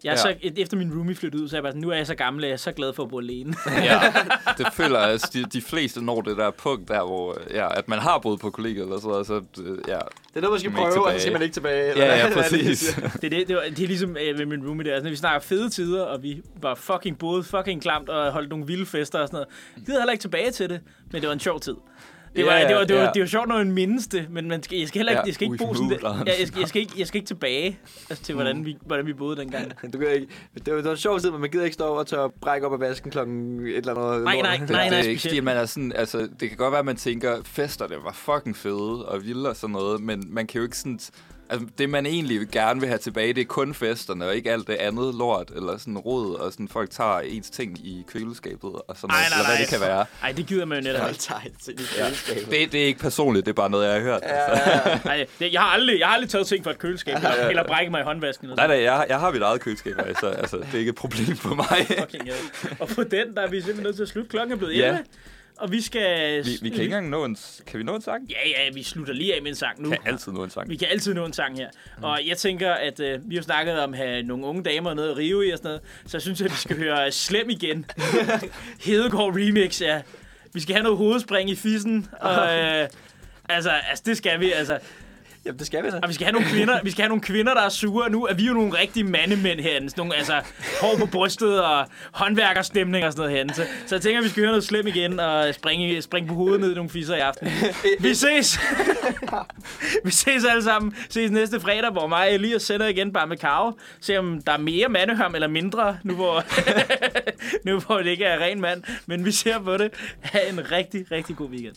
Jeg er Ja. så, efter min roomie flyttede ud, så er jeg bare sådan, nu er jeg så gammel, at jeg er så glad for at bo alene. ja, det føler jeg, altså, de, de fleste når det der punkt der, hvor ja, at man har boet på kollegiet eller sådan noget, så øh, ja. Det er noget, man skal prøve, og så skal man ikke tilbage. eller Ja, ja, præcis. det, er det, det, var, det er ligesom øh, med min roomie der. Altså, når vi snakker fede tider, og vi var fucking boede fucking klamt og holdt nogle vilde fester og sådan noget. Jeg gider heller ikke tilbage til det, men det var en sjov tid. Det var, Ja, det var, det var, ja. det var sjovt, når man mindes det, men man skal, jeg skal heller ikke, jeg skal ikke bo sådan der. Ja, jeg, skal, jeg, skal ikke, jeg skal ikke tilbage altså, til, hvordan vi, hvordan vi boede dengang. Du kan ikke. Det var, det var en sjov tid, men man gider ikke stå over og tør brække op af vasken klokken et eller andet. Nej, nej, lort. nej, det er ikke, fordi man er sådan, altså, det kan godt være, at man tænker, festerne var fucking fede og vilde og sådan noget, men man kan jo ikke sådan... Altså, det man egentlig gerne vil have tilbage, det er kun festerne, og ikke alt det andet lort, eller sådan rod, og sådan folk tager ens ting i køleskabet, og sådan Ej, noget, nej, eller hvad nej. det kan være. Nej, det gider man jo netop ikke. tegn til dit køleskab. Det, det er ikke personligt, det er bare noget, jeg har hørt. Ja, Altså. ja, ja. Nej, jeg, har aldrig, jeg har aldrig taget ting fra et køleskab, eller, eller brækket mig i håndvasken. Eller Nej, nej, jeg, jeg har mit eget køleskab, altså, altså, det er ikke et problem for mig. Fucking, ja. Og på den, der er vi simpelthen nødt til at slutte. Klokken er blevet Ja. 11. Og vi skal... Vi, vi kan ikke engang nå en... Kan vi nå en sang? Ja, ja, vi slutter lige af med en sang nu. Vi kan altid nå en sang. Vi kan altid nå en sang her. Og jeg tænker, at øh, vi har snakket om at have nogle unge damer og noget at rive i og sådan noget. Så jeg synes, at vi skal høre Slem igen. Hedegaard Remix, ja. Vi skal have noget hovedspring i fissen. Og, øh, altså, altså, det skal vi. Altså, Jamen, det skal vi da. og vi skal have nogle kvinder, vi skal have nogle kvinder, der er sure. Nu er vi jo nogle rigtige mandemænd herinde. Sådan nogle, altså, hår på brystet og håndværkerstemning og sådan noget herinde. Så, så jeg tænker, at vi skal høre noget slem igen og springe, springe på hovedet ned i nogle fisser i aften. Vi ses! vi ses alle sammen. Ses næste fredag, hvor mig og Elias sender igen bare med Karo. Se om der er mere mandehørm eller mindre, nu hvor, nu hvor det ikke er ren mand. Men vi ser på det. Ha' en rigtig, rigtig god weekend.